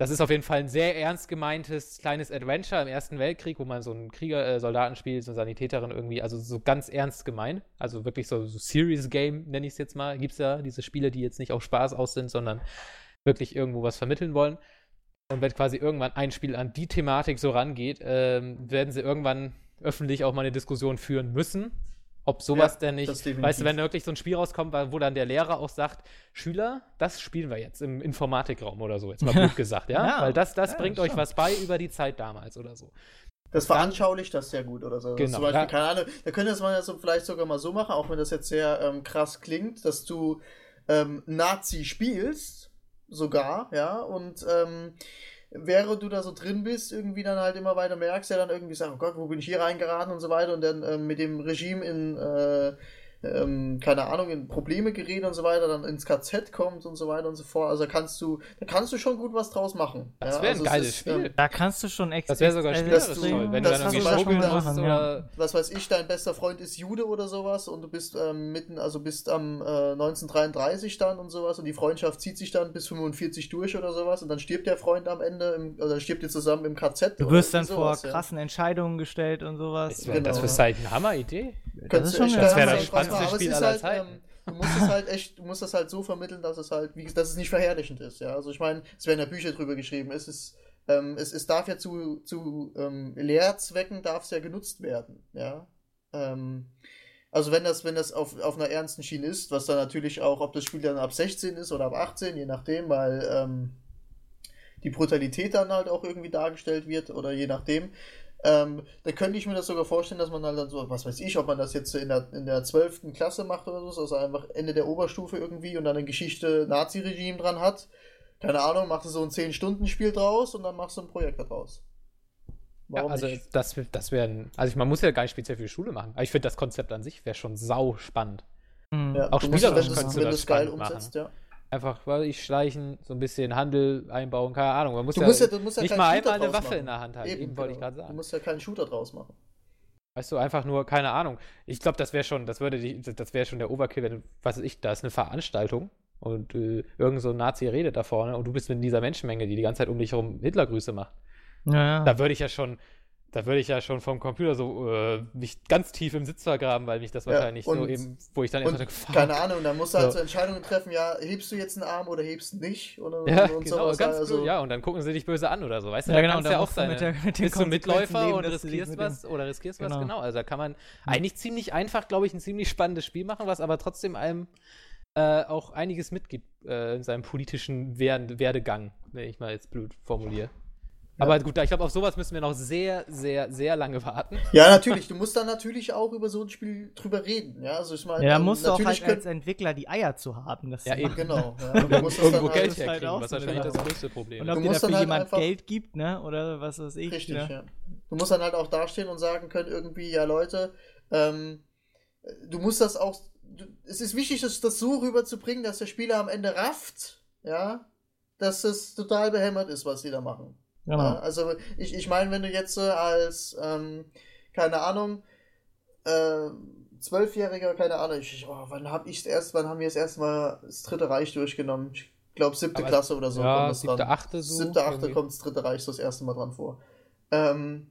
das ist auf jeden Fall ein sehr ernst gemeintes kleines Adventure im Ersten Weltkrieg, wo man so einen Krieger, äh, spielt, so eine Sanitäterin irgendwie, also so ganz ernst gemeint. Also wirklich so, so Serious Game, nenne ich es jetzt mal. Gibt es ja diese Spiele, die jetzt nicht auf Spaß aus sind, sondern wirklich irgendwo was vermitteln wollen. Und wenn quasi irgendwann ein Spiel an die Thematik so rangeht, ähm, werden sie irgendwann öffentlich auch mal eine Diskussion führen müssen, ob sowas Ja, denn nicht, das weißt du, wenn wirklich so ein Spiel rauskommt, wo dann der Lehrer auch sagt, Schüler, das spielen wir jetzt im Informatikraum oder so, jetzt mal blöd gesagt, ja? Ja, Weil das, das ja, bringt schon. euch was bei über die Zeit damals oder so. Das veranschaulicht das sehr gut oder so. Genau, Zum Beispiel, ja. keine Ahnung, da könnte man ja so vielleicht sogar mal so machen, auch wenn das jetzt sehr ähm, krass klingt, dass du ähm, Nazi spielst, sogar, ja, und ähm, während du da so drin bist, irgendwie dann halt immer weiter merkst, ja dann irgendwie sagst, oh Gott, wo bin ich hier reingeraten und so weiter und dann ähm, mit dem Regime in, äh, ähm, keine Ahnung, in Probleme gerät und so weiter, dann ins KZ kommt und so weiter und so fort. Also da kannst du, da kannst du schon gut was draus machen. Das ja? wäre also ein es geiles ist, Spiel. ähm, Da kannst du schon extra. Das wäre sogar spielerisch toll, wenn du das dann hast irgendwie du schon schmuggeln gemacht, musst ja. oder. was weiß ich, dein bester Freund ist Jude oder sowas und du bist ähm, mitten, also bist am äh, 1933 dann und sowas und die Freundschaft zieht sich dann bis 45 durch oder sowas und dann stirbt der Freund am Ende im, oder stirbt ihr zusammen im KZ. Du wirst dann irgendwie vor sowas, ja. krassen Entscheidungen gestellt und sowas. Das wäre das Genau. für Zeit eine Hammer-Idee. Ist echt das wär ganz das Spaß machen, aber es ist halt, ähm, Du musst es halt echt, du musst das halt so vermitteln, dass es halt, wie dass es nicht verherrlichend ist, ja. Also ich meine, es werden ja Bücher drüber geschrieben, es ist, ähm, es, es darf ja zu, zu ähm, Lehrzwecken darf es ja genutzt werden, ja. Ähm, also wenn das, wenn das auf, auf einer ernsten Schiene ist, was dann natürlich auch, ob das Spiel dann ab 16 ist oder ab 18, je nachdem, weil ähm, die Brutalität dann halt auch irgendwie dargestellt wird oder je nachdem. Ähm, da könnte ich mir das sogar vorstellen, dass man halt dann so, was weiß ich, ob man das jetzt in der, in der 12. Klasse macht oder so, also einfach Ende der Oberstufe irgendwie und dann eine Geschichte Nazi-Regime dran hat. Keine Ahnung, machst du so ein 10-Stunden-Spiel draus und dann machst du ein Projekt daraus. Ja, also nicht? das, das wäre, also man muss ja gar nicht speziell für die Schule machen, aber ich finde das Konzept an sich wäre schon sau spannend. Mhm. Ja, auch spielerisch könntest du das geil umsetzt, ja. Einfach, weil ich schleichen, so ein bisschen Handel einbauen, keine Ahnung. Man muss du ja, musst ja, du musst ja nicht mal einmal eine Waffe machen. in der Hand haben. Eben, Eben wollte genau. ich gerade sagen. Du musst ja keinen Shooter draus machen. Weißt du, einfach nur, keine Ahnung. Ich glaube, das wäre schon, das würde die, das wäre schon der Overkill, wenn, was weiß ich, da ist eine Veranstaltung und äh, irgend so ein Nazi redet da vorne und du bist mit dieser Menschenmenge, die die ganze Zeit um dich herum Hitlergrüße macht. Ja, ja. Da würde ich ja schon, da würde ich ja schon vom Computer so äh, mich ganz tief im Sitz vergraben, weil mich das ja, wahrscheinlich und, so eben, wo ich dann erstmal denke, keine Ahnung, da musst du halt so. so Entscheidungen treffen, ja, hebst du jetzt einen Arm oder hebst nicht oder ja, und genau, sowas. Ganz also, ja, und dann gucken sie dich böse an oder so, weißt du, ja, genau, kannst ja auch sein. Mit der, mit bist du Mitläufer leben, und riskierst was oder riskierst genau. was, genau. Also da kann man eigentlich ziemlich einfach, glaube ich, ein ziemlich spannendes Spiel machen, was aber trotzdem einem äh, auch einiges mitgibt äh, in seinem politischen Werdegang, wenn ich mal jetzt blöd formuliere. Aber gut, ich glaube, auf sowas müssen wir noch sehr, sehr, sehr lange warten. Ja, natürlich. Du musst dann natürlich auch über so ein Spiel drüber reden. Ja, also ich meine, ja, da musst du auch halt als Entwickler die Eier zu haben. Das ja, eben. Genau. Ja. du musst irgendwo halt Geld herkriegen, halt was wahrscheinlich das größte Problem ist. Und ob dir dafür halt jemand Geld gibt, ne, oder was weiß ich. Richtig, ne? ja. Du musst dann halt auch dastehen und sagen können, irgendwie, ja, Leute, ähm, du musst das auch, du, es ist wichtig, das, das so rüberzubringen, dass der Spieler am Ende rafft, ja, dass es total behämmert ist, was sie da machen. Genau. Ja, also ich, ich meine, wenn du jetzt äh, als, ähm, keine Ahnung, äh, Zwölfjähriger, keine Ahnung, ich, oh, wann hab ich erst, wann haben wir das erste Mal das Dritte Reich durchgenommen? Ich glaube siebte Aber Klasse oder so ja, kommt das siebte. Achte so siebte, achte kommt das Dritte Reich so das erste Mal dran vor. Ähm,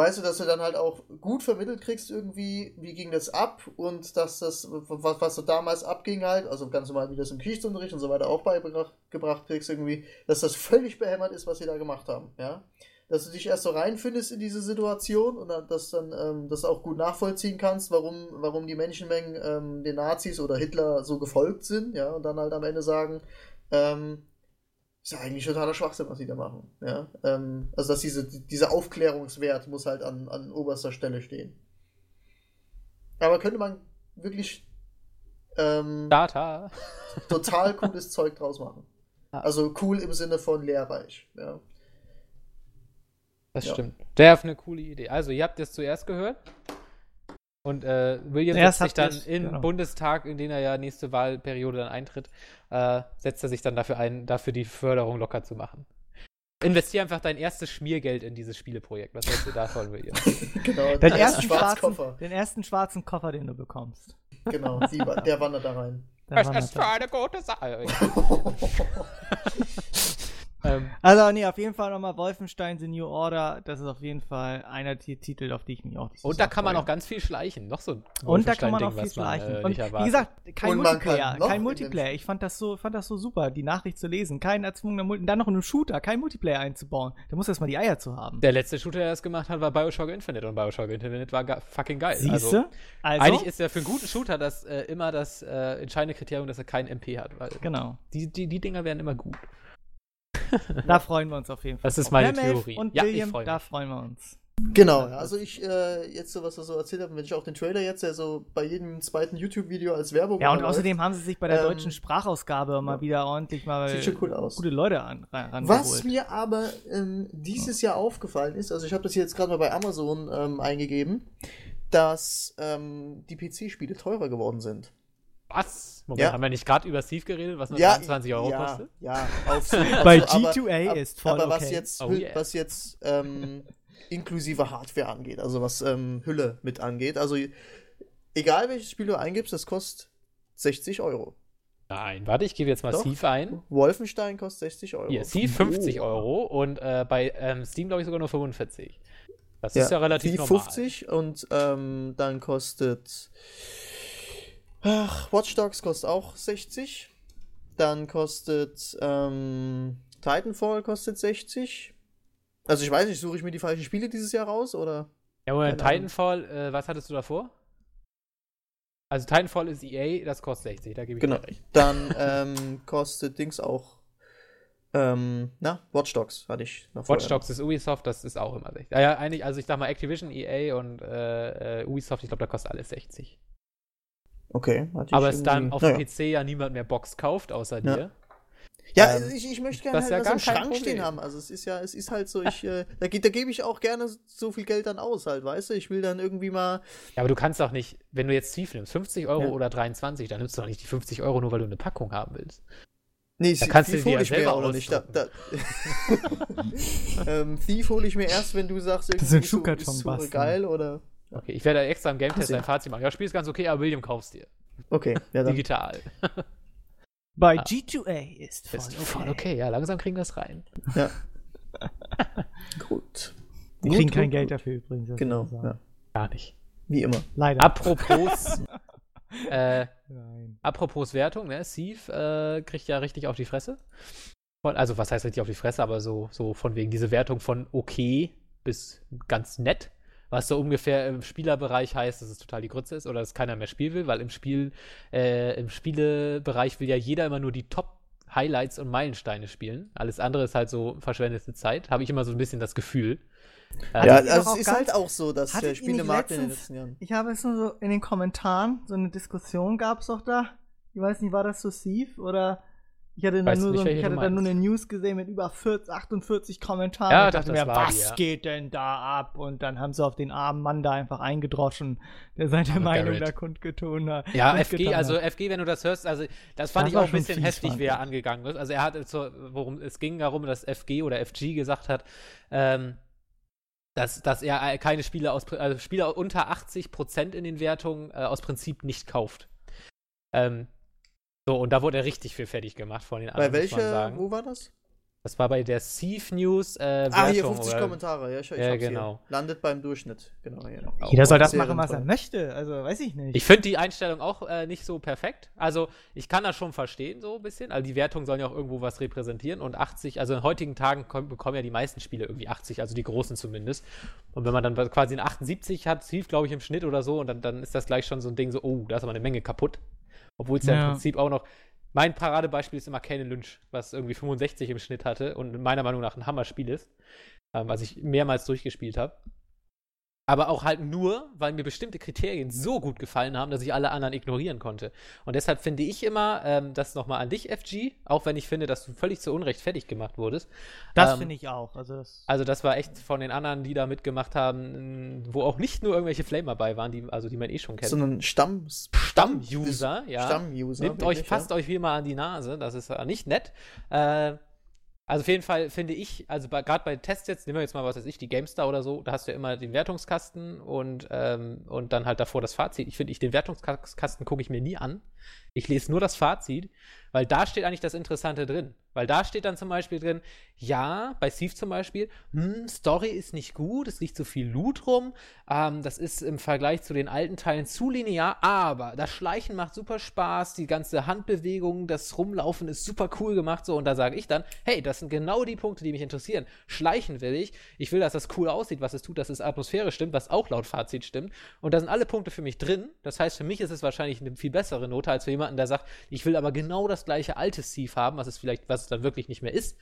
weißt du, dass du dann halt auch gut vermittelt kriegst irgendwie, wie ging das ab und dass das, was, was so damals abging halt, also ganz normal wie das im Geschichtsunterricht und so weiter auch beigebracht kriegst irgendwie, dass das völlig behämmert ist, was sie da gemacht haben, ja. Dass du dich erst so reinfindest in diese Situation und dann, dass dann ähm, das auch gut nachvollziehen kannst, warum, warum die Menschenmengen ähm, den Nazis oder Hitler so gefolgt sind, ja, und dann halt am Ende sagen, ähm, ist ja eigentlich totaler Schwachsinn, was sie da machen. Ja? Ähm, also, dass diese, dieser Aufklärungswert muss halt an, an oberster Stelle stehen. Aber könnte man wirklich ähm, Data. total cooles Zeug draus machen. Also cool im Sinne von lehrreich. Ja. Das ja. stimmt. Der hat eine coole Idee. Also, ihr habt das zuerst gehört. Und äh, William setzt sich dann ich, im genau. Bundestag, in den er ja nächste Wahlperiode dann eintritt, äh, setzt er sich dann dafür ein, dafür die Förderung locker zu machen. Investier einfach dein erstes Schmiergeld in dieses Spieleprojekt. Was hältst du davon, William? genau, den, ersten schwarzen, den ersten schwarzen Koffer, den du bekommst. Genau, die, der wandert da rein. Der das ist für eine gute Sache. Ähm, also, nee, auf jeden Fall nochmal Wolfenstein The New Order. Das ist auf jeden Fall einer der Titel, auf die ich mich auch nicht so Und da kann man auch ganz viel schleichen. Noch so ein Und da kann man auch viel schleichen. Man, äh, und wie gesagt, kein Multiplayer. Kein Multiplayer. Ich fand das, so, fand das so super, die Nachricht zu lesen. Kein erzwungener Multiplayer. Dann noch in einem Shooter, kein Multiplayer einzubauen. Da muss erstmal die Eier zu haben. Der letzte Shooter, der das gemacht hat, war Bioshock Infinite. Und Bioshock Infinite war fucking geil. Siehste? Also, also, eigentlich ist ja für einen guten Shooter das äh, immer das äh, entscheidende Kriterium, dass er kein MP hat. genau. Die, die, die Dinger werden immer gut. da freuen wir uns auf jeden Fall. Das ist meine Theorie. Und ja, William, freu da freuen wir uns. Genau, also ich, äh, jetzt so, was wir so erzählt haben, wenn ich auch den Trailer jetzt ja so bei jedem zweiten YouTube-Video als Werbung Ja, und außerdem haben sie sich bei der ähm, deutschen Sprachausgabe mal wieder ordentlich mal sieht schon cool aus. gute Leute an, ran Was mir aber ähm, dieses Jahr aufgefallen ist, also ich habe das jetzt gerade mal bei Amazon ähm, eingegeben, dass ähm, die PC-Spiele teurer geworden sind. Was? Moment, ja. haben wir nicht gerade über Steve geredet, was nur ja, 23 Euro ja, kostet? Ja, auf, also, Bei G2A aber, ist voll Aber was okay. jetzt, oh, yeah. was jetzt ähm, inklusive Hardware angeht, also was ähm, Hülle mit angeht, also egal welches Spiel du eingibst, das kostet 60 Euro. Nein, warte, ich gebe jetzt mal Doch. Steve ein. Wolfenstein kostet 60 Euro. Hier, Steve 50 oh. Euro und äh, bei ähm, Steam glaube ich sogar nur 45. Das ist ja relativ Steve normal. 50 und ähm, dann kostet Ach, Watch Dogs kostet auch 60. Dann kostet ähm, Titanfall kostet 60. Also ich weiß nicht, suche ich mir die falschen Spiele dieses Jahr raus oder? Ja, Moment, Titanfall, äh, was hattest du davor? Also Titanfall ist EA, das kostet 60, da gebe ich genau. recht. Dann ähm, kostet Dings auch Ähm, na, Watch Dogs hatte ich noch Watch Dogs ist Ubisoft, das ist auch immer 60. Ja, eigentlich, also ich sag mal Activision, EA und äh, äh Ubisoft, ich glaube, da kostet alles 60. Okay. Aber es dann auf naja. dem PC ja niemand mehr Box kauft, außer ja. dir. Ja, ähm, ich, ich möchte gerne halt ja was im Schrank Problem. stehen haben. Also es ist ja, es ist halt so, ich, äh, da, da gebe ich auch gerne so viel Geld dann aus, halt, weißt du? Ich will dann irgendwie mal. Ja, aber du kannst auch nicht, wenn du jetzt Thief nimmst, 50 Euro ja. oder 23, dann nimmst du doch nicht die 50 Euro nur, weil du eine Packung haben willst. Nee, da kannst Thief du hole ich mir auch nicht. Da, da ähm, Thief hole ich mir erst, wenn du sagst, irgendwie ist, so, ist so geil oder. Okay, ich werde extra im Game Test ein Fazit machen. Ja, Spiel ist ganz okay, aber William kaufst dir. Okay, ja dann. Digital. Bei ah. G2A ist voll, ist voll okay. okay. Ja, langsam kriegen wir es rein. Ja. gut. Wir kriegen gut, kein gut, Geld dafür übrigens. Genau. Ja. Gar nicht. Wie immer. Leider. Apropos. äh, apropos Wertung, ne? Sieve äh, kriegt ja richtig auf die Fresse. Also, was heißt richtig auf die Fresse, aber so, so von wegen diese Wertung von okay bis ganz nett was so ungefähr im Spielerbereich heißt, dass es total die Grütze ist oder dass keiner mehr spielen will, weil im Spiel, äh, im Spielebereich will ja jeder immer nur die Top Highlights und Meilensteine spielen. Alles andere ist halt so verschwendete Zeit, habe ich immer so ein bisschen das Gefühl. Äh, ja, also es ist halt auch so, dass der Spielemarkt in den letzten Jahren. Ich habe es nur so in den Kommentaren, so eine Diskussion gab es doch da. Ich weiß nicht, war das so Sieve oder ich hatte, dann nur, nicht, so, ich hatte dann nur eine News gesehen mit über 40, 48 Kommentaren. Ja, und dachte mir, was die, ja. geht denn da ab? Und dann haben sie auf den armen Mann da einfach eingedroschen, der seine oh, Meinung Garrett. da kundgetun hat. Ja, FG, also FG, wenn du das hörst, also das fand das ich auch ein bisschen heftig, wie er angegangen ist. Also er hat, so, worum es ging darum, dass FG oder FG gesagt hat, ähm, dass, dass er keine Spieler aus, also Spieler unter 80 Prozent in den Wertungen äh, aus Prinzip nicht kauft. Ähm, so, und da wurde er richtig viel fertig gemacht von den anderen. Bei welcher, wo war das? Das war bei der Thief News. Äh, ah, hier 50 oder? Kommentare, ja, ich, ich ja, genau. Hier. Landet beim Durchschnitt, genau. Ja. Jeder soll das machen, was er möchte, also weiß ich nicht. Ich finde die Einstellung auch äh, nicht so perfekt. Also, ich kann das schon verstehen, so ein bisschen. Also, die Wertungen sollen ja auch irgendwo was repräsentieren und 80, also in heutigen Tagen bekommen ja die meisten Spiele irgendwie 80, also die großen zumindest. Und wenn man dann quasi eine 78 hat, Thief, glaube ich, im Schnitt oder so, und dann, dann ist das gleich schon so ein Ding so, oh, da ist aber eine Menge kaputt. Obwohl es ja. ja. im Prinzip auch noch. Mein Paradebeispiel ist immer Kane Lynch, was irgendwie 65 im Schnitt hatte und meiner Meinung nach ein Hammerspiel ist, ähm, was ich mehrmals durchgespielt habe aber auch halt nur, weil mir bestimmte Kriterien so gut gefallen haben, dass ich alle anderen ignorieren konnte. Und deshalb finde ich immer, ähm, das nochmal an dich, FG, auch wenn ich finde, dass du völlig zu Unrecht fertig gemacht wurdest. Das ähm, finde ich auch. Also das, also das war echt von den anderen, die da mitgemacht haben, wo auch nicht nur irgendwelche Flamer bei waren, die, also die man eh schon kennt. Sondern Stamm, Stamm-User, ja. Stamm-User. Nehmt euch, fasst ja. euch wie mal an die Nase, das ist ja nicht nett. Äh, also auf jeden Fall finde ich, also gerade bei Tests jetzt, nehmen wir jetzt mal, was weiß ich, die GameStar oder so, da hast du ja immer den Wertungskasten und, ähm, und dann halt davor das Fazit. Ich finde, ich den Wertungskasten gucke ich mir nie an. Ich lese nur das Fazit, weil da steht eigentlich das Interessante drin. Weil da steht dann zum Beispiel drin, ja, bei Steve zum Beispiel, hm, Story ist nicht gut, es liegt zu viel Loot rum, ähm, das ist im Vergleich zu den alten Teilen zu linear, aber das Schleichen macht super Spaß, die ganze Handbewegung, das Rumlaufen ist super cool gemacht, so, und da sage ich dann, hey, das sind genau die Punkte, die mich interessieren. Schleichen will ich, ich will, dass das cool aussieht, was es tut, dass es Atmosphäre stimmt, was auch laut Fazit stimmt, und da sind alle Punkte für mich drin, das heißt, für mich ist es wahrscheinlich eine viel bessere Note als für jemanden, der sagt, ich will aber genau das gleiche alte Steve haben, was es vielleicht, was dann wirklich nicht mehr ist.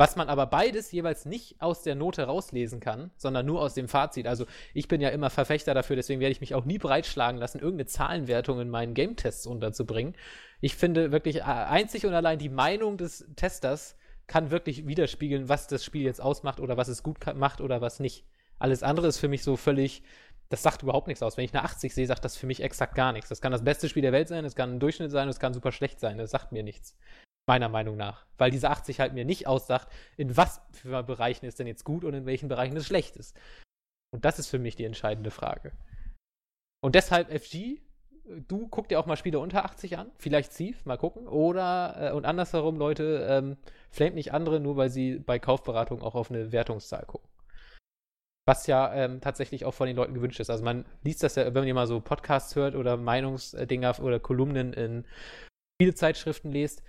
Was man aber beides jeweils nicht aus der Note rauslesen kann, sondern nur aus dem Fazit. Also ich bin ja immer Verfechter dafür, deswegen werde ich mich auch nie breitschlagen lassen, irgendeine Zahlenwertung in meinen Game-Tests unterzubringen. Ich finde wirklich äh, einzig und allein die Meinung des Testers kann wirklich widerspiegeln, was das Spiel jetzt ausmacht oder was es gut macht oder was nicht. Alles andere ist für mich so völlig, das sagt überhaupt nichts aus. Wenn ich eine 80 sehe, sagt das für mich exakt gar nichts. Das kann das beste Spiel der Welt sein, es kann ein Durchschnitt sein, es kann super schlecht sein. Das sagt mir nichts. Meiner Meinung nach. Weil diese 80 halt mir nicht aussagt, in was für Bereichen ist denn jetzt gut und in welchen Bereichen es schlecht ist. Und das ist für mich die entscheidende Frage. Und deshalb FG, du guck dir auch mal Spiele unter 80 an, vielleicht Thief, mal gucken. Oder, äh, und andersherum, Leute, ähm, flamet nicht andere, nur weil sie bei Kaufberatung auch auf eine Wertungszahl gucken. Was ja ähm, tatsächlich auch von den Leuten gewünscht ist. Also man liest das ja, wenn man hier mal so Podcasts hört oder Meinungsdinger oder Kolumnen in Spielezeitschriften liest,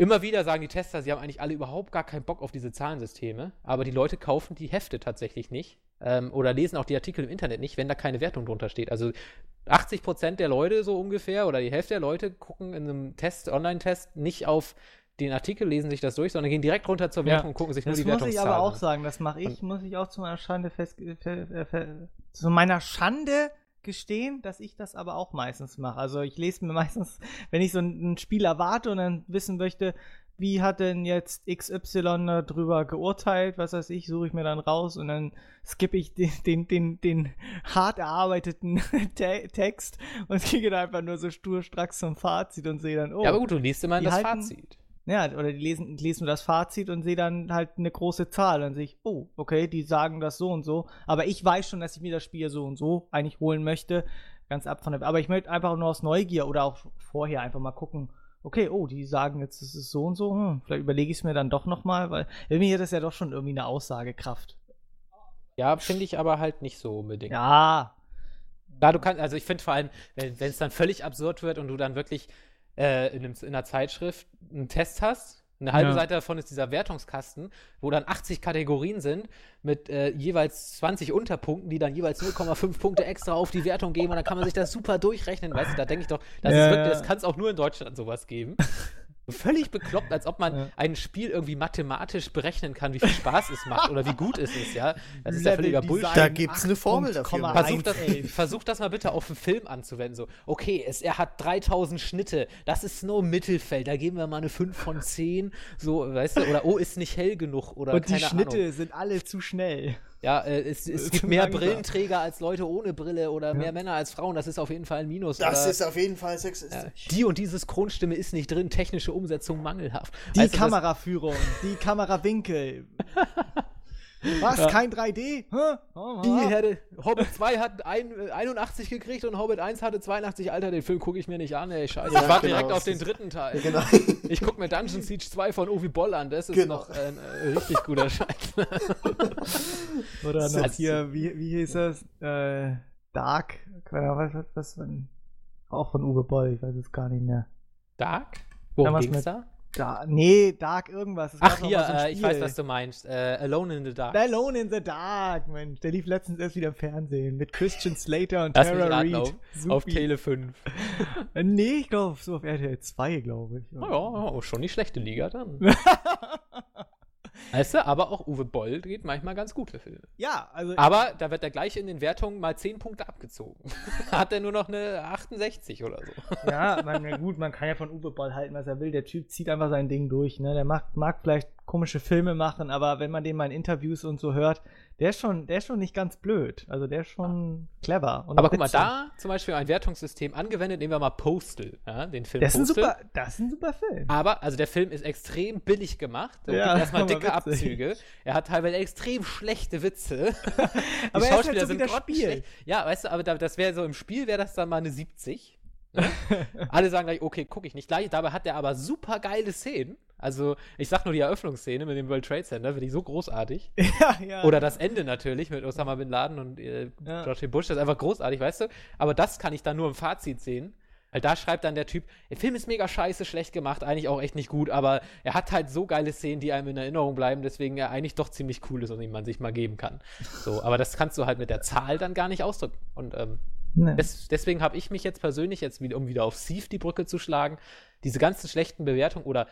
Immer wieder sagen die Tester, sie haben eigentlich alle überhaupt gar keinen Bock auf diese Zahlensysteme, aber die Leute kaufen die Hefte tatsächlich nicht ähm, oder lesen auch die Artikel im Internet nicht, wenn da keine Wertung drunter steht. Also 80 Prozent der Leute so ungefähr oder die Hälfte der Leute gucken in einem Test, Online-Test nicht auf den Artikel, lesen sich das durch, sondern gehen direkt runter zur Wertung Ja. und gucken sich Das nur die muss ich aber auch an. sagen, das mache ich, muss ich auch zu meiner Schande fest, fe- fe- zu meiner Schande gestehen, dass ich das aber auch meistens mache. Also ich lese mir meistens, wenn ich so ein, Spiel erwarte und dann wissen möchte, wie hat denn jetzt XY darüber geurteilt, was weiß ich, suche ich mir dann raus und dann skippe ich den, den, den, den hart erarbeiteten Te Text und gehe dann einfach nur so stur stracks zum Fazit und sehe dann, oh, Ja, aber gut, du liest immer das halten- Fazit. Ja, oder die lesen, lesen nur das Fazit und sehe dann halt eine große Zahl. Dann sehe ich, oh, okay, die sagen das so und so. Aber ich weiß schon, dass ich mir das Spiel so und so eigentlich holen möchte. Ganz ab von der. Aber ich möchte einfach nur aus Neugier oder auch vorher einfach mal gucken, okay, oh, die sagen jetzt, es ist so und so. Hm, vielleicht überlege ich es mir dann doch nochmal, weil irgendwie hat das ja doch schon irgendwie eine Aussagekraft. Ja, finde ich aber halt nicht so unbedingt. Ja. Ja, du kannst, also ich finde vor allem, wenn es dann völlig absurd wird und du dann wirklich äh, in, einem, in einer Zeitschrift einen Test hast, eine halbe Ja. Seite davon ist dieser Wertungskasten, wo dann 80 Kategorien sind mit äh, jeweils 20 Unterpunkten, die dann jeweils 0,5 Punkte extra auf die Wertung geben und dann kann man sich das super durchrechnen, weißt du, da denke ich doch, das Ja, ist wirklich, das kann es auch nur in Deutschland sowas geben. Völlig bekloppt, als ob man Ja. ein Spiel irgendwie mathematisch berechnen kann, wie viel Spaß es macht oder wie gut es ist, ja. Das ist ja völliger Design Bullshit. Da gibt's eine Formel dafür. 8,1. Versuch das, 1,11. versuch das mal bitte auf einen Film anzuwenden. So, okay, es, er hat 3000 Schnitte. Das ist nur Mittelfeld. Da geben wir mal eine 5 von 10. So, weißt du, oder oh, ist nicht hell genug. Oder Und die Schnitte Ahnung. sind alle zu schnell. Ja, äh, es, es Zu gibt mehr. Brillenträger als Leute ohne Brille oder mehr Männer als Frauen. Das ist auf jeden Fall ein Minus. Das ist auf jeden Fall ja, sexistisch. die und dieses Kronstimme ist nicht drin. Technische Umsetzung mangelhaft. Die Weißt du, Kameraführung, die Kamerawinkel. Was? Kein 3D? Hä? Oh, Die hätte, Hobbit 2 hat ein, äh, 81 gekriegt und Hobbit 1 hatte 82. Alter, den Film gucke ich mir nicht an, ey. Scheiße. Ja, ich warte genau, direkt auf den dritten Teil. Genau. Ich gucke mir Dungeon Siege 2 von Ovi Boll an. Das ist Genau. noch ein äh, richtig guter Scheiß. Oder noch Also- hier, wie, wie hieß das? Äh, Dark? Was, was, was, was, auch von Uwe Boll, ich weiß es gar nicht mehr. Dark? Worum ging's mit- da? Da, nee, Dark irgendwas. Ach hier, so äh, ich weiß, was du meinst. Äh, Alone in the Dark. Alone in the Dark, Mensch. Der lief letztens erst wieder im Fernsehen mit Christian Slater und Lass Tara Reid. auf, Supi. auf Tele 5. Äh, Nee, ich glaube, so auf RTL 2, glaube ich. Oh, ja, oh, schon die schlechte Liga dann. weißt du, aber auch Uwe Boll dreht manchmal ganz gute Filme. ja, also. Aber da wird er gleich in den Wertungen mal 10 Punkte abgezogen. Hat er nur noch eine 68 oder so. Ja, man, ja gut, man kann ja von Uwe Boll halten, was er will. Der Typ zieht einfach sein Ding durch, ne? Der mag, mag vielleicht komische Filme machen, aber wenn man den mal in Interviews und so hört, der ist schon, der ist schon nicht ganz blöd. Also der ist schon clever. Und Aber guck mal, da zum Beispiel ein Wertungssystem angewendet, nehmen wir mal Postal, ja, den Film Das ist ein super, das ist ein super Film. Aber, also der Film ist extrem billig gemacht. Er Ja, gibt erstmal dicke witzig. Abzüge. Er hat teilweise extrem schlechte Witze. Die Aber er ist halt so wie das grottenschlecht. Spiel. Ja, weißt du, aber da, das wäre so im Spiel wäre das dann mal eine 70. Ne? Alle sagen gleich, okay, gucke ich nicht gleich. Dabei hat er aber super geile Szenen. Also, ich sag nur die Eröffnungsszene mit dem World Trade Center, finde ich so großartig. ja, ja. Oder das Ende natürlich mit Osama Bin Laden und äh, Ja. George. Bush, das ist einfach großartig, weißt du? Aber das kann ich dann nur im Fazit sehen. Weil da schreibt dann der Typ, der Film ist mega scheiße, schlecht gemacht, eigentlich auch echt nicht gut, aber er hat halt so geile Szenen, die einem in Erinnerung bleiben, deswegen er eigentlich doch ziemlich cool ist und den man sich mal geben kann. So, aber das kannst du halt mit der Zahl dann gar nicht ausdrücken. Und ähm, Ne. des, deswegen habe ich mich jetzt persönlich, jetzt um wieder auf Sieve die Brücke zu schlagen, diese ganzen schlechten Bewertungen oder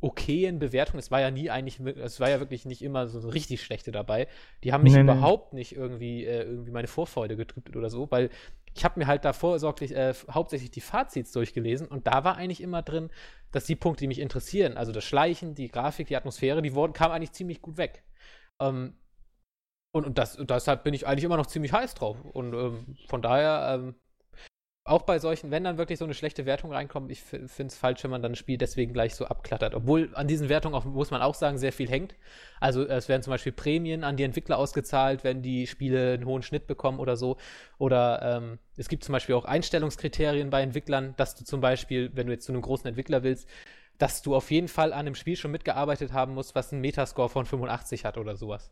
okayen Bewertungen, es war ja nie eigentlich, es war ja wirklich nicht immer so, richtig schlechte dabei, die haben mich Nee, nee. überhaupt nicht irgendwie, äh, irgendwie meine Vorfreude getrübt oder so, weil ich habe mir halt da vorsorglich äh, hauptsächlich die Fazits durchgelesen und da war eigentlich immer drin, dass die Punkte, die mich interessieren, also das Schleichen, die Grafik, die Atmosphäre, die wurden, kamen eigentlich ziemlich gut weg. Ähm, und, und das, deshalb bin ich eigentlich immer noch ziemlich heiß drauf. Und ähm, von daher, ähm, auch bei solchen, wenn dann wirklich so eine schlechte Wertung reinkommt, ich finde es falsch, wenn man dann ein Spiel deswegen gleich so abklattert. Obwohl an diesen Wertungen auch, muss man auch sagen, sehr viel hängt. Also es werden zum Beispiel Prämien an die Entwickler ausgezahlt, wenn die Spiele einen hohen Schnitt bekommen oder so. Oder ähm, es gibt zum Beispiel auch Einstellungskriterien bei Entwicklern, dass du zum Beispiel, wenn du jetzt zu einem großen Entwickler willst, dass du auf jeden Fall an einem Spiel schon mitgearbeitet haben musst, was einen Metascore von 85 hat oder sowas.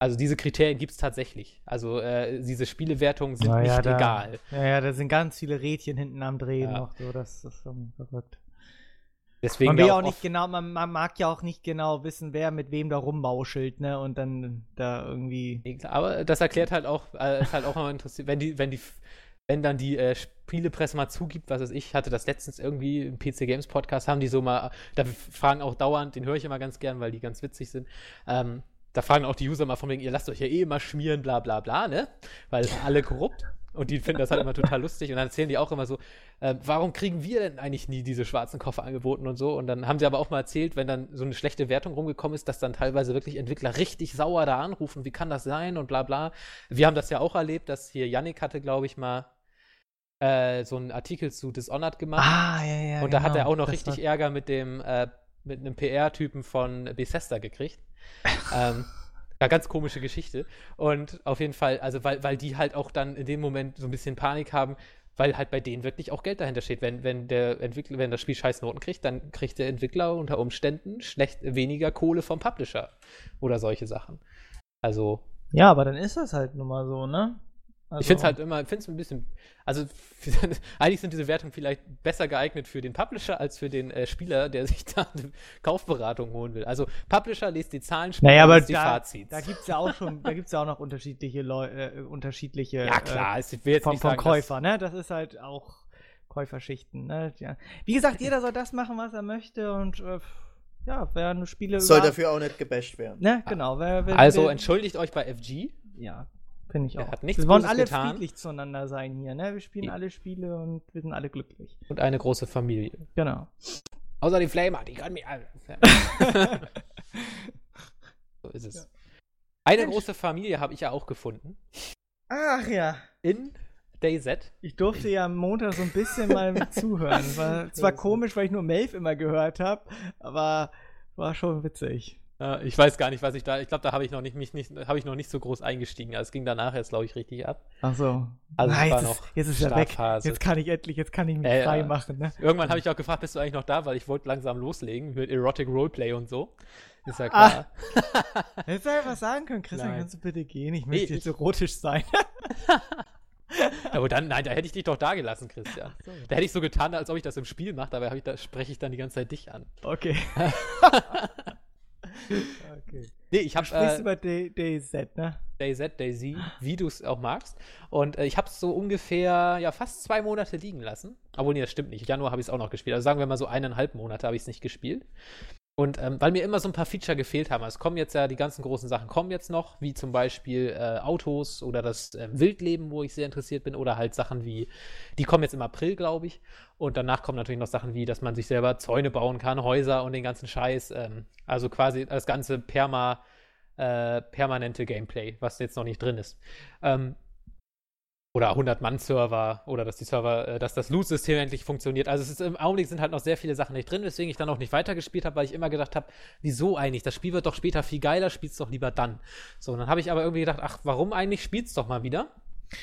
Also diese Kriterien gibt es tatsächlich. Also äh, diese Spielewertungen sind ja, nicht da- egal. Ja, ja, da sind ganz viele Rädchen hinten am Drehen Ja. noch. So, das, ist schon verrückt. Deswegen man will ja auch nicht genau, man, man mag ja auch nicht genau wissen, wer mit wem da rummauschelt, ne? Und dann da irgendwie. Aber das erklärt halt auch, äh, ist halt auch immer interessiert, wenn die, wenn die, wenn dann die äh, Spielepresse mal zugibt, was weiß ich, hatte das letztens irgendwie im PC Games Podcast, haben die so mal, da fragen auch dauernd, den höre ich immer ganz gern, weil die ganz witzig sind. Ähm, da fragen auch die User mal von wegen, ihr lasst euch ja eh immer schmieren, bla bla bla, ne? Weil alle korrupt. Und die finden das halt immer total lustig. Und dann erzählen die auch immer so, äh, warum kriegen wir denn eigentlich nie diese schwarzen Koffer angeboten und so? Und dann haben sie aber auch mal erzählt, wenn dann so eine schlechte Wertung rumgekommen ist, dass dann teilweise wirklich Entwickler richtig sauer da anrufen, wie kann das sein und bla bla. Wir haben das ja auch erlebt, dass hier Yannick hatte, glaube ich, mal äh, so einen Artikel zu Dishonored gemacht. Ah, ja, ja. und da hat genau. er auch noch Das richtig Ärger mit dem, äh, mit einem PR-Typen von Bethesda gekriegt. Ähm, ja, ganz komische Geschichte. Und auf jeden Fall, also weil, weil die halt auch dann in dem Moment so ein bisschen Panik haben, weil halt bei denen wirklich auch Geld dahinter steht. Wenn, wenn der Entwickler, wenn das Spiel scheiß Noten kriegt, dann kriegt der Entwickler unter Umständen schlecht weniger Kohle vom Publisher oder solche Sachen. Also, Ja, aber dann ist das halt nun mal so, ne? Also, ich finde es halt immer, finde es ein bisschen, also eigentlich sind diese Wertungen vielleicht besser geeignet für den Publisher als für den äh, Spieler, der sich da eine Kaufberatung holen will. Also Publisher liest die Zahlen, Spieler Naja, aber liest die da, Fazits. da gibt's ja auch schon, da gibt's ja auch noch unterschiedliche Leute, äh, unterschiedliche ja klar, es will jetzt vom, nicht vom sagen, Käufer, ne? Das ist halt auch Käuferschichten, ne? Ja. Wie gesagt, jeder soll das machen, was er möchte und äh, ja, wer eine Spiele Soll dafür auch nicht gebasht werden. Ne, genau. Wer, wer, also wer, entschuldigt euch bei FG. ja, finde ich Er auch. hat nichts wir wollen alle getan. friedlich zueinander sein hier, ne? Wir spielen Ja. alle Spiele und wir sind alle glücklich. Und eine große Familie. Genau. Außer die Flamer, die können mir alle. so ist es. Ja. Eine Mensch. große Familie habe ich ja auch gefunden. Ach ja. In DayZ. Ich durfte ja am Montag so ein bisschen mal mit zuhören. War zwar komisch, weil ich nur Melv immer gehört habe, aber war schon witzig. Äh, ich weiß gar nicht, was ich da. Ich glaube, da habe ich noch nicht, mich nicht, habe ich noch nicht so groß eingestiegen. Also es ging danach jetzt, glaube ich, richtig ab. Ach so. Also war jetzt, noch ist, jetzt ist er weg. Jetzt kann ich endlich, jetzt kann ich mich Äh, frei ja. machen, ne? Irgendwann habe ich auch gefragt, bist du eigentlich noch da, weil ich wollte langsam loslegen mit Erotic Roleplay und so. Ist ja Ah. klar. Hättest du einfach sagen können, Christian, Nein. kannst du bitte gehen? Ich Nee, möchte jetzt ich- erotisch sein. Aber dann, nein, da hätte ich dich doch da gelassen, Christian. so. Da hätte ich so getan, als ob ich das im Spiel mache, dabei ich da, spreche ich dann die ganze Zeit dich an. Okay. okay. Nee, ich Du habe sprichst äh, über DayZ, ne? DayZ, Daisy, wie du es auch magst. Und äh, ich habe es so ungefähr, ja, fast zwei Monate liegen lassen. Obwohl, nee, das stimmt nicht. Januar habe ich es auch noch gespielt. Also sagen wir mal so eineinhalb Monate habe ich es nicht gespielt. Und ähm, weil mir immer so ein paar Feature gefehlt haben. Also Es kommen jetzt ja, die ganzen großen Sachen kommen jetzt noch, wie zum Beispiel äh, Autos oder das ähm, Wildleben, wo ich sehr interessiert bin, oder halt Sachen wie, die kommen jetzt im April, glaube ich. Und danach kommen natürlich noch Sachen wie, dass man sich selber Zäune bauen kann, Häuser und den ganzen Scheiß. Ähm, also quasi das ganze Perma, äh, permanente Gameplay, was jetzt noch nicht drin ist. Ähm, oder 100-Mann-Server oder dass die Server, äh, dass das Loot-System endlich funktioniert. Also es ist im Augenblick sind halt noch sehr viele Sachen nicht drin, weswegen ich dann auch nicht weitergespielt habe, weil ich immer gedacht habe, wieso eigentlich? Das Spiel wird doch später viel geiler, spiel's doch lieber dann. So, und dann habe ich aber irgendwie gedacht, ach, warum eigentlich? Spiel's doch mal wieder.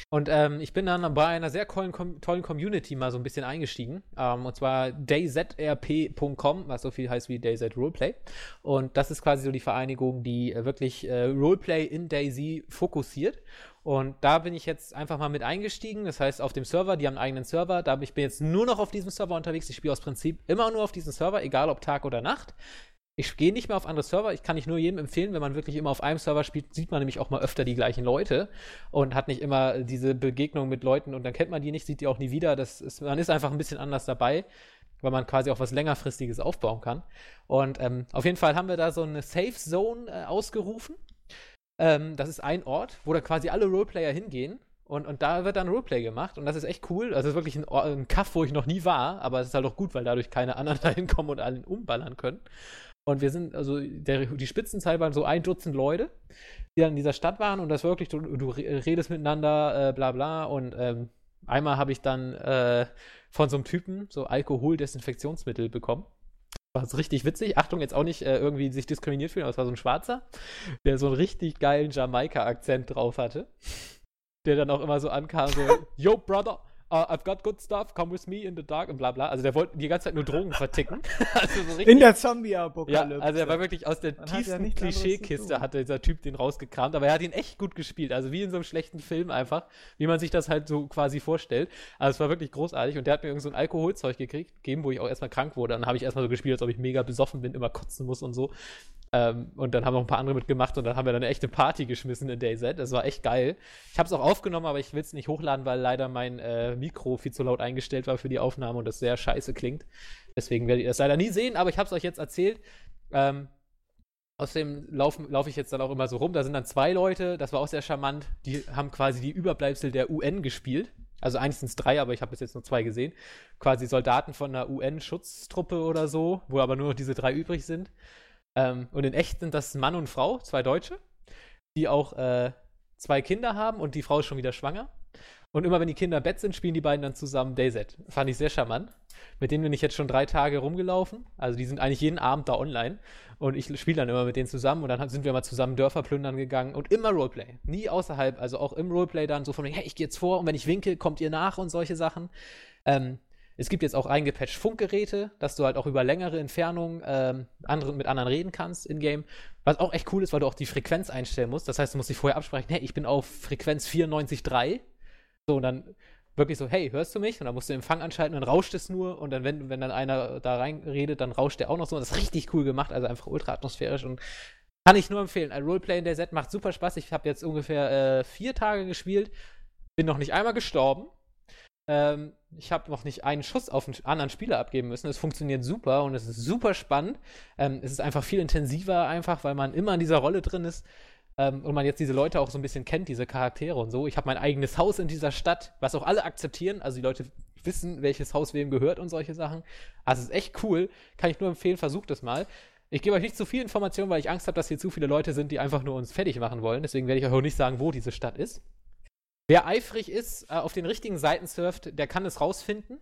Und ähm, ich bin dann bei einer sehr tollen, tollen Community mal so ein bisschen eingestiegen. Ähm, und zwar dayzrp.com, was so viel heißt wie DayZ Roleplay. Und das ist quasi so die Vereinigung, die äh, wirklich äh, Roleplay in Daisy fokussiert. Und da bin ich jetzt einfach mal mit eingestiegen. Das heißt, auf dem Server, die haben einen eigenen Server. Da bin ich bin jetzt nur noch auf diesem Server unterwegs. Ich spiele aus Prinzip immer nur auf diesem Server, egal ob Tag oder Nacht. Ich gehe nicht mehr auf andere Server. Ich kann nicht nur jedem empfehlen, wenn man wirklich immer auf einem Server spielt, sieht man nämlich auch mal öfter die gleichen Leute und hat nicht immer diese Begegnung mit Leuten und dann kennt man die nicht, sieht die auch nie wieder. Das ist, man ist einfach ein bisschen anders dabei, weil man quasi auch was längerfristiges aufbauen kann. Und ähm, auf jeden Fall haben wir da so eine Safe Zone äh, ausgerufen. Ähm, das ist ein Ort, wo da quasi alle Roleplayer hingehen. Und, und da wird dann Roleplay gemacht und das ist echt cool. Also es ist wirklich ein, Or- ein Kaff, wo ich noch nie war, aber es ist halt auch gut, weil dadurch keine anderen da hinkommen und allen umballern können. Und wir sind, also der, die Spitzenzahl waren so ein Dutzend Leute, die dann in dieser Stadt waren und das wirklich, du, du redest miteinander, äh, bla bla. Und ähm, einmal habe ich dann äh, von so einem Typen so Alkoholdesinfektionsmittel bekommen. War so richtig witzig. Achtung, jetzt auch nicht äh, irgendwie sich diskriminiert fühlen, aber es war so ein Schwarzer, der so einen richtig geilen Jamaika-Akzent drauf hatte. Der dann auch immer so ankam, so, yo, Brother, uh, I've got good stuff, come with me in the dark und bla bla. Also der wollte die ganze Zeit nur Drogen verticken. also so richtig, in der Zombie-Apokalypse. Ja, also er war wirklich aus der Man tiefsten ja Klischeekiste hatte dieser Typ den rausgekramt, aber er hat ihn echt gut gespielt. Also wie in so einem schlechten Film einfach, wie man sich das halt so quasi vorstellt. Also es war wirklich großartig und der hat mir irgend so ein Alkoholzeug gekriegt, gegeben, wo ich auch erstmal krank wurde. Dann habe ich erstmal so gespielt, als ob ich mega besoffen bin, immer kotzen muss und so. Ähm, und dann haben noch ein paar andere mitgemacht und dann haben wir dann eine echte Party geschmissen in DayZ. Das war echt geil. Ich habe es auch aufgenommen, aber ich will es nicht hochladen, weil leider mein äh, Mikro viel zu laut eingestellt war für die Aufnahme und das sehr scheiße klingt. Deswegen werdet ihr das leider nie sehen, aber ich habe es euch jetzt erzählt. Ähm, Außerdem laufe lauf ich jetzt dann auch immer so rum. Da sind dann zwei Leute, das war auch sehr charmant, die haben quasi die Überbleibsel der UN gespielt. Also eigentlich sind drei, aber ich habe bis jetzt nur zwei gesehen. Quasi Soldaten von einer UN-Schutztruppe oder so, wo aber nur noch diese drei übrig sind. Ähm, und in echt sind das Mann und Frau, zwei Deutsche, die auch äh, zwei Kinder haben und die Frau ist schon wieder schwanger. Und immer wenn die Kinder im Bett sind, spielen die beiden dann zusammen DayZ. Fand ich sehr charmant. Mit denen bin ich jetzt schon drei Tage rumgelaufen. Also die sind eigentlich jeden Abend da online. Und ich spiele dann immer mit denen zusammen. Und dann sind wir mal zusammen Dörfer plündern gegangen. Und immer Roleplay. Nie außerhalb. Also auch im Roleplay dann so von, hey, ich gehe jetzt vor. Und wenn ich winke, kommt ihr nach und solche Sachen. Ähm, es gibt jetzt auch eingepatcht Funkgeräte, dass du halt auch über längere Entfernungen ähm, andere, mit anderen reden kannst in-game. Was auch echt cool ist, weil du auch die Frequenz einstellen musst. Das heißt, du musst dich vorher absprechen, hey, ich bin auf Frequenz 94.3. So, und dann wirklich so, hey, hörst du mich? Und dann musst du den Empfang anschalten dann rauscht es nur. Und dann, wenn, wenn dann einer da reinredet, dann rauscht der auch noch so. Und das ist richtig cool gemacht, also einfach ultra atmosphärisch und kann ich nur empfehlen. Ein Roleplay in der Set macht super Spaß. Ich habe jetzt ungefähr äh, vier Tage gespielt, bin noch nicht einmal gestorben. Ähm, ich habe noch nicht einen Schuss auf einen anderen Spieler abgeben müssen. Es funktioniert super und es ist super spannend. Ähm, es ist einfach viel intensiver, einfach, weil man immer in dieser Rolle drin ist ähm, und man jetzt diese Leute auch so ein bisschen kennt, diese Charaktere und so. Ich habe mein eigenes Haus in dieser Stadt, was auch alle akzeptieren. Also die Leute wissen, welches Haus wem gehört und solche Sachen. Also es ist echt cool. Kann ich nur empfehlen, versucht es mal. Ich gebe euch nicht zu viel Informationen, weil ich Angst habe, dass hier zu viele Leute sind, die einfach nur uns fertig machen wollen. Deswegen werde ich euch auch nicht sagen, wo diese Stadt ist. Wer eifrig ist, äh, auf den richtigen Seiten surft, der kann es rausfinden.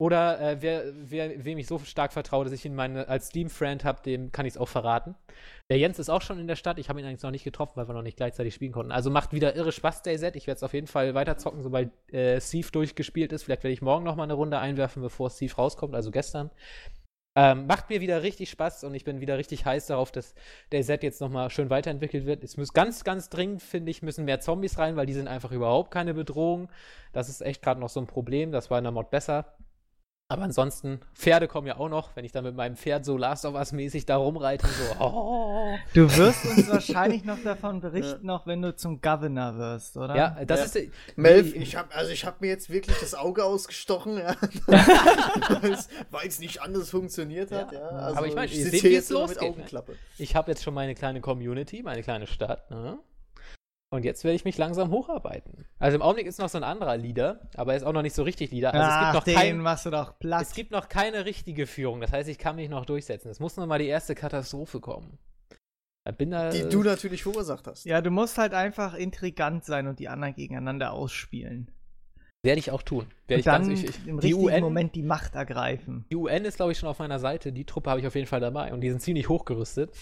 Oder äh, wer, wer, wem ich so stark vertraue, dass ich ihn meine, als Steam-Friend habe, dem kann ich es auch verraten. Der Jens ist auch schon in der Stadt. Ich habe ihn eigentlich noch nicht getroffen, weil wir noch nicht gleichzeitig spielen konnten. Also macht wieder irre Spaß, DayZ. Ich werde es auf jeden Fall weiter zocken, sobald äh, Steve durchgespielt ist. Vielleicht werde ich morgen noch mal eine Runde einwerfen, bevor Steve rauskommt, also gestern. Ähm, macht mir wieder richtig Spaß und ich bin wieder richtig heiß darauf, dass der Set jetzt nochmal schön weiterentwickelt wird. Es muss ganz, ganz dringend, finde ich, müssen mehr Zombies rein, weil die sind einfach überhaupt keine Bedrohung. Das ist echt gerade noch so ein Problem. Das war in der Mod besser. Aber ansonsten, Pferde kommen ja auch noch, wenn ich dann mit meinem Pferd so Last of Us mäßig da rumreite und so. Oh. Du wirst uns wahrscheinlich noch davon berichten, ja. auch wenn du zum Governor wirst, oder? Ja, das ja. ist. Melv, ich habe also ich habe mir jetzt wirklich das Auge ausgestochen, ja. weil es nicht anders funktioniert hat. Ja. Also Aber ich meine, ich sehe, wie es losgeht. Ne? Ich habe jetzt schon meine kleine Community, meine kleine Stadt. Ne? Und jetzt werde ich mich langsam hocharbeiten. Also im Augenblick ist noch so ein anderer Leader, aber er ist auch noch nicht so richtig Leader. Also Ach, es gibt noch den kein, machst du doch platt. Es gibt noch keine richtige Führung. Das heißt, ich kann mich noch durchsetzen. Es muss noch mal die erste Katastrophe kommen. Bin da, die du natürlich verursacht hast. Ja, du musst halt einfach intrigant sein und die anderen gegeneinander ausspielen. Werde ich auch tun. Werde und dann ganz, ich, ich, im richtigen UN, Moment die Macht ergreifen. Die UN ist, glaube ich, schon auf meiner Seite. Die Truppe habe ich auf jeden Fall dabei und die sind ziemlich hochgerüstet.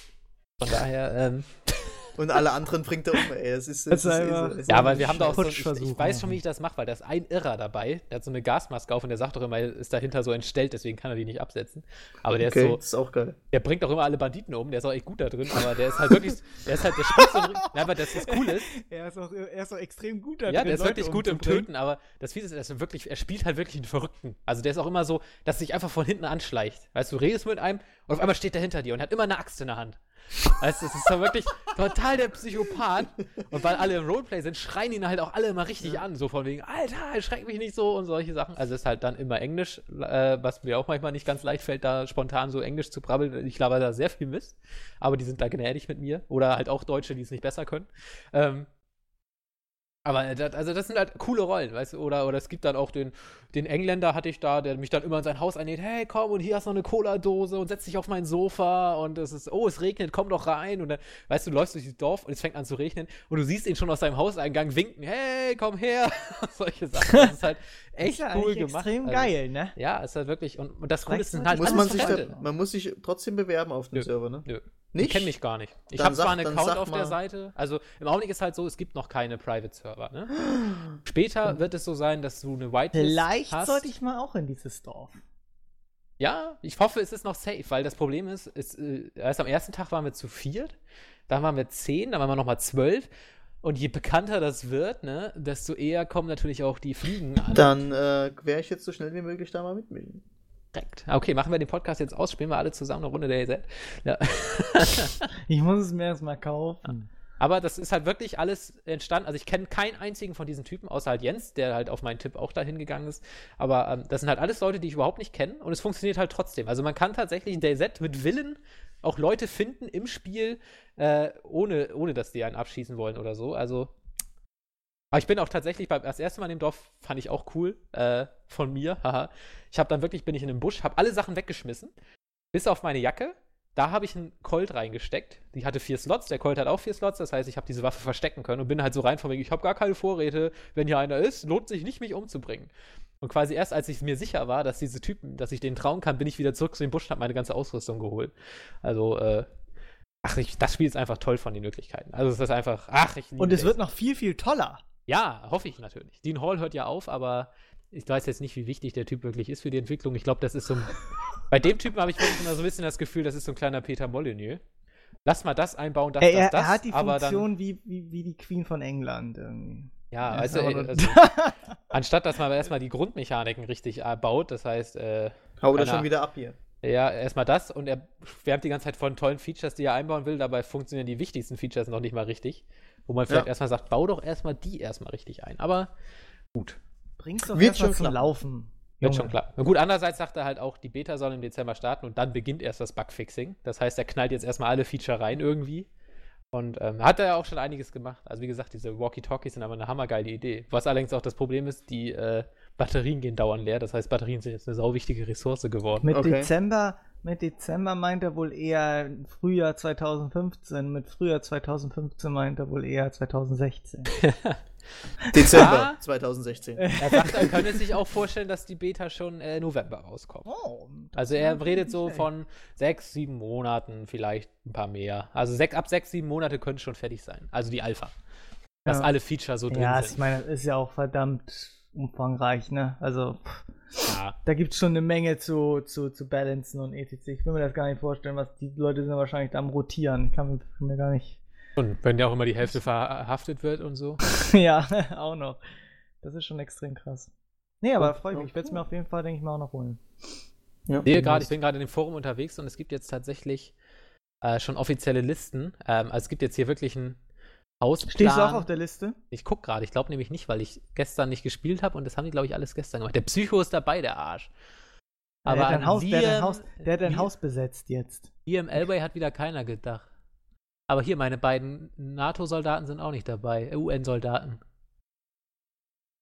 Von daher, ähm, und alle anderen bringt er um, ey. Das ist, das, das ist einfach, so, ja, weil wir haben da auch so, ich, ich weiß schon, wie ich das mache, weil da ist ein Irrer dabei, der hat so eine Gasmaske auf und der sagt doch immer, ist dahinter so entstellt, deswegen kann er die nicht absetzen. Aber der okay, ist so. Das ist auch geil. Der bringt auch immer alle Banditen um, der ist auch echt gut da drin, aber der ist halt wirklich, der ist halt, der spielt so, ja, aber das ist cool ist. Er ist auch, er ist auch extrem gut da drin. Ja, der ist Leute wirklich gut im Töten, aber das Fiese ist, dass er wirklich, er spielt halt wirklich einen Verrückten. Also der ist auch immer so, dass er sich einfach von hinten anschleicht. Weißt du, du redest mit einem und auf einmal steht er hinter dir und hat immer eine Axt in der Hand. Weißt du, das ist doch wirklich total der Psychopath. Und weil alle im Roleplay sind, schreien ihn halt auch alle immer richtig ja. an. So von wegen, Alter, schreck mich nicht so und solche Sachen. Also ist halt dann immer Englisch, äh, was mir auch manchmal nicht ganz leicht fällt, da spontan so Englisch zu brabbeln. Ich laber da sehr viel Mist. Aber die sind da gnädig mit mir. Oder halt auch Deutsche, die es nicht besser können. Ähm, aber das, also das sind halt coole Rollen, weißt du, oder, oder es gibt dann auch den, den Engländer hatte ich da, der mich dann immer in sein Haus einlädt, hey komm und hier hast du noch eine Cola-Dose und setz dich auf mein Sofa und es ist, oh es regnet, komm doch rein und dann, weißt du, du läufst durch das Dorf und es fängt an zu regnen und du siehst ihn schon aus seinem Hauseingang winken, hey komm her, solche Sachen, das ist halt echt ist ja cool gemacht. extrem also, geil, ne? Ja, ist halt wirklich, und, und das Coole ist halt muss man sich da, man muss sich trotzdem bewerben auf dem Server, ne? Nö. Die kennen mich gar nicht. Ich habe zwar einen Account auf der. Seite. Also im Augenblick ist halt so, es gibt noch keine Private Server. Ne? Später wird es so sein, dass du eine Whitelist Vielleicht hast. sollte ich mal auch in dieses Dorf. Ja, ich hoffe, es ist noch safe, weil das Problem ist, ist äh, erst am ersten Tag waren wir zu viert, dann waren wir zehn, dann waren wir nochmal zwölf. Und je bekannter das wird, ne, desto eher kommen natürlich auch die Fliegen an. Dann äh, wäre ich jetzt so schnell wie möglich da mal mitmischen. Direkt. Ah, Okay, machen wir den Podcast jetzt aus, spielen wir alle zusammen eine Runde der EZ. Ja. Ich muss es mir erstmal kaufen. Aber das ist halt wirklich alles entstanden. Also ich kenne keinen einzigen von diesen Typen, außer halt Jens, der halt auf meinen Tipp auch dahin gegangen ist. Aber ähm, das sind halt alles Leute, die ich überhaupt nicht kenne und es funktioniert halt trotzdem. Also man kann tatsächlich in DayZ mit Willen auch Leute finden im Spiel, äh, ohne, ohne dass die einen abschießen wollen oder so. Also. Aber ich bin auch tatsächlich beim das erste Mal in dem Dorf fand ich auch cool äh, von mir. Haha. ich habe dann wirklich bin ich in den Busch, habe alle Sachen weggeschmissen, bis auf meine Jacke. Da habe ich einen Colt reingesteckt. Die hatte vier Slots. Der Colt hat auch vier Slots. Das heißt, ich habe diese Waffe verstecken können und bin halt so rein von wegen, ich habe gar keine Vorräte. Wenn hier einer ist, lohnt sich nicht, mich umzubringen. Und quasi erst, als ich mir sicher war, dass diese Typen, dass ich denen trauen kann, bin ich wieder zurück zu dem Busch und habe meine ganze Ausrüstung geholt. Also, äh, ach, ich, das Spiel ist einfach toll von den Möglichkeiten. Also, es ist einfach, ach, ich Und es wird noch viel, viel toller. Ja, hoffe ich natürlich. Dean Hall hört ja auf, aber ich weiß jetzt nicht, wie wichtig der Typ wirklich ist für die Entwicklung. Ich glaube, das ist so ein. Bei dem Typen habe ich wirklich immer so ein bisschen das Gefühl, das ist so ein kleiner Peter Molyneux. Lass mal das einbauen, das, er, das, er, das. er hat die aber Funktion wie, wie, wie die Queen von England irgendwie. dann, ja, Ja, also, also anstatt dass man erstmal die Grundmechaniken richtig äh, baut, das heißt, äh, Hau das schon wieder ab hier. ja, erstmal das und er schwärmt die ganze Zeit von tollen Features, die er einbauen will, dabei funktionieren die wichtigsten Features noch nicht mal richtig. Wo man vielleicht Ja. erstmal sagt, bau doch erstmal die erstmal richtig ein. Aber gut. Bring's doch Wird erstmal schon zum klappen. Laufen. Wird Junge. schon klar. Na gut, andererseits sagt er halt auch, die Beta soll im Dezember starten und dann beginnt erst das Bugfixing. Das heißt, er knallt jetzt erstmal alle Feature rein irgendwie. Und ähm, hat er ja auch schon einiges gemacht. Also wie gesagt, diese Walkie-Talkies sind aber eine hammergeile Idee. Was allerdings auch das Problem ist, die äh, Batterien gehen dauernd leer. Das heißt, Batterien sind jetzt eine sauwichtige Ressource geworden. Mit Okay. Dezember, mit Dezember meint er wohl eher Frühjahr 2015. Mit Frühjahr 2015 meint er wohl eher 2016. Dezember Ja. 2016. Er sagt, er könne sich auch vorstellen, dass die Beta schon äh, November rauskommt. Oh, Also er redet so von sechs, sieben Monaten, vielleicht ein paar mehr. Also sech, ab sechs, sieben Monate können schon fertig sein. Also die Alpha. Dass Ja. alle Feature so drin Ja, ich sind. meine, das ist ja auch verdammt umfangreich, ne? Also, pff, Ja. da gibt es schon eine Menge zu, zu, zu balancen und etc. Ich will mir das gar nicht vorstellen, was die Leute sind wahrscheinlich da am Rotieren. Ich kann mir, kann mir gar nicht. Und wenn ja auch immer die Hälfte verhaftet wird und so. ja, auch noch. Das ist schon extrem krass. Nee, aber Oh, freue ich mich. Ich werde es mir auf jeden Fall, denke ich mal, auch noch holen. Ja. Ich sehe gerade, ich bin gerade in dem Forum unterwegs und es gibt jetzt tatsächlich äh, schon offizielle Listen. Ähm, also es gibt jetzt hier wirklich einen Hausplan. Stehst du auch auf der Liste? Ich guck gerade, ich glaube nämlich nicht, weil ich gestern nicht gespielt habe und das haben die, glaube ich, alles gestern gemacht. Der Psycho ist dabei, der Arsch. der hat dein Haus, der hat dein Haus, der hat dein Haus besetzt jetzt. Liam Elway hat wieder keiner gedacht. Aber hier, meine beiden NATO-Soldaten sind auch nicht dabei, UN-Soldaten.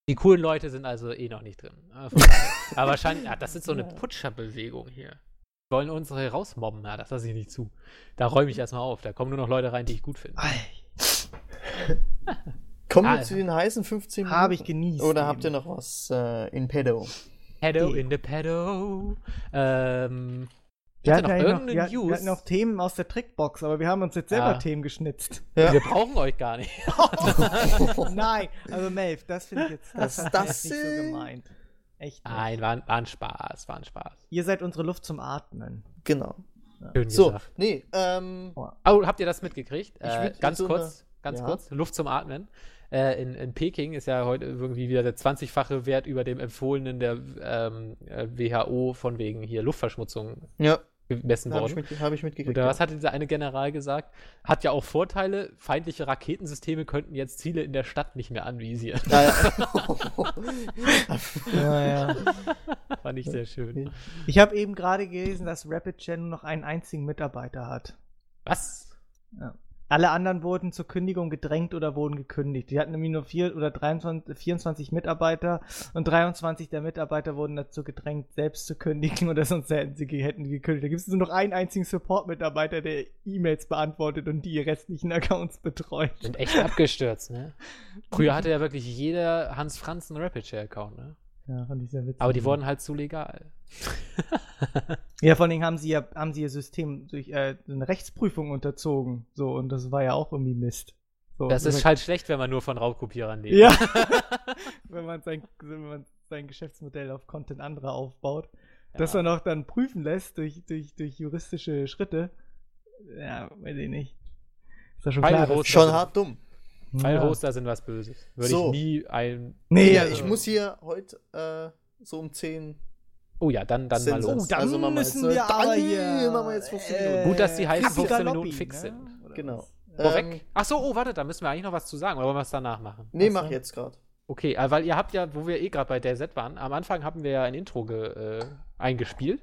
Die coolen Leute sind also eh noch nicht drin. Aber, aber wahrscheinlich, ja, das ist so eine Putscherbewegung hier. Die wollen unsere rausmobben, ja, das lasse ich nicht zu. Da räume ich erstmal auf. Da kommen nur noch Leute rein, die ich gut finde. Kommen Ah, wir zu den heißen 15 Minuten? Habe ich genießt. Oder eben. habt ihr noch was äh, in pedo? Pedo in the pedo. Ähm, Wir hatten, ja noch noch, irgendeine wir, wir News? hatten noch Themen aus der Trickbox, aber wir haben uns jetzt selber Ja. Themen geschnitzt. Ja. wir brauchen euch gar nicht. Nein, also Melv, das finde ich jetzt, das, Das- das nicht so gemeint. Echt nicht. Nein, war, ein- war ein Spaß, war ein Spaß. Ihr seid unsere Luft zum Atmen. Genau. Schön So, gesagt. nee, ähm, Oh, habt ihr das mitgekriegt? Ich Äh, ganz so kurz, ganz ja. kurz, Luft zum Atmen. Äh, in, in Peking ist ja heute irgendwie wieder der 20-fache Wert über dem empfohlenen der ähm, äh, WHO von wegen hier Luftverschmutzung ja, gemessen habe ich, worden. mit, hab ich mitgekriegt. Ja. was hatte dieser eine General gesagt? Hat ja auch Vorteile. Feindliche Raketensysteme könnten jetzt Ziele in der Stadt nicht mehr anvisieren. Ja, ja. Ja, ja. Fand ich sehr schön. Ich habe eben gerade gelesen, dass Rapid Gen nur noch einen einzigen Mitarbeiter hat. Was? Ja. Alle anderen wurden zur Kündigung gedrängt oder wurden gekündigt. Die hatten nämlich nur vier oder 23, 24 Mitarbeiter und 23 der Mitarbeiter wurden dazu gedrängt, selbst zu kündigen oder sonst hätten sie hätten die gekündigt. Da gibt es nur noch einen einzigen Support-Mitarbeiter, der E-Mails beantwortet und die restlichen Accounts betreut. Sind echt abgestürzt, ne? Früher hatte ja wirklich jeder Hans Franz einen Rapid Share Account, ne? Ja, fand ich sehr witzig. Aber die wurden halt zu legal. Ja, vor allen Dingen haben sie ja, haben sie ihr System durch äh, eine Rechtsprüfung unterzogen. So, und das war ja auch irgendwie Mist. So, Das ist halt schlecht, wenn man nur von Raubkopierern lebt. Ja. wenn, man sein, wenn man sein Geschäftsmodell auf Content anderer aufbaut. Dass Ja. man auch dann prüfen lässt durch, durch, durch juristische Schritte. Ja, weiß ich nicht. Ist ja schon klar. dass- Schon hart dumm. File-Hoster sind was Böses. Würde So. ich nie ein. Nee, Ja, also- ich muss hier heute äh, so um 10 Oh ja, dann, dann mal los. Oh, dann Also machen wir müssen jetzt, äh, wir aber dann hier. machen wir jetzt 15 äh, Minuten. Gut, dass die heißen Kaffee 15 Galoppi, Minuten fix ne? sind. Genau. was? Vorweg. Ähm, Ach so, oh, warte, da müssen wir eigentlich noch was zu sagen. Oder wollen wir es danach machen? nee, Ach mach so. jetzt gerade. Okay, äh, weil ihr habt ja, wo wir eh gerade bei der Set waren, am Anfang haben wir ja ein Intro ge, äh, eingespielt.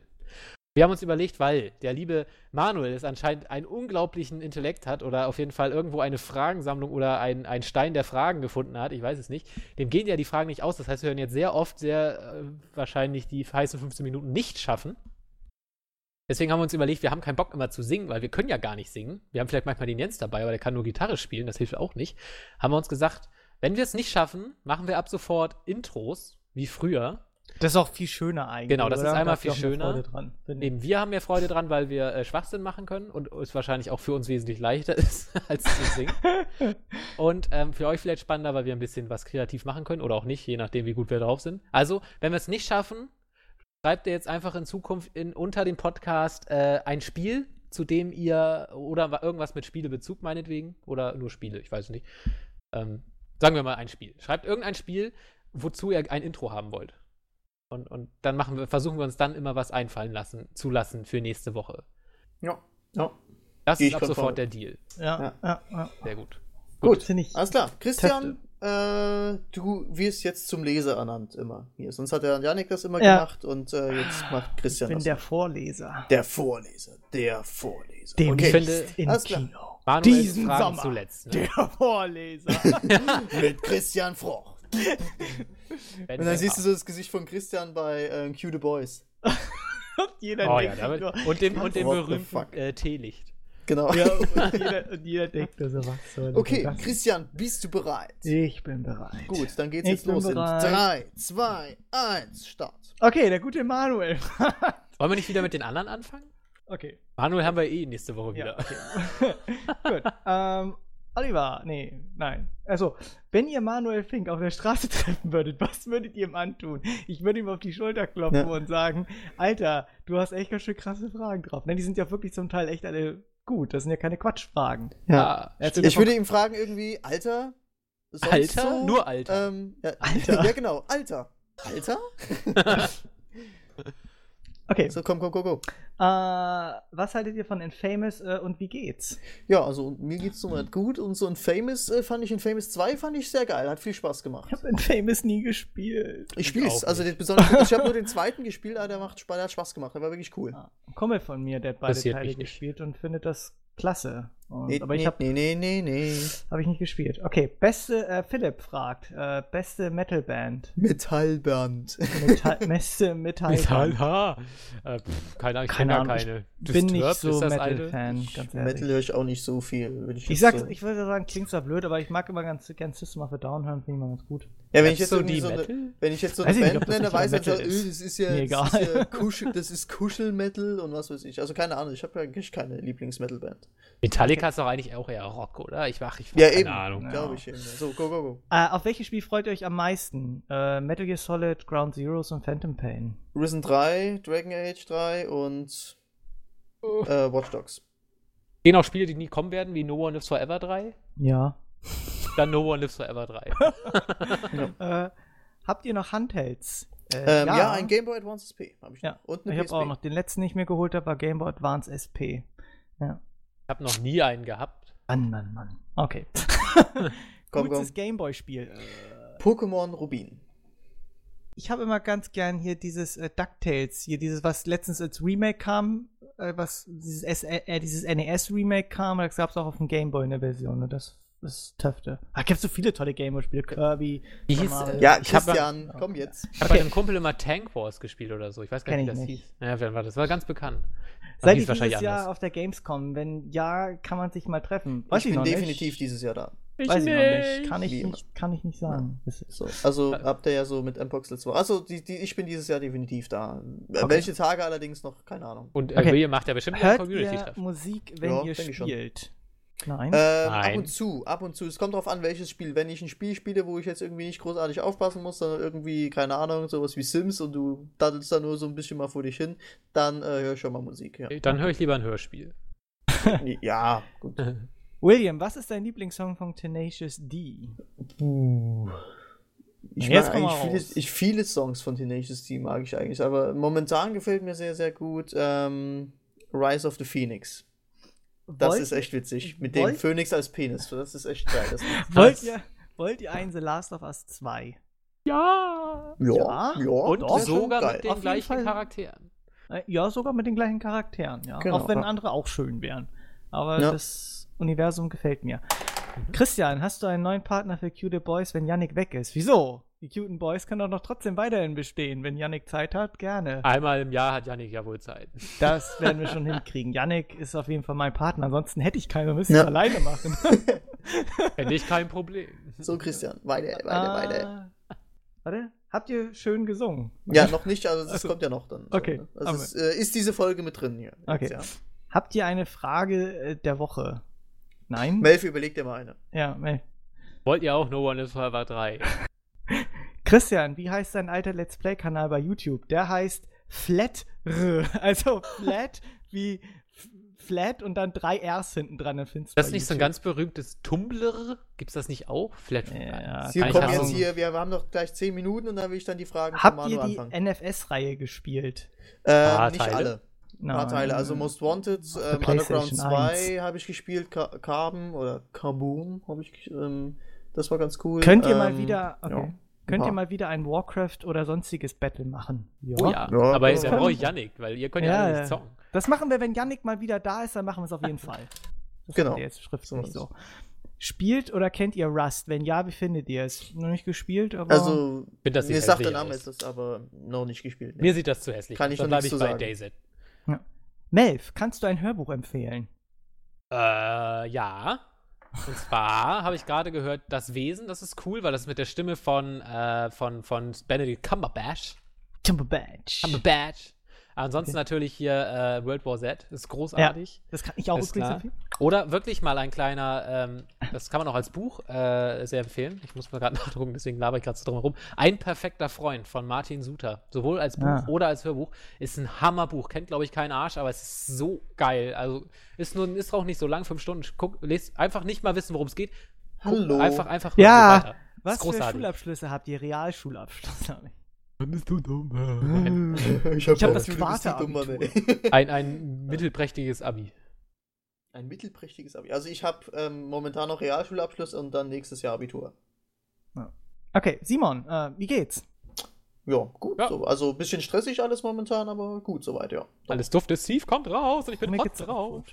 Wir haben uns überlegt, weil der liebe Manuel es anscheinend einen unglaublichen Intellekt hat oder auf jeden Fall irgendwo eine Fragensammlung oder ein, ein Stein der Fragen gefunden hat, ich weiß es nicht. Dem gehen ja die Fragen nicht aus. Das heißt, wir werden jetzt sehr oft sehr äh, wahrscheinlich die heißen 15 Minuten nicht schaffen. Deswegen haben wir uns überlegt, wir haben keinen Bock immer zu singen, weil wir können ja gar nicht singen. Wir haben vielleicht manchmal den Jens dabei, aber der kann nur Gitarre spielen, das hilft auch nicht. Haben wir uns gesagt, wenn wir es nicht schaffen, machen wir ab sofort Intros, wie früher. Das ist auch viel schöner eigentlich. Genau, das ist oder? Da einmal ihr viel schöner. Freude Dran. Eben wir haben mehr Freude dran, weil wir äh, Schwachsinn machen können und es wahrscheinlich auch für uns wesentlich leichter ist, als zu singen. und ähm, für euch vielleicht spannender, weil wir ein bisschen was kreativ machen können oder auch nicht, je nachdem, wie gut wir drauf sind. Also, wenn wir es nicht schaffen, schreibt ihr jetzt einfach in Zukunft in, unter dem Podcast äh, ein Spiel, zu dem ihr oder wa- irgendwas mit Spielebezug meinetwegen oder nur Spiele, ich weiß es nicht. Ähm, sagen wir mal ein Spiel. Schreibt irgendein Spiel, wozu ihr ein Intro haben wollt. Und, und dann machen wir, versuchen wir uns dann immer was einfallen lassen, zu lassen für nächste Woche. Ja. ja. Das Geh ist ich ab sofort der Deal. Ja, Ja. ja, ja. Sehr gut. Gut, Finde ich. alles klar. Christian, äh, du wirst jetzt zum Leser ernannt immer. Hier. Sonst hat der Janik das immer Ja. gemacht und äh, jetzt macht Ich Christian bin das. der Vorleser. der Vorleser. Der Vorleser. Dem okay. Ich finde- im alles klar. Kino. Manuels Diesen Fragen Sommer. zuletzt. Ne? Der Vorleser. Mit Christian Froch. Wenn Und dann siehst du so das Gesicht von Christian bei äh, Cue the Boys. und jeder Oh ja, damit, nur- und dem, und dem berühmten äh, Teelicht. Genau. ja, und jeder, und jeder denkt nur so, was soll Okay, das? Christian, bist du bereit? Ich bin bereit. Gut, dann geht's Ich jetzt los. In bereit. 3, 2, 1, Start. Okay, der gute Manuel. Wollen wir nicht wieder mit den anderen anfangen? okay. Manuel haben wir eh nächste Woche Ja, wieder. okay. Gut. Ähm, Oliver, nee, nein. Also, wenn ihr Manuel Fink auf der Straße treffen würdet, was würdet ihr ihm antun? Ich würde ihm auf die Schulter klopfen Ja. und sagen, Alter, du hast echt ganz schön krasse Fragen drauf. Ne, die sind ja wirklich zum Teil echt alle gut. Das sind ja keine Quatschfragen. Ja, stimmt. Ich würde ihm fragen, irgendwie, Alter? Sonst Alter? So? Nur Alter. Ähm, ja, Alter. ja, genau, Alter. Alter? Okay. So, komm, komm, komm, komm. Äh, was haltet ihr von Infamous äh, und wie geht's? Ja, also mir geht's soweit gut und so ein Famous äh, fand ich in Famous 2 fand ich sehr geil, hat viel Spaß gemacht. Ich habe Infamous nie gespielt. Ich spiele es, auch also nicht. den, besonders, ich habe nur den zweiten gespielt, aber der macht Spaß, der hat Spaß gemacht, der war wirklich cool. Ah, Ein Kumpel von mir, der hat beide Interessiert Teile gespielt und findet das klasse. Und, Nee, aber ich nee, habe nee, nee, nee, nee. Habe ich nicht gespielt. Okay, beste, äh, Philipp fragt, äh, beste Metalband. Metallband. Metall, beste Metallband. ha. Äh, pff, keine Ahnung, ich Keine Ahnung, gar ich keine. Bin nicht so das? Metal-Fan, ganz ehrlich. Metal höre ich auch nicht so viel. Wenn ich, Ich sag's, so, ich würde sagen, klingt zwar blöd, aber ich mag immer ganz gern System of a Down hören, finde ich mal ganz gut. ja, wenn ich jetzt irgendwie die so eine, Metal? wenn ich jetzt so Weiß eine ich nicht, Band das nenne, nicht weiß ich Metal so, ist. äh, das ist ja, Mir das ist egal. ja Kuschel, das ist Kuschelmetal und was weiß ich. Also keine Ahnung, ich habe ja eigentlich keine Lieblings-Metal-Band. Metallica ist doch eigentlich auch eher Rock, oder? Ich mach, ich Ja, keine eben. Ahnung. Ja. Glaube ich eben. So, go, go, go. Äh, auf welches Spiel freut ihr euch am meisten? Äh, Metal Gear Solid, Ground Zeroes und Phantom Pain. Risen 3, Dragon Age 3 und äh, Watch Dogs. Gehen auch Spiele, die nie kommen werden, wie No One Lives Forever 3? Ja. Dann No One Lives Forever 3. Äh, habt ihr noch Handhelds? Äh, Ähm, ja. ein Game Boy Advance SP habe ich noch. Ja, Und eine Ich habe auch noch den letzten, den ich mir geholt habe, war Game Boy Advance SP. Ja. Ich habe noch nie einen gehabt. Mann, Mann, Mann. Okay. Komm, Gutes. Gameboy-Spiel. Pokémon Rubin. Ich habe immer ganz gern hier dieses äh, DuckTales, hier dieses, was letztens als Remake kam, äh, was dieses, S äh, dieses NES-Remake kam, da gab es auch auf dem Gameboy eine Version, ne? das ist Töfte. Ah, gibt so viele tolle Gameboy-Spiele, Kirby. Wie hieß, äh, Ja, ich hab- Christian, komm jetzt. Ich habe bei einem Kumpel immer Tank Wars gespielt oder so. Ich weiß gar nicht, wie das nicht. hieß. Ja, wer war das? War ganz bekannt. Aber Seid ihr dieses Jahr auf der Gamescom? Wenn ja, kann man sich mal treffen. Weiß ich ich, bin definitiv nicht. dieses Jahr da. Ich Weiß ich noch nicht. Kann ich Wie nicht, kann ich nicht sagen. So, also habt ihr ja so mit Mpox letzte Woche. Also die, die, ich bin dieses Jahr definitiv da. Äh, Okay. Welche Tage allerdings noch, keine Ahnung. Und äh, Okay. William macht ja bestimmt Hört ihr Community-Treff. Musik, wenn Ja, ihr spielt? Nein. Ab Nein. und zu, ab und zu. Es kommt drauf an, welches Spiel. Wenn ich ein Spiel spiele, wo ich jetzt irgendwie nicht großartig aufpassen muss, sondern irgendwie, keine Ahnung, sowas wie Sims und du daddelst da nur so ein bisschen mal vor dich hin, dann äh, höre ich schon mal Musik, ja. Dann höre ich lieber ein Hörspiel. ja, gut. William, was ist dein Lieblingssong von Tenacious D? Ich Jetzt mag eigentlich viele, ich, viele Songs von Tenacious D mag ich eigentlich, aber momentan gefällt mir sehr, sehr gut ähm, Rise of the Phoenix. Das Wollt- ist echt witzig. Mit dem wollt- Phönix als Penis. Das ist echt geil. Wollt ihr, wollt ihr einen The Last of Us 2? Ja. ja, Ja, ja, Und doch, sogar geil. mit den Auf gleichen Fall. Charakteren. Äh, Ja, sogar mit den gleichen Charakteren, ja. Genau, auch wenn ja. andere auch schön wären. Aber Ja. das Universum gefällt mir. Christian, hast du einen neuen Partner für Cute Boys, wenn Yannick weg ist? Wieso? Die cuten Boys können doch noch trotzdem weiterhin bestehen. Wenn Yannick Zeit hat, gerne. Einmal im Jahr hat Janik ja wohl Zeit. Das werden wir schon hinkriegen. Yannick ist auf jeden Fall mein Partner. Ansonsten hätte ich keinen, müsste ich Ja. es alleine machen. Hätte ich kein Problem. So, Christian, weiter, weiter, Ah, weiter. Warte, habt ihr schön gesungen? Ja, noch nicht, also das Also, kommt ja noch dann. okay, ne? Also es, äh, ist diese Folge mit drin hier. Okay. Jetzt, ja. Habt ihr eine Frage äh, der Woche? Nein? Melfi, überleg dir mal eine. ja, Mel. Wollt ihr auch No One is Forever 3? Christian, wie heißt dein alter Let's Play-Kanal bei YouTube? Der heißt Flat. Also Flat wie Flat und dann drei R's hinten dran. Dann findest du Das ist nicht so ein YouTube. ganz berühmtes Tumblr? Gibt's das nicht auch? Flat. Ja, ich kommen jetzt hier, wir haben noch gleich 10 Minuten und dann will ich dann die Fragen von Habt Manu ihr die anfangen. NFS-Reihe gespielt? Ähm, Paar nicht Teile? alle. Ein paar Nein. Teile. Also Most Wanted, ähm, Underground PlayStation 2 habe ich gespielt, Ka Carbon oder Kaboom habe ich, ähm, das war ganz cool. Könnt ihr mal Ähm, wieder, okay. ja. Könnt ihr Ja. mal wieder ein Warcraft oder sonstiges Battle machen? Oh ja. Ja, Aber da kann- brauche ich Janik, weil ihr könnt ja, Ja, ja. nicht zocken. Das machen wir, wenn Yannick mal wieder da ist, dann machen wir es auf jeden Fall. Das Genau. jetzt schriftlich So so. Spielt oder kennt ihr Rust? Wenn ja, wie findet ihr es? Noch nicht gespielt, aber. Also, Find das mir sagt der Name aus. ist das aber noch nicht gespielt. Mir sieht das zu hässlich Kann ich Dann noch nichts zu bei sagen. DayZ. Melv, kannst du ein Hörbuch empfehlen? Äh, ja. Und zwar habe ich gerade gehört, das Wesen, das ist cool, weil das ist mit der Stimme von, äh, von, von Benedict Cumberbatch. Cumberbatch. Cumberbatch. Ansonsten Okay. natürlich hier äh, World War Z, ist großartig. Das kann ich auch Ist empfehlen. Oder wirklich mal ein kleiner, ähm, das kann man auch als Buch äh, sehr empfehlen. Ich muss mal gerade nachgucken, deswegen laber ich gerade so drum herum. Ein perfekter Freund von Martin Suter, sowohl als Buch Ah. oder als Hörbuch, ist ein Hammerbuch. Kennt, glaube ich, keinen Arsch, aber es ist so geil. Also ist nur, ist auch nicht so lang, fünf Stunden. Guck, lest einfach nicht mal wissen, worum es geht. Guck Hallo. Einfach, einfach Ja. Was für. Schulabschlüsse habt ihr? Realschulabschluss habe ich. Bist du dumm? ich habe hab das private Ein, ein mittelprächtiges Abi. Ein mittelprächtiges Abi. Also ich habe ähm, momentan noch Realschulabschluss und dann nächstes Jahr Abitur. Okay, Simon, äh, wie geht's? Ja, gut. Ja. So. Also ein bisschen stressig alles momentan, aber gut soweit, ja. Alles duftet, Steve kommt raus und ich bin Mir hot drauf.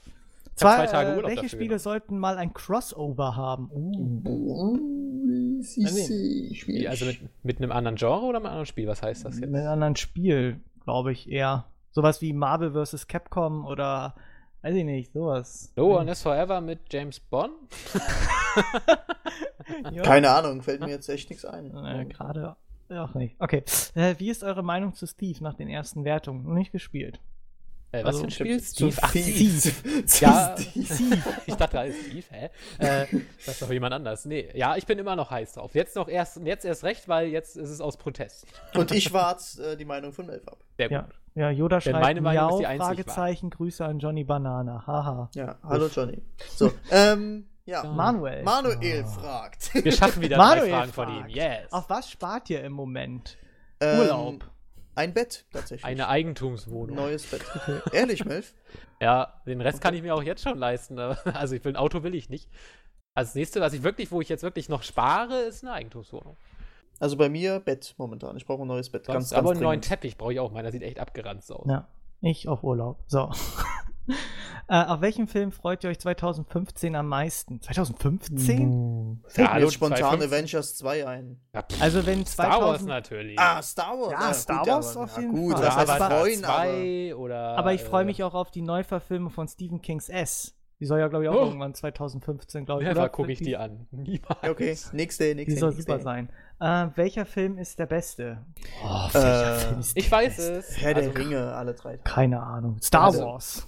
Zwar, zwei Tage äh, Urlaub welche dafür Spiele genommen. sollten mal ein Crossover haben? Uh. Boah, nee. Also mit, mit einem anderen Genre oder mit einem anderen Spiel? Was heißt das jetzt? Mit einem anderen Spiel, glaube ich, eher. Sowas wie Marvel vs. Capcom oder weiß ich nicht, sowas. No One is Forever mit James Bond? Keine Ahnung, fällt mir jetzt echt nichts ein. Äh, Gerade auch nicht. Okay. Äh, wie ist eure Meinung zu Steve nach den ersten Wertungen? Noch nicht gespielt. Äh, was Also, für ein Spiel? Steve? Ach, Steve. Zu Ja, Steve. ich dachte, da ist Steve, hä? Äh, das ist doch jemand anders. Nee, ja, ich bin immer noch heiß drauf. Jetzt noch erst, jetzt erst recht, weil jetzt ist es aus Protest. Und ich warte äh, die Meinung von Melf ab. Sehr gut. Ja. Ja, Yoda Denn schreibt meine Meinung ist Miau, die einzig Fragezeichen, Grüße an Johnny Banana. Haha. Ja, hallo Johnny. So, ähm, ja. Manuel. Manuel Oh. fragt. Wir schaffen wieder drei Manuel Fragen von ihm. fragt, Yes. Auf was spart ihr im Moment? Ähm, Urlaub. Ein Bett, tatsächlich. Eine Eigentumswohnung. Neues Bett. Ehrlich, Melf? Ja, den Rest kann ich mir auch jetzt schon leisten. aber- Also ich will ein Auto will ich nicht. Als nächstes, was ich wirklich, wo ich jetzt wirklich noch spare, ist eine Eigentumswohnung. Also bei mir Bett momentan. Ich brauche ein neues Bett. Sonst, ganz, aber ganz einen neuen. Teppich brauche ich auch. Meiner sieht echt abgeranzt aus. Ja, ich auf Urlaub. So. äh, auf welchen Film freut ihr euch 2015 am meisten? 2015? Fällt Ja, mir jetzt spontan 2,5. Avengers 2 ein. Ja, Also wenn Star Wars 2000 natürlich. Ah, Star Wars. Ja, Star gut, Wars aber- auf ja, jeden gut, Fall. Das heißt Aber- freuen, aber 2 oder. Aber ich freue äh, mich auch auf die Neuverfilmung von Stephen Kings S. Die soll ja, glaube ich, auch Oh. irgendwann 2015, glaube ich. Never gucke ich die an. Niemals. Okay, nächste, Die nächste. soll nächste. super sein. Äh, welcher Film ist der beste? Oh, welcher Film ist Ich weiß es. Herr Also, der Ringe, alle drei. Keine Ahnung. Star Also- Wars.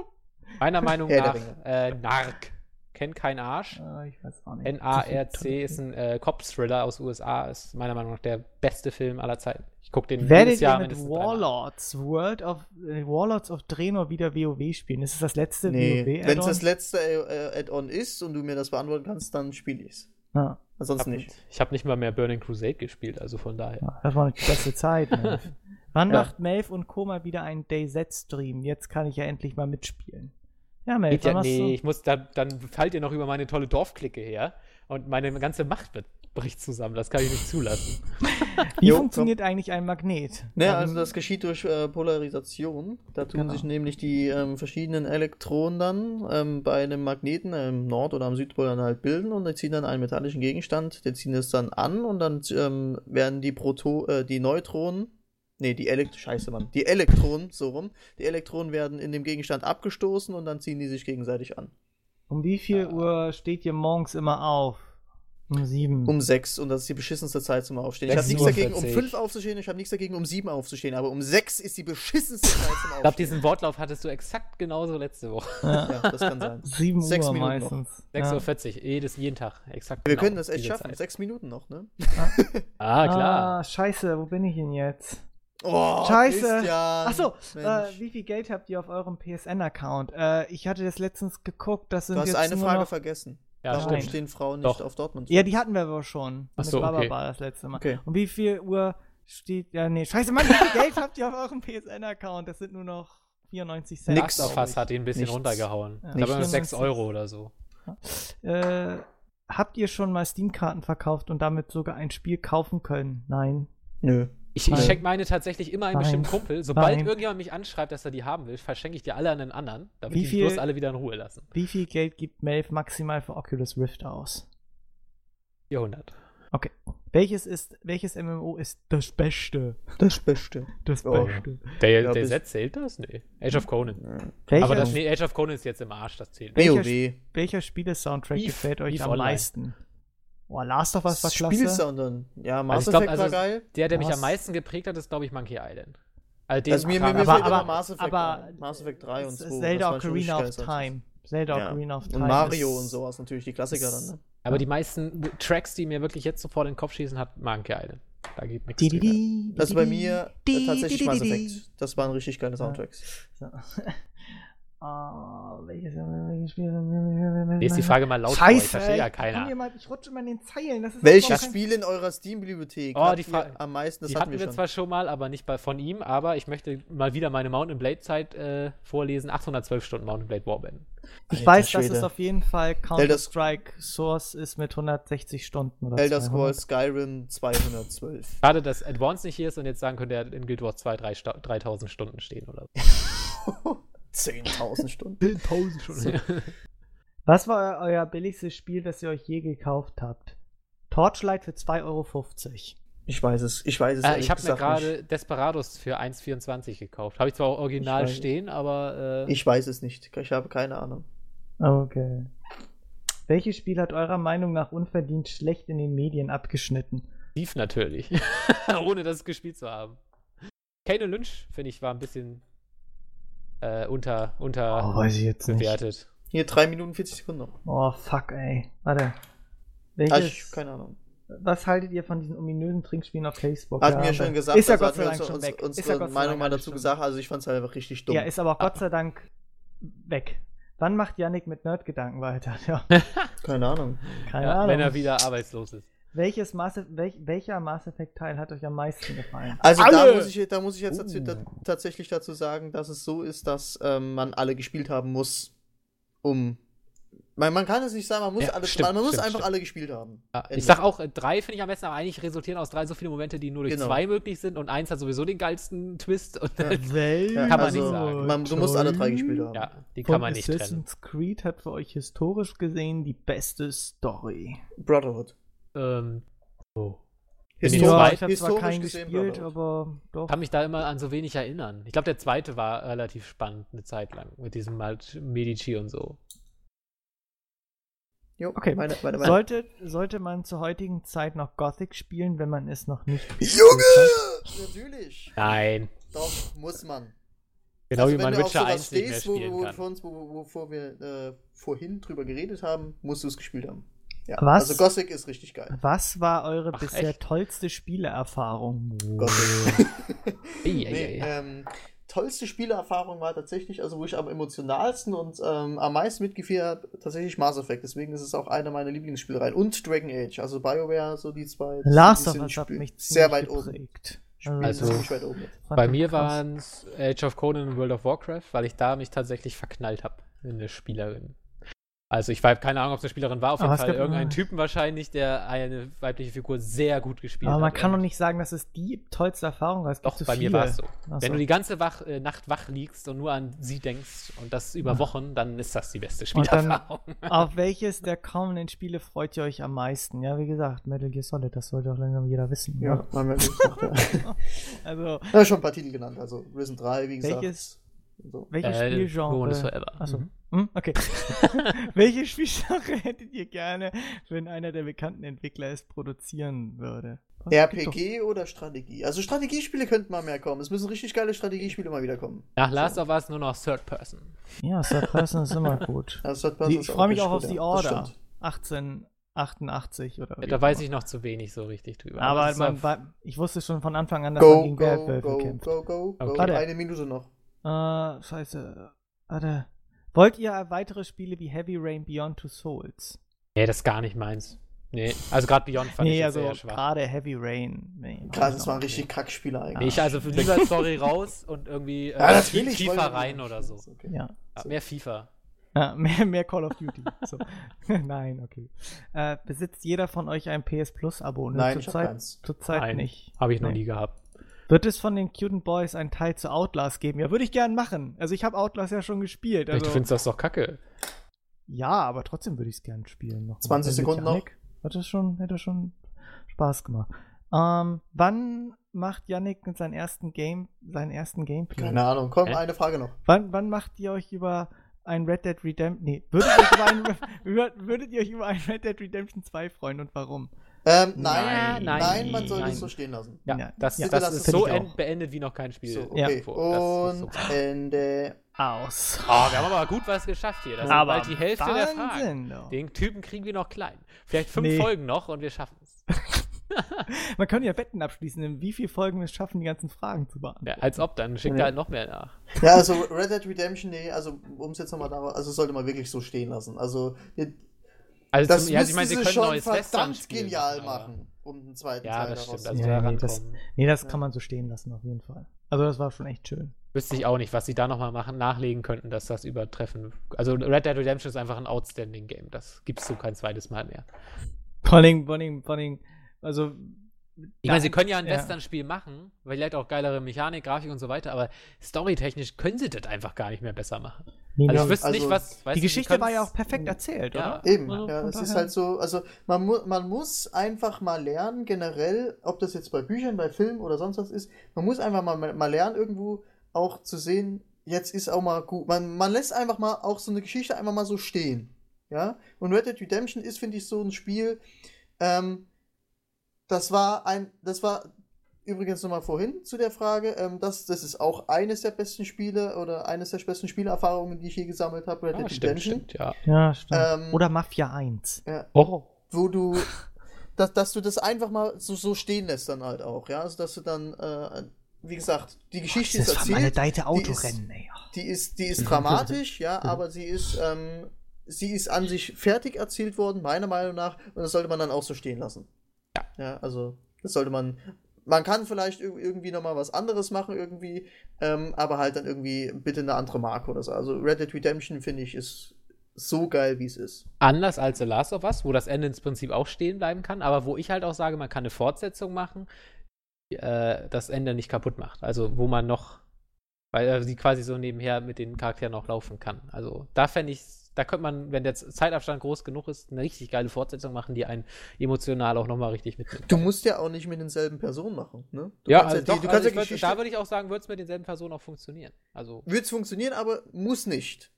Meiner Meinung der nach äh, Narc. Kennt kein Arsch. Äh, ich weiß auch nicht. N-A-R-C ist ein äh, Cop-Thriller aus USA. Ist meiner Meinung nach der beste Film aller Zeiten. Gucke den Werdet Jahr ihr mit. Warlords, World of äh, Warlords of Draenor wieder WoW spielen? Ist es das letzte Nee, wenn es das letzte äh, Add-on ist und du mir das beantworten kannst, dann spiele ich's. Ja. Ansonsten Hab- nicht. Ich habe nicht mal mehr Burning Crusade gespielt, also von daher. Ja, das war die beste Zeit. Melf. Wann Ja. macht Melf und Co. mal wieder einen DayZ-Stream? Jetzt kann ich ja endlich mal mitspielen. Ja, Melf, Geht ja, nee, du? ich muss, da, dann fallt ihr noch über meine tolle Dorfklicke her und meine ganze Macht wird, bricht zusammen. Das kann ich nicht zulassen. Wie Jo, funktioniert eigentlich ein Magnet? Ne, Ähm, also das geschieht durch äh, Polarisation. Da tun Genau. sich nämlich die ähm, verschiedenen Elektronen dann ähm, bei einem Magneten im Nord- oder am Südpol dann halt bilden und die ziehen dann einen metallischen Gegenstand, die ziehen es dann an und dann ähm, werden die Proto äh, die Neutronen, nee, die Elekt Scheiße, Mann, die Elektronen, so rum, die Elektronen werden in dem Gegenstand abgestoßen und dann ziehen die sich gegenseitig an. Um wie viel Uhr steht ihr morgens immer auf? Um sieben. Um sechs und das ist die beschissenste Zeit zum Aufstehen. Ich habe 6:40. nichts dagegen, um fünf aufzustehen, ich habe nichts dagegen, um sieben aufzustehen, aber um sechs ist die beschissenste Zeit zum Ich glaube, Aufstehen. diesen Wortlauf hattest du exakt genauso letzte Woche. ja. Ja, das kann sein. Sieben Sechs Uhr Minuten noch. meistens. 6.40 Uhr, jedes, jeden Tag. Exakt. Wir genau können das echt schaffen. Zeit. Sechs Minuten noch, ne? Ah, klar. Ah, scheiße, wo bin ich denn jetzt? Oh, Scheiße. Achso, äh, wie viel Geld habt ihr auf eurem PSN-Account? Äh, ich hatte das letztens geguckt, das sind du hast jetzt eine nur Frage noch... vergessen. Ja, Warum stimmt. stehen Frauen nicht Doch. auf Dortmund? Ja, die hatten wir aber schon. Ach so, Mit okay. Baba das letzte Mal. Okay. Um wie viel Uhr steht... Ja, nee, scheiße, Mann, wie viel Geld habt ihr auf eurem PSN-Account? Das sind nur noch 94 Cent. Nix. Of Us hat ihn ein bisschen Nichts. runtergehauen. Ja. Ich glaube, Nichts. 6 Euro oder so. Äh, habt ihr schon mal Steam-Karten verkauft und damit sogar ein Spiel kaufen können? Nein. Nö. Ich, ich schenke meine tatsächlich immer einen Nein. bestimmten Kumpel. Sobald Nein. irgendjemand mich anschreibt, dass er die haben will, verschenke ich die alle an einen anderen, damit Wie die viel- bloß alle wieder in Ruhe lassen. Wie viel Geld gibt Melv maximal für Oculus Rift aus? 400. Okay. Welches ist, welches MMO ist das Beste? Das Beste. Das Oh. Beste. Der, Ja, der Set zählt das? Nee. Age of Conan. Welcher, Aber das, nee, Age of Conan ist jetzt im Arsch, das zählt. Welcher WoW. welcher Spiele-Soundtrack gefällt euch Eve am Online. meisten? Boah, Last of Us war klasse. Spielsound dann. Ja, Mass Also ich glaub, Effect war also- geil. Der, der mich Was? am meisten geprägt hat, ist, glaube ich, Monkey Island. Also, Also mir, mir, mir Aber- aber- Mass Effect aber. Mass Effect 3 und S- 2. Zelda Ocarina of. Time. Zelda Ja. Ocarina of Time. Und Mario ist- und sowas natürlich, die Klassiker dann, ne? Aber die meisten Tracks, die mir wirklich jetzt sofort in den Kopf schießen, hat Monkey Island. Da geht nichts Di, di, drüber. di, Das ist bei mir äh, tatsächlich Mass. Effect. Das waren richtig geile Soundtracks. So. Ah, welches, welches Spiel? Hier ist die Frage mal laut vor, ich Scheiße, verstehe ja keiner. hier mal, ich rutsche immer in den Zeilen. Das ist Welches Spiel in eurer Steam-Bibliothek Oh, die Frage- am meisten? Das Die hatten hatten wir wir schon. zwar schon mal, aber nicht bei, von ihm, aber ich möchte mal wieder meine Mountain Blade Zeit äh, vorlesen. 812 Stunden Mountain Blade Warband. Ich Alter weiß, dass Schwede. es auf jeden Fall Elder- Counter-Strike Source ist mit 160 Stunden oder Elder 200. Scrolls Skyrim 212. Schade, dass Advance nicht hier ist und jetzt sagen könnte, er hat in Guild Wars 2 3 Sta- 3000 Stunden stehen oder so. 10.000 Stunden. 10.000 Stunden. Was war eu- euer billigstes Spiel, das ihr euch je gekauft habt? Torchlight für 2,50 Euro. Ich weiß es. Ich weiß es. äh, ich habe mir gerade Desperados für 1,24 gekauft. Habe ich zwar auch original Ich weiß- stehen, aber äh. Ich weiß es nicht. Ich habe keine Ahnung. Okay. Welches Spiel hat eurer Meinung nach unverdient schlecht in den Medien abgeschnitten? Thief natürlich. Ohne das gespielt zu haben. Kane Lynch, finde ich, war ein bisschen äh, unter, unter Oh, weiß ich jetzt bewertet. Hier 3 Minuten 40 Sekunden noch. Oh, fuck, ey. Warte. Welches, ich, keine Ahnung. was haltet ihr von diesen ominösen Trinkspielen auf Facebook? Hat Ja, mir schon gesagt, ist ja also Gott sei Dank uns- schon uns- weg. unsere ist ja Gott sei Meinung Dank mal dazu schon gesagt. Also ich fand es einfach richtig dumm. Ja, ist aber auch Gott sei Dank weg. Wann macht Yannick mit Nerdgedanken weiter? Ja, keine Ahnung. keine Ja, Ahnung. wenn er wieder arbeitslos ist. Welches Mass, welch, welcher Mass Effect Teil hat euch am meisten gefallen? Also da Alle! muss, ich, da muss ich jetzt dazu, Uh. da, tatsächlich dazu sagen, dass es so ist, dass ähm, man alle gespielt haben muss, um. Man, man kann es nicht sagen, man muss, Ja, alle, stimmt, man, man muss stimmt, einfach stimmt. alle gespielt haben. Ja, ich sag auch, äh, drei finde ich am besten, aber eigentlich resultieren aus drei so viele Momente, die nur durch Genau. zwei möglich sind und eins hat sowieso den geilsten Twist und Ja. Kann man also, nicht sagen. Man, du musst alle drei gespielt haben. ja, die Von kann man nicht trennen. Assassin's Creed hat für euch historisch gesehen die beste Story. Brotherhood. Ähm, oh. Histori- Ja, ja, zwei- ich habe zwar historisch keinen gesehen gespielt, aber doch. kann mich da immer an so wenig erinnern. Ich glaube, der zweite war relativ spannend eine Zeit lang mit diesem halt Medici und so. Jo, Okay. Meine, meine, meine. Sollte, sollte man zur heutigen Zeit noch Gothic spielen, wenn man es noch nicht Junge! Natürlich. Nein. Doch, muss man. Genau Also wie man Witcher sowas 1 nicht mehr stehst, wo, spielen wo, kann. Uns, wo, wo, wovor wir äh, vorhin drüber geredet haben, musst du es gespielt haben. Ja, Was? Also Gothic ist richtig geil. Was war eure Ach, bisher echt? tollste Spielerfahrung? Gothic. Nee, ähm, tollste Spielerfahrung war tatsächlich, also wo ich am emotionalsten und ähm, am meisten mitgefiebert habe, tatsächlich Mass Effect. Deswegen ist es auch einer meiner Lieblingsspielereien. Und Dragon Age, also BioWare, so die zwei. die Last sind of Us hat mich sehr weit oben. geprägt. Spielen Also- ziemlich weit oben. Bei mir waren es Age of Conan und World of Warcraft, weil ich da mich tatsächlich verknallt habe in eine Spielerin. Also ich habe keine Ahnung, ob es eine Spielerin war, auf Aber jeden es Fall irgendeinen immer- Typen wahrscheinlich, der eine weibliche Figur sehr gut gespielt Aber hat. man kann doch nicht sagen, dass es die tollste Erfahrung war. Es Doch, so bei mir viele. war es so. Ach Wenn so. du die ganze wach, äh, Nacht wach liegst und nur an sie denkst und das über Ja. Wochen, dann ist das die beste dann- Spielerfahrung. Auf welches der kommenden Spiele freut ihr euch am meisten? Ja, wie gesagt, Metal Gear Solid, das sollte auch langsam jeder wissen. Ja, ne? haben wir gesagt, ja. Also, ja. Schon ein paar Titel genannt, also Risen 3, wie gesagt. Welches- So. welches Äh, Spielgenre? Forever. Achso. Mhm. Hm, okay. welches Spielgenre hättet ihr gerne, wenn einer der bekannten Entwickler es produzieren würde? Was? RPG oder Strategie? Also Strategiespiele könnten mal mehr kommen. Es müssen richtig geile Strategiespiele mal wieder kommen. Nach Last of Us nur noch Third Person. Ja, Third Person ist immer gut. Also Third Person Die, ich freue mich auch auf The ja. Order. stimmt. 1888 oder wie Da weiß ich noch zu wenig so richtig drüber. Aber man, war- ich wusste schon von Anfang an, dass man Go, gegen go, Werwölfe go, kämpft. go, go, go. Okay. Warte. Eine Minute noch. Äh, scheiße. Warte. Wollt ihr weitere Spiele wie Heavy Rain Beyond Two Souls? nee, das ist gar nicht meins. Nee, also gerade Beyond fand ich nee, jetzt also sehr schwach. gerade Heavy Rain. Nee, Gerade, das waren richtig Kackspiele Nee, eigentlich. ich also lieber Story raus und irgendwie äh, Ja, FIFA rein oder so. Okay. Ja. Ja, mehr FIFA. ja mehr, mehr Call of Duty. so. Nein, okay. Äh, besitzt jeder von euch ein PS Plus Abo? Ne? Nein, ich Zurzeit, zurzeit nicht. Habe ich noch Nee. nie gehabt. Wird es von den Cute Boys einen Teil zu Outlast geben? Ja, würde ich gern machen. Also ich habe Outlast ja schon gespielt. Also, du findest das doch kacke. ja, aber trotzdem würde ich es gern spielen. Noch 20 Mit Sekunden noch. Yannick Hat das schon, hätte schon Spaß gemacht. Ähm, wann macht Yannick seinen ersten Game, seinen ersten Gameplay? Keine Ahnung. Komm, Hä? eine Frage noch. Wann, wann macht ihr euch über ein Red Dead Redemption. Nee, würdet ihr, euch über ein, über, würdet ihr euch über ein Red Dead Redemption 2 freuen und warum? Ähm, nein, Nein, nein, nein, man soll nein. es so stehen lassen. Ja, Ja, das, ja, das das ist so beendet wie noch kein Spiel. So, Ja. okay. ist Und. Ende. Aus. Oh, wir haben aber gut was geschafft hier. Das Aber ist bald die Hälfte der Fragen. Wahnsinn, doch. Den Typen kriegen wir noch klein. Vielleicht fünf Nee. Folgen noch und wir schaffen es. Man kann ja Wetten abschließen, in wie viele Folgen wir es schaffen, die ganzen Fragen zu beantworten. Ja, als ob, dann schickt Ja. er halt noch mehr nach. Ja, also Red Dead Redemption, nee, also um es jetzt nochmal darauf, also sollte man wirklich so stehen lassen. Also Also das zum, ja, müsste ich meine, sie sie können schon neues verdammt spielen, genial machen, um einen zweiten Ja, Teil das daraus stimmt. zu Also Ja, nee, das-. Nee, das Ja. kann man so stehen lassen, auf jeden Fall. Also, das war schon echt schön. Wüsste ich auch nicht, was sie da nochmal machen, nachlegen könnten, dass das übertreffen. Also Red Dead Redemption ist einfach ein outstanding Game. Das gibt's so kein zweites Mal mehr. Allem, vor allem, also. Ich meine, sie können ja ein Ja. Western-Spiel machen, vielleicht auch geilere Mechanik, Grafik und so weiter, aber storytechnisch können sie das einfach gar nicht mehr besser machen. Nee, Also ich wüsste also nicht, was. die Geschichte war ja auch perfekt erzählt, Ja. oder? Eben, Also, ja, es ist halt so, also man, mu man muss einfach mal lernen, generell, ob das jetzt bei Büchern, bei Filmen oder sonst was ist, man muss einfach mal, mal lernen, irgendwo auch zu sehen, jetzt ist auch mal gut. Man, man lässt einfach mal auch so eine Geschichte einfach mal so stehen. Ja? Und Red Dead Redemption ist, finde ich, so ein Spiel, ähm, das war ein, das war übrigens nochmal vorhin zu der Frage, ähm, das, das ist auch eines der besten Spiele oder eines der besten Spielerfahrungen, die ich je gesammelt habe, Red Ja, Dead stimmt, Redemption. stimmt, ja. Ja, stimmt. Ähm, oder Mafia 1. Ja, Oh. wo du, dass, dass du das einfach mal so, so stehen lässt dann halt auch, ja, also dass du dann, äh, wie gesagt, die Geschichte ist das erzählt, vermaledeite die Autorennen, ey. die ist, die ist dramatisch, ja, aber sie ist, ähm, sie ist an sich fertig erzählt worden, meiner Meinung nach, und das sollte man dann auch so stehen lassen. Ja. Ja, also, das sollte man, man kann vielleicht ir- irgendwie nochmal was anderes machen, irgendwie, ähm, aber halt dann irgendwie bitte eine andere Marke oder so. Also, Red Dead Redemption, finde ich, ist so geil, wie es ist. Anders als The Last of Us, wo das Ende ins Prinzip auch stehen bleiben kann, aber wo ich halt auch sage, man kann eine Fortsetzung machen, die äh, das Ende nicht kaputt macht. Also wo man noch, weil äh, sie quasi so nebenher mit den Charakteren noch laufen kann. Also da fände ich, da könnte man, wenn der Zeitabstand groß genug ist, eine richtig geile Fortsetzung machen, die einen emotional auch nochmal richtig mitnimmt. Du musst ja auch nicht mit denselben Personen machen, ne? Du ja, kannst also die- doch, du also kannst ja Geschichte, da würde ich auch sagen, würde es mit denselben Personen auch funktionieren. Also Wird es funktionieren, aber muss nicht.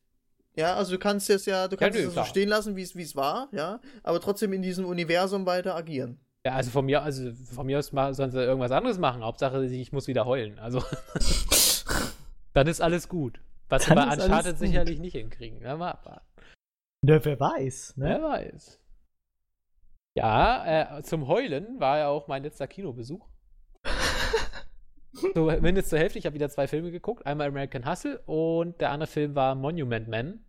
Ja, also du kannst es ja, du kannst nö, es so stehen lassen, wie es wie es war, ja, aber trotzdem in diesem Universum weiter agieren. Ja, also von mir, also von mir aus mal, sollen sie irgendwas anderes machen. Hauptsache, ich muss wieder heulen. Also dann ist alles gut. Was Dann bei ist alles Uncharted sicherlich nicht hinkriegen. Ja, mal abwarten. Ne, wer weiß, Wer ne? weiß. Ja, äh, zum Heulen war ja auch mein letzter Kinobesuch. so, mindestens zur Hälfte. Ich habe wieder zwei Filme geguckt. Einmal American Hustle und der andere Film war Monument Man.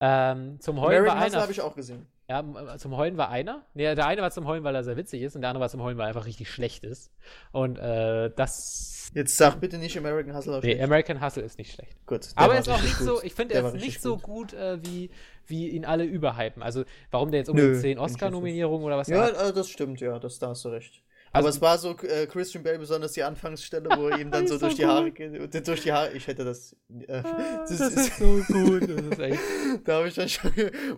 Ähm, zum Heulen American war Hustle einer. habe ich auch gesehen. Ja, äh, zum Heulen war einer. Nee, der eine war zum Heulen, weil er sehr witzig ist, und der andere war zum Heulen, weil er einfach richtig schlecht ist. Und äh, das. Jetzt sag bitte nicht American Hustle. auf Nee, schlecht. American Hustle ist nicht schlecht. Gut. Aber er ist auch nicht gut. so, ich finde, er ist nicht so gut, äh, wie, wie ihn alle überhypen. Also, warum der jetzt Nö, unbedingt 10 bin ich Oscar-Nominierungen oder was Ja, äh, das stimmt, ja, das, da hast du recht. Also- Aber es war so äh, Christian Bale, besonders die Anfangsstelle, wo er ihm dann so ist durch so die Haare geht. und Durch die Haare, ich hätte das. Äh, Ah, das, das ist, ist so gut. Das ist echt. da habe ich dann schon.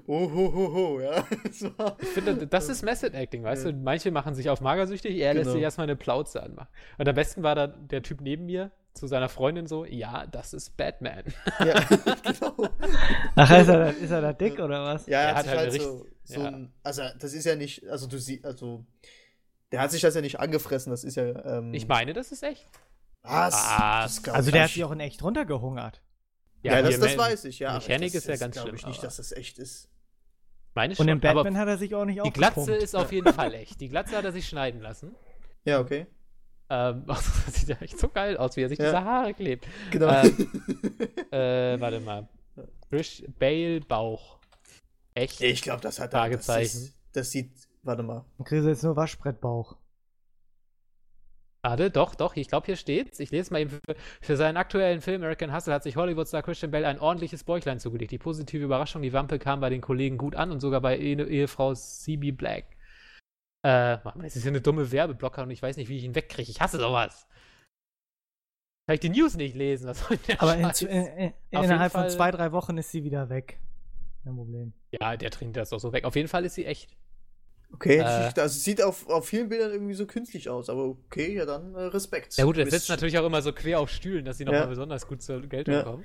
Oh, ho, ho, ho, ja. Das war, Ich finde, das ist Method Acting, weißt Ja. du? Manche machen sich auf magersüchtig, er lässt Genau. sich erstmal eine Plauze anmachen. Und am besten war dann der Typ neben mir zu seiner Freundin so: Ja, das ist Batman. ja, genau. Ach, ist er, da- ist er da dick oder was? Ja, er Er hat halt halt so, so ja. ein, also das ist ja nicht, also du siehst, also der hat sich das ja nicht angefressen, das ist ja, ähm, Ich meine, das ist echt. was? Ah, Das Also der hat sich auch in echt runtergehungert. ja, das, hier das Man- weiß ich, ja. das ist ja ganz schlimm, ich nicht, dass das echt ist. Meine Und in schon, aber Batman hat er sich auch nicht Die Glatze ist auf jeden Fall echt. Die Glatze hat er sich schneiden lassen. Ja, okay. Ähm, das sieht ja echt so geil aus, wie er sich Ja. diese Haare klebt. Genau. Äh, warte mal. Chris Bale Bauch. Echt? ich glaube, das hat er. Das, Fragezeichen. ist, das sieht, warte mal. Dann kriegst du jetzt nur Waschbrettbauch. Warte, doch, doch, ich glaube, hier steht's. Ich lese mal eben. Für, für seinen aktuellen Film American Hustle hat sich Hollywood-Star Christian Bale ein ordentliches Bäuchlein zugelegt. Die positive Überraschung, die Wampe kam bei den Kollegen gut an und sogar bei Ehe Ehefrau CB Black. Äh, Mann, das ist ja eine dumme Werbeblocker und ich weiß nicht, wie ich ihn wegkriege. Ich hasse sowas. Kann ich die News nicht lesen? Was soll der Aber in, in, in, innerhalb von Fall- zwei, drei Wochen ist sie wieder weg. Kein Problem. Ja, der trinkt das doch so weg. Auf jeden Fall ist sie echt. Okay, Äh. also es sieht auf, auf vielen Bildern irgendwie so künstlich aus, aber okay, ja dann äh, Respekt. Ja gut, Du sitzt natürlich auch immer so quer auf Stühlen, dass sie nochmal Ja. besonders gut zur Geltung Ja. kommen.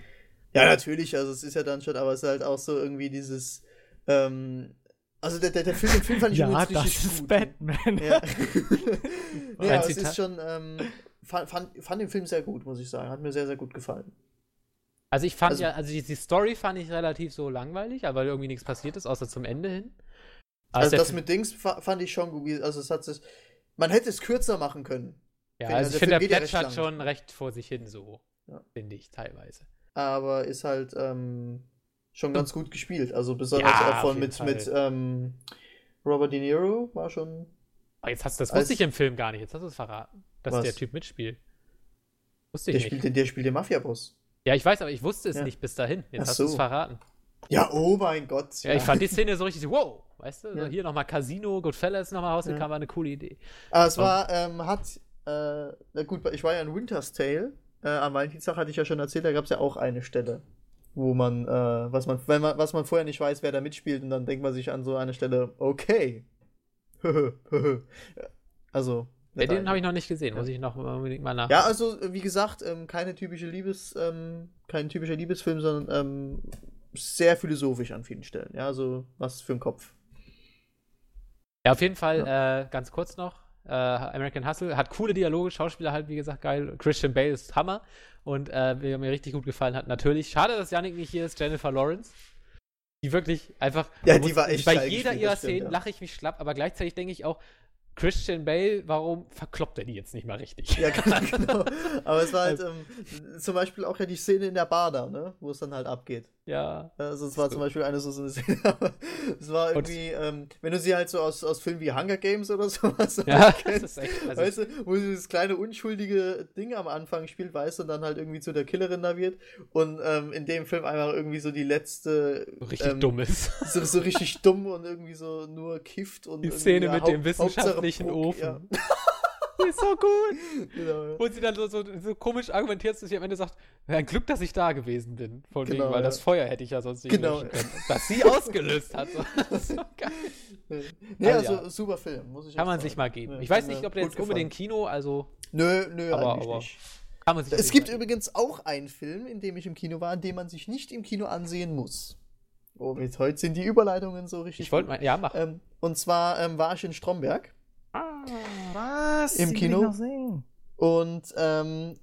Ja, natürlich, also es ist ja dann schon, aber es ist halt auch so irgendwie dieses, ähm, also der, der, der Film, den Film fand ich Ja, übrigens das richtig ist gut. Batman. Ja. nee, aber es ist schon, ähm, fand, fand, fand den Film sehr gut, muss ich sagen. Hat mir sehr, sehr gut gefallen. Also ich fand Also- ja, also die, die Story fand ich relativ so langweilig, aber weil irgendwie nichts passiert ist, außer zum Ende hin. Also der das mit Dings fa- fand ich schon gut. Also es hat sich, man hätte es kürzer machen können. ja, also also ich der finde, der plätschert schon recht vor sich hin so, Ja. finde ich teilweise. aber ist halt ähm, schon ganz gut gespielt. Also besonders Ja, auch von mit, Fall. mit ähm, Robert De Niro war schon. Aber jetzt hast du das wusste ich im Film gar nicht, jetzt hast du es verraten, dass Was? der Typ mitspielt. Wusste Der ich nicht. spielt, den, der spielt den Mafia-Boss. Ja, ich weiß, aber ich wusste es Ja. nicht bis dahin. Jetzt Ach hast du es so. verraten. Ja, oh mein Gott. Ja, ich fand die Szene so richtig so, wow, weißt du, Ja. hier nochmal Casino, Goodfellas nochmal rausgekommen, Ja. war eine coole Idee. Aber es war, ähm, hat, äh, na gut, ich war ja in Winter's Tale. Äh, am Valentinstag hatte ich ja schon erzählt, da gab es ja auch eine Stelle, wo man, äh, was man, wenn man, was man vorher nicht weiß, wer da mitspielt, und dann denkt man sich an so eine Stelle, okay. also. Ja, den habe ich noch nicht gesehen, muss ich noch unbedingt mal nach. Ja, also, wie gesagt, ähm, keine typische Liebes, ähm, kein typischer Liebesfilm, sondern ähm, sehr philosophisch an vielen Stellen. Ja, also, was für ein Kopf. Ja, auf jeden Fall, äh, ganz kurz noch, äh, American Hustle hat coole Dialoge, Schauspieler halt, wie gesagt, geil. Christian Bale ist Hammer und äh, wer mir richtig gut gefallen hat, natürlich. Schade, dass Yannick nicht hier ist, Jennifer Lawrence. Die wirklich einfach. Ja, die muss- war echt Bei jeder ihrer Szenen ja. lache ich mich schlapp, aber gleichzeitig denke ich auch, Christian Bale, warum verkloppt er die jetzt nicht mal richtig? Ja, genau. Aber es war halt ähm, zum Beispiel auch ja die Szene in der Bar da, ne? Wo es dann halt abgeht. ja. Also es war So. zum Beispiel eine so so eine Szene, aber es war irgendwie, ähm, wenn du sie halt so aus, aus Filmen wie Hunger Games oder sowas Ja, halt das kennst, ist echt. Also, weißt du, wo sie dieses kleine unschuldige Ding am Anfang spielt, weißt du, und dann halt irgendwie zu der Killerin da wird und ähm, in dem Film einfach irgendwie so die letzte richtig ähm, dumm ist. so, so richtig dumm und irgendwie so nur kifft und Die Szene mit Haupt- dem wissenschaftlichen Hauptsache Puck, Ofen. Die ist so gut. Genau, ja. Wo sie dann so, so, so komisch argumentiert, dass sie am Ende sagt, ein Glück, dass ich da gewesen bin. Von Genau, wegen, weil ja. das Feuer hätte ich ja sonst nicht Genau. löschen können. Dass sie ausgelöst hat. So. Das ist so geil. Nee, Also, also ja. super Film, muss ich Kann man sagen. sich mal geben. Ja, ich weiß nicht, ob der jetzt unbedingt Kino, also Nö, nö, Aber- eigentlich aber- nicht. kann man sich auf Es gibt übrigens auch einen Film, in dem ich im Kino war, den man sich nicht im Kino ansehen muss. Oh, jetzt heute sind die Überleitungen so richtig. Ich wollte mal, ja, mach. Ähm, und zwar ähm, war ich in Stromberg Ah, Was? Im Kino? und ähm,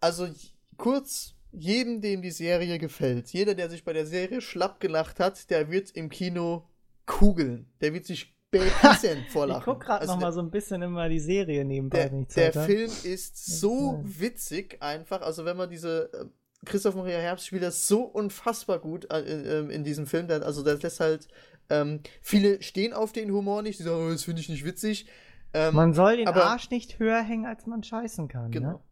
also kurz, jedem, dem die Serie gefällt, jeder, der sich bei der Serie schlapp gelacht hat, der wird im Kino kugeln. Der wird sich bisschen vor Ich guck gerade Also noch mal so ein bisschen immer die Serie nebenbei, der, der. Film ist so witzig einfach. Also wenn man diese äh, Christoph Maria Herbst spielt das so unfassbar gut äh, in, in diesem Film. Also das lässt halt ähm, viele stehen auf den Humor nicht. Die sagen, oh, das finde ich nicht witzig. Ähm, Man soll den aber- Arsch nicht höher hängen, als man scheißen kann. Genau.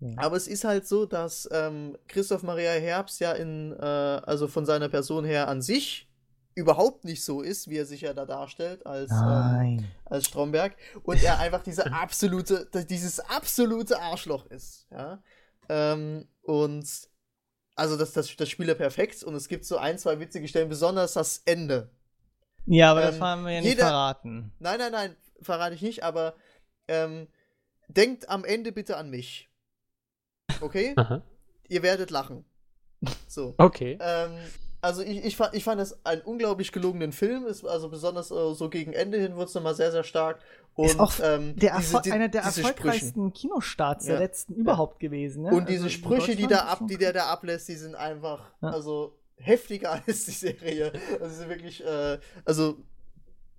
Ne? Ja. Aber es ist halt so, dass ähm, Christoph Maria Herbst ja in, äh, also von seiner Person her an sich überhaupt nicht so ist, wie er sich ja da darstellt als, ähm, als Stromberg und er einfach diese absolute, dieses absolute Arschloch ist, ja. Ähm, und also das, das, das Spiel er perfekt und es gibt so ein, zwei witzige Stellen, besonders das Ende. Ja, aber das ähm, haben wir ja nicht jeder- verraten. Nein, nein, nein, verrate ich nicht, aber ähm, denkt am Ende bitte an mich. Okay? Aha. Ihr werdet lachen. So. Okay. Ähm, also ich, ich, fand, ich fand es einen unglaublich gelungenen Film. Ist also besonders äh, so gegen Ende hin wurde es nochmal sehr, sehr stark. Und Ist auch ähm, Der diese- die- einer der erfolgreichsten Kinostarts der Ja. letzten überhaupt gewesen. Ne? Und diese Also Sprüche, die, da ab, die der da ablässt, die sind einfach, Ja. also heftiger als die Serie. Also sie sind wirklich, äh, also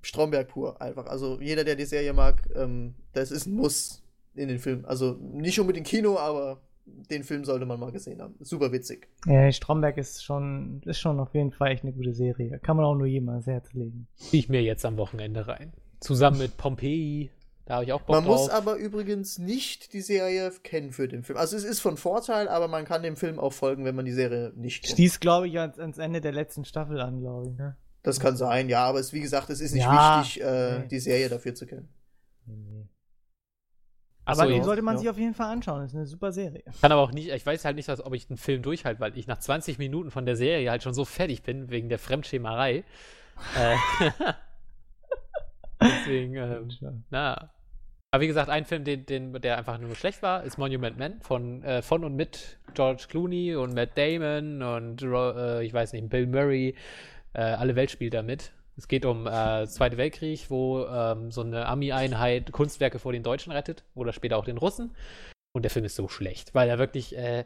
Stromberg pur einfach. Also jeder, der die Serie mag, ähm, das ist ein Muss in den Film. Also nicht unbedingt Kino, aber den Film sollte man mal gesehen haben. Super witzig. Ja, Stromberg ist schon, ist schon auf jeden Fall echt eine gute Serie. Kann man auch nur jedem ans Herz legen. Zieh ich mir jetzt am Wochenende rein. Zusammen mit Pompeii. Da habe ich auch Bock Man drauf. muss aber übrigens nicht die Serie kennen für den Film. Also es ist von Vorteil, aber man kann dem Film auch folgen, wenn man die Serie nicht kennt. Stieß, glaube ich, ans, ans Ende der letzten Staffel an, glaube ich. Ne? Das kann sein, ja, aber es, wie gesagt, es ist nicht Ja, wichtig, äh, nee. die Serie dafür zu kennen. Aber die ich sollte man ja. sich auf jeden Fall anschauen. Das ist eine super Serie. kann aber auch nicht, ich weiß halt nicht, was, ob ich den Film durchhalte, weil ich nach 20 Minuten von der Serie halt schon so fertig bin, wegen der Fremdschämerei. äh, deswegen, ähm, na. Aber wie gesagt, ein Film, den, den, der einfach nur schlecht war, ist Monument Man von, äh, von und mit George Clooney und Matt Damon und äh, ich weiß nicht, Bill Murray. Äh, alle Welt spielt da mit. Es geht um äh, Zweite Weltkrieg, wo ähm, so eine Army-Einheit Kunstwerke vor den Deutschen rettet oder später auch den Russen. Und der Film ist so schlecht, weil er wirklich, äh,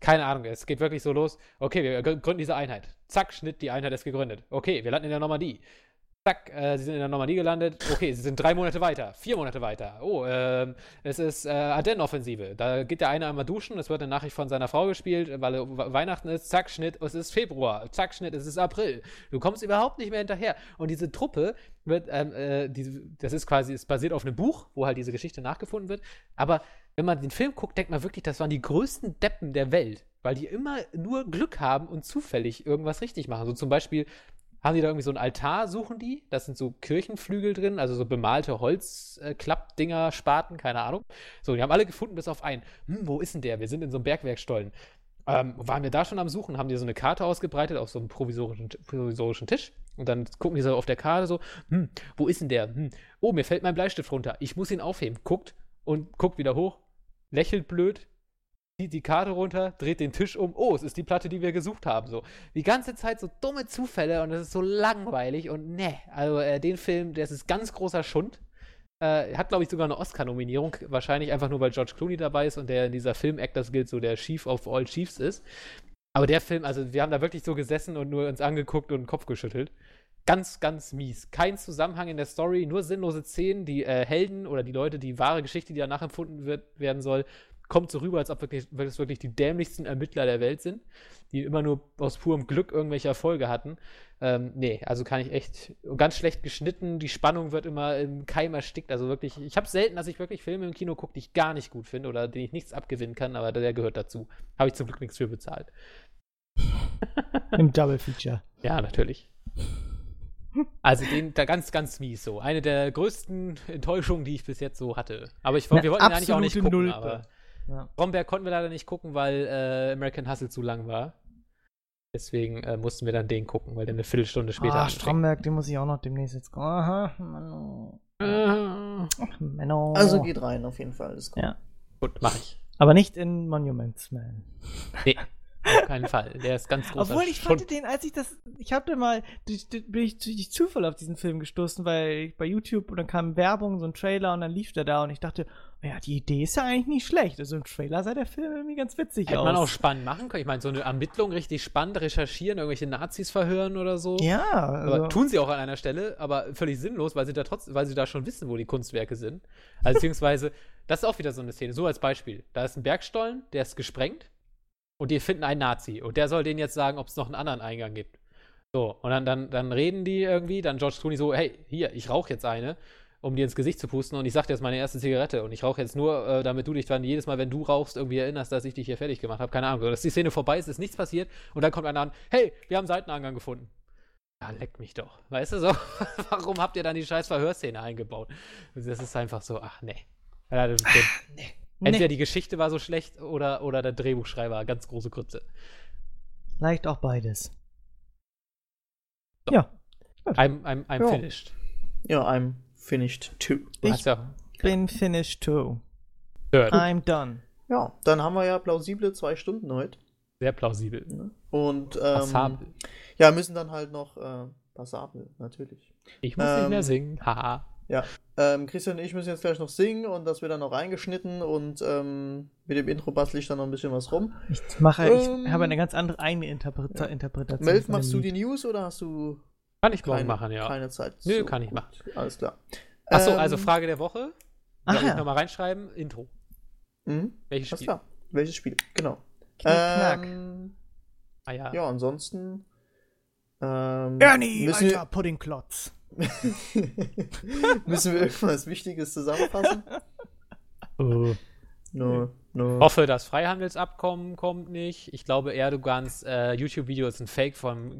keine Ahnung, es geht wirklich so los. Okay, wir grü- gründen diese Einheit. Zack, Schnitt, die Einheit ist gegründet. Okay, wir landen in der Normandie. Zack, äh, sie sind in der Normandie gelandet. Okay, sie sind drei Monate weiter, vier Monate weiter. Oh, ähm, es ist äh, Ardennen-Offensive. Da geht der eine einmal duschen, es wird eine Nachricht von seiner Frau gespielt, weil äh, We- Weihnachten ist. Zack, Schnitt, es ist Februar. Zack, Schnitt, es ist April. Du kommst überhaupt nicht mehr hinterher. Und diese Truppe wird, ähm, äh, diese, das ist quasi, es basiert auf einem Buch, wo halt diese Geschichte nachgefunden wird. Aber wenn man den Film guckt, denkt man wirklich, das waren die größten Deppen der Welt, weil die immer nur Glück haben und zufällig irgendwas richtig machen. So zum Beispiel haben die da irgendwie so einen Altar, suchen die. Das sind so Kirchenflügel drin, also so bemalte Holzklappdinger, Spaten, keine Ahnung. So, die haben alle gefunden, bis auf einen. Hm, wo ist denn der? Wir sind in so einem Bergwerkstollen. Ähm, waren wir da schon am Suchen, haben die so eine Karte ausgebreitet auf so einem provisorischen, provisorischen Tisch. Und dann gucken die so auf der Karte so, hm, wo ist denn der? Hm, oh, mir fällt mein Bleistift runter. Ich muss ihn aufheben. Guckt und guckt wieder hoch, lächelt blöd, zieht die Karte runter, dreht den Tisch um. Oh, es ist die Platte, die wir gesucht haben. So die ganze Zeit so dumme Zufälle und es ist so langweilig und ne, also äh, den Film, das ist ganz großer Schund. Äh, hat, glaube ich, sogar eine Oscar-Nominierung. Wahrscheinlich einfach nur, weil George Clooney dabei ist und der in dieser Film-Actors Guild so der Chief of all Chiefs ist. Aber der Film, also wir haben da wirklich so gesessen und nur uns angeguckt und den Kopf geschüttelt. Ganz, ganz mies. Kein Zusammenhang in der Story, nur sinnlose Szenen. Die äh, Helden oder die Leute, die wahre Geschichte, die danach empfunden wird, werden soll, kommt so rüber, als ob wirklich, weil es wirklich die dämlichsten Ermittler der Welt sind, die immer nur aus purem Glück irgendwelche Erfolge hatten. Ähm, nee, also kann ich echt ganz schlecht geschnitten. Die Spannung wird immer im Keim erstickt. Also wirklich, ich habe selten, dass ich wirklich Filme im Kino gucke, die ich gar nicht gut finde oder denen ich nichts abgewinnen kann, aber der gehört dazu. Habe ich zum Glück nichts für bezahlt. Im Double Feature. Ja, natürlich. Also den da ganz, ganz mies so. Eine der größten Enttäuschungen, die ich bis jetzt so hatte. Aber ich, wir wollten eigentlich auch nicht gucken, Nulpe. aber Ja. Bromberg konnten wir leider nicht gucken, weil äh, American Hustle zu lang war. Deswegen äh, mussten wir dann den gucken, weil der eine Viertelstunde später Ah. Stromberg, den muss ich auch noch demnächst jetzt gucken. Aha, Mann. Äh, Menno. Also geht rein auf jeden Fall. Ist gut. Ja. gut, mach ich. Aber nicht in Monuments Man. Nee, auf keinen Fall. Der ist ganz groß. Obwohl ich fand den, als ich das, ich habe da mal, durch, durch, bin ich durch Zufall auf diesen Film gestoßen, weil ich bei YouTube und dann kam Werbung, so ein Trailer und dann lief der da und ich dachte, ja, die Idee ist ja eigentlich nicht schlecht. Also im Trailer sah der Film irgendwie ganz witzig Hätte aus. man auch spannend machen können. Ich meine, so eine Ermittlung richtig spannend, recherchieren, irgendwelche Nazis verhören oder so. Ja, also, Aber tun sie auch an einer Stelle, aber völlig sinnlos, weil sie da trotzdem, weil sie da schon wissen, wo die Kunstwerke sind. Also beziehungsweise, das ist auch wieder so eine Szene. So als Beispiel. Da ist ein Bergstollen, der ist gesprengt und die finden einen Nazi. Und der soll denen jetzt sagen, ob es noch einen anderen Eingang gibt. So, und dann, dann, dann reden die irgendwie, dann George Clooney so, hey, hier, ich rauche jetzt eine, um dir ins Gesicht zu pusten und ich sag dir jetzt meine erste Zigarette und ich rauche jetzt nur, äh, damit du dich dann jedes Mal, wenn du rauchst, irgendwie erinnerst, dass ich dich hier fertig gemacht habe. Keine Ahnung. Dass die Szene vorbei ist, ist nichts passiert und dann kommt einer an, hey, wir haben einen Seiteneingang gefunden. Ja, leck mich doch. Weißt du so? Warum habt ihr dann die scheiß Verhörszene eingebaut? Das ist einfach so, ach nee. Ja, das- das- nee. Entweder nee. die Geschichte war so schlecht oder, oder der Drehbuchschreiber ganz große Grütze. Vielleicht auch beides. So. Ja. I'm, I'm, I'm Ja. finished. Ja, I'm finished too. Du Ich- hast ja Bin finished too. gehört. I'm done. Ja, dann haben wir ja plausible zwei Stunden heute. Sehr plausibel. Und ähm, Passabel. ja, müssen dann halt noch äh, passabel, natürlich. Ich muss nicht mehr ähm, singen. Haha. Ja, ähm, Christian und ich müssen jetzt gleich noch singen und das wird dann noch reingeschnitten und ähm, mit dem Intro bastel ich dann noch ein bisschen was rum. Ich mache, Ähm, ich habe eine ganz andere eigene Interpreta Interpretation. Melf, machst du die News oder hast du Kann ich morgen keine, machen, ja. keine Zeit? Nö, kann ich machen. Alles klar. Achso, Ähm, also Frage der Woche. Ach Soll ich ja. nochmal reinschreiben? Intro. Mhm, Welches alles Spiel? klar. Welches Spiel? Genau. Knick-Knack. Ähm, Ah ja. ja, ansonsten. Ähm, Ernie, müssen alter wir, Puddingklotz. müssen wir irgendwas Wichtiges zusammenfassen? Äh, No, no. hoffe, das Freihandelsabkommen kommt nicht. Ich glaube, Erdogans äh, YouTube-Video ist ein Fake vom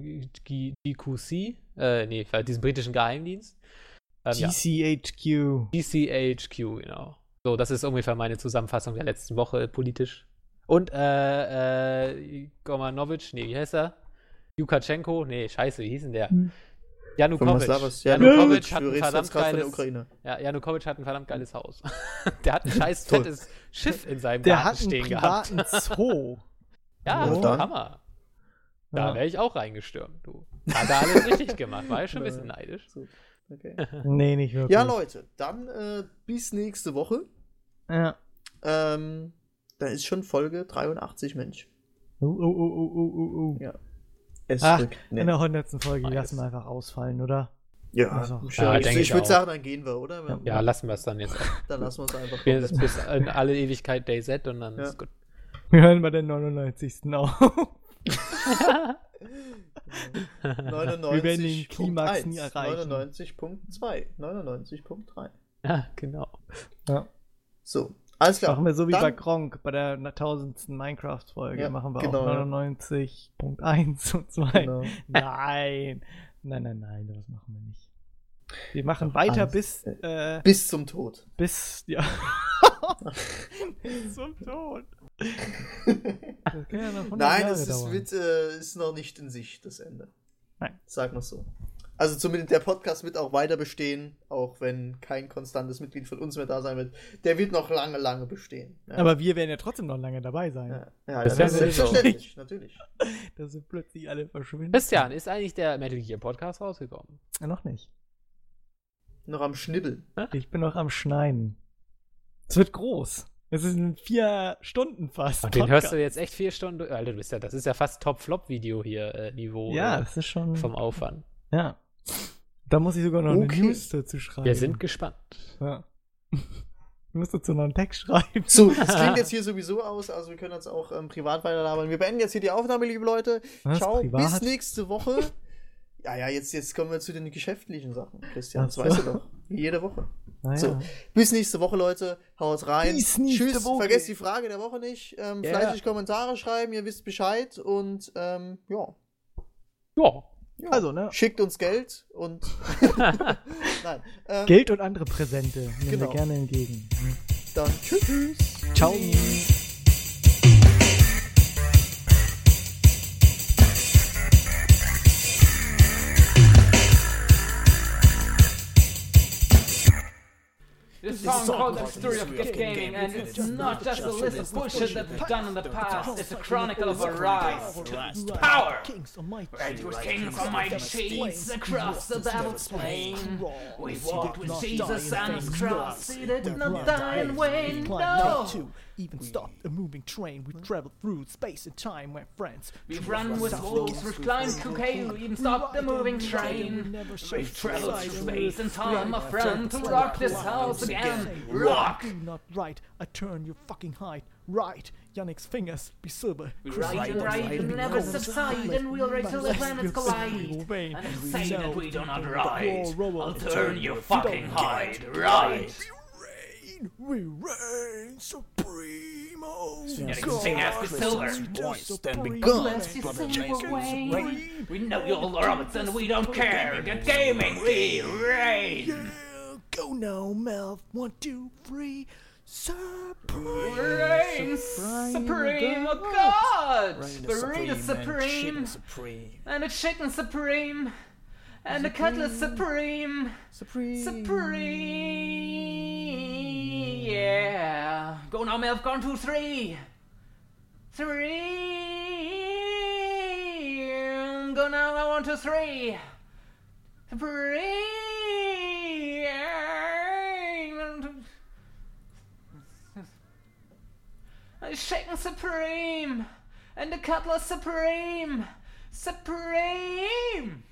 GQC. Äh, nee, von diesem britischen Geheimdienst. Ähm, ja. GCHQ. GCHQ, genau. So, das ist ungefähr meine Zusammenfassung der letzten Woche politisch. Und, äh, äh, Gomanovic, nee, wie heißt er? Lukaschenko, nee, scheiße, wie hieß denn der? Hm. Janukowitsch. Janukowitsch. Janukowitsch hat ein verdammt geiles, ja, Janukowitsch hat ein verdammt geiles Haus. der hat ein scheiß fettes Schiff in seinem Der Garten hat einen stehen gehabt. privaten Zoo. Ja, Ja, das ist dann. Hammer. Da Ja. wäre ich auch reingestürmt, du. Hat er alles richtig gemacht, war ich schon ein bisschen neidisch. Okay. Nee, nicht wirklich. Ja, Leute, dann äh, bis nächste Woche. Ja. Ähm, da ist schon Folge 83, Mensch. Uh, uh, uh, uh, uh, uh, uh. Ja. Es Ach, rückt in der hundertsten Folge, lassen wir einfach ausfallen, oder? Ja, Also, ich, ja, ich, denke ich ich würde sagen, dann gehen wir, oder? Wir- Ja, lassen wir es dann jetzt. Dann lassen wir es einfach Bis, komplett. bis in alle Ewigkeit Day Z und dann Ja. ist gut. Wir hören bei den 99. auf. 99. Wir werden den Klimax nie erreichen. 99.2, 99.3. ja, genau. ja. So, alles klar. Machen wir so wie Dann- bei Gronk, bei der tausendsten Minecraft-Folge. Ja, machen wir genau, auch ja. 99.1 und 2. Genau. Nein. Nein, nein, nein, das machen wir nicht. Wir machen weiter alles. bis, äh, Bis zum Tod. bis, ja. bis zum Tod. Das ja noch 100 Nein, es ist, wird, äh, ist noch nicht in Sicht, das Ende. Nein. Sag mal so. Also zumindest der Podcast wird auch weiter bestehen, auch wenn kein konstantes Mitglied von uns mehr da sein wird. Der wird noch lange, lange bestehen. Ja. Aber wir werden ja trotzdem noch lange dabei sein. ja, ja Das das ist selbstverständlich, natürlich. Dass wir plötzlich alle verschwinden. Christian, ist eigentlich der Metal Gear Podcast rausgekommen? Ja, noch nicht. Noch am Schnibbeln. Ich bin noch am Schneiden. Es wird groß. Es ist in vier Stunden fast. Und den Podcast. hörst du jetzt echt vier Stunden durch. Alter, du bist ja, das ist ja fast Top-Flop-Video hier, äh, Niveau Ja, äh, das ist schon. vom Aufwand. Ja. Da muss ich sogar noch Okay. eine News dazu schreiben. Wir sind gespannt. Ja. Ich muss dazu noch einen Text schreiben. So, es klingt jetzt hier sowieso aus, also wir können jetzt auch ähm, privat weiterlabern. Wir beenden jetzt hier die Aufnahme, liebe Leute. Was, Ciao, privat? bis nächste Woche. Ja, ja, jetzt, jetzt kommen wir zu den geschäftlichen Sachen, Christian. Das so. weißt du doch. Wie jede Woche. Naja. So, bis nächste Woche, Leute. Haut rein. Bis nächste Tschüss. Woche. Vergesst die Frage der Woche nicht. Ähm, Ja. Fleißig Kommentare schreiben, ihr wisst Bescheid. Und ähm, ja. Ja. Ja. Also, ne? Schickt uns Geld und. Nein. Ähm, Geld und andere Präsente nehmen Genau. wir gerne entgegen. Dann tschüss. Ciao. Das song called The Story of Gift Gaming, and it's not just a list of bullshit that we've done in the past, it's a chronicle of our rise to power. Kings on my Right, with kings on mighty sheets across the battle's plain. We walked with Jesus and his cross, he did not die in vain, no! To even stopped a moving train. We've traveled through space and time, my friends. We've run with wolves, we've climbed cocaine, we even stopped the moving train. We've traveled through space and time, my friend, to rock this house again. Rock! Do not right, I turn your fucking height. Right, Yannick's fingers be silver. We ride and ride and never subside, and we'll race till the planets collide. And if say that we do not ride, I'll turn your fucking hide we reign supreme. Oh, so you gotta sing as the pillar. Moist and begun. Supreme. We know you're and we don't care. The gaming, we reign. Yeah, go now, Mouth. One, two, three. Supreme, reign supreme, supreme oh God, burrito supreme, supreme, and a chicken supreme and the cutlass supreme, Supreme. supreme. Yeah. Go now, Melv. Gone two, three. Three. Go now. I want to three. Supreme. A chicken supreme and the cutlass supreme, supreme.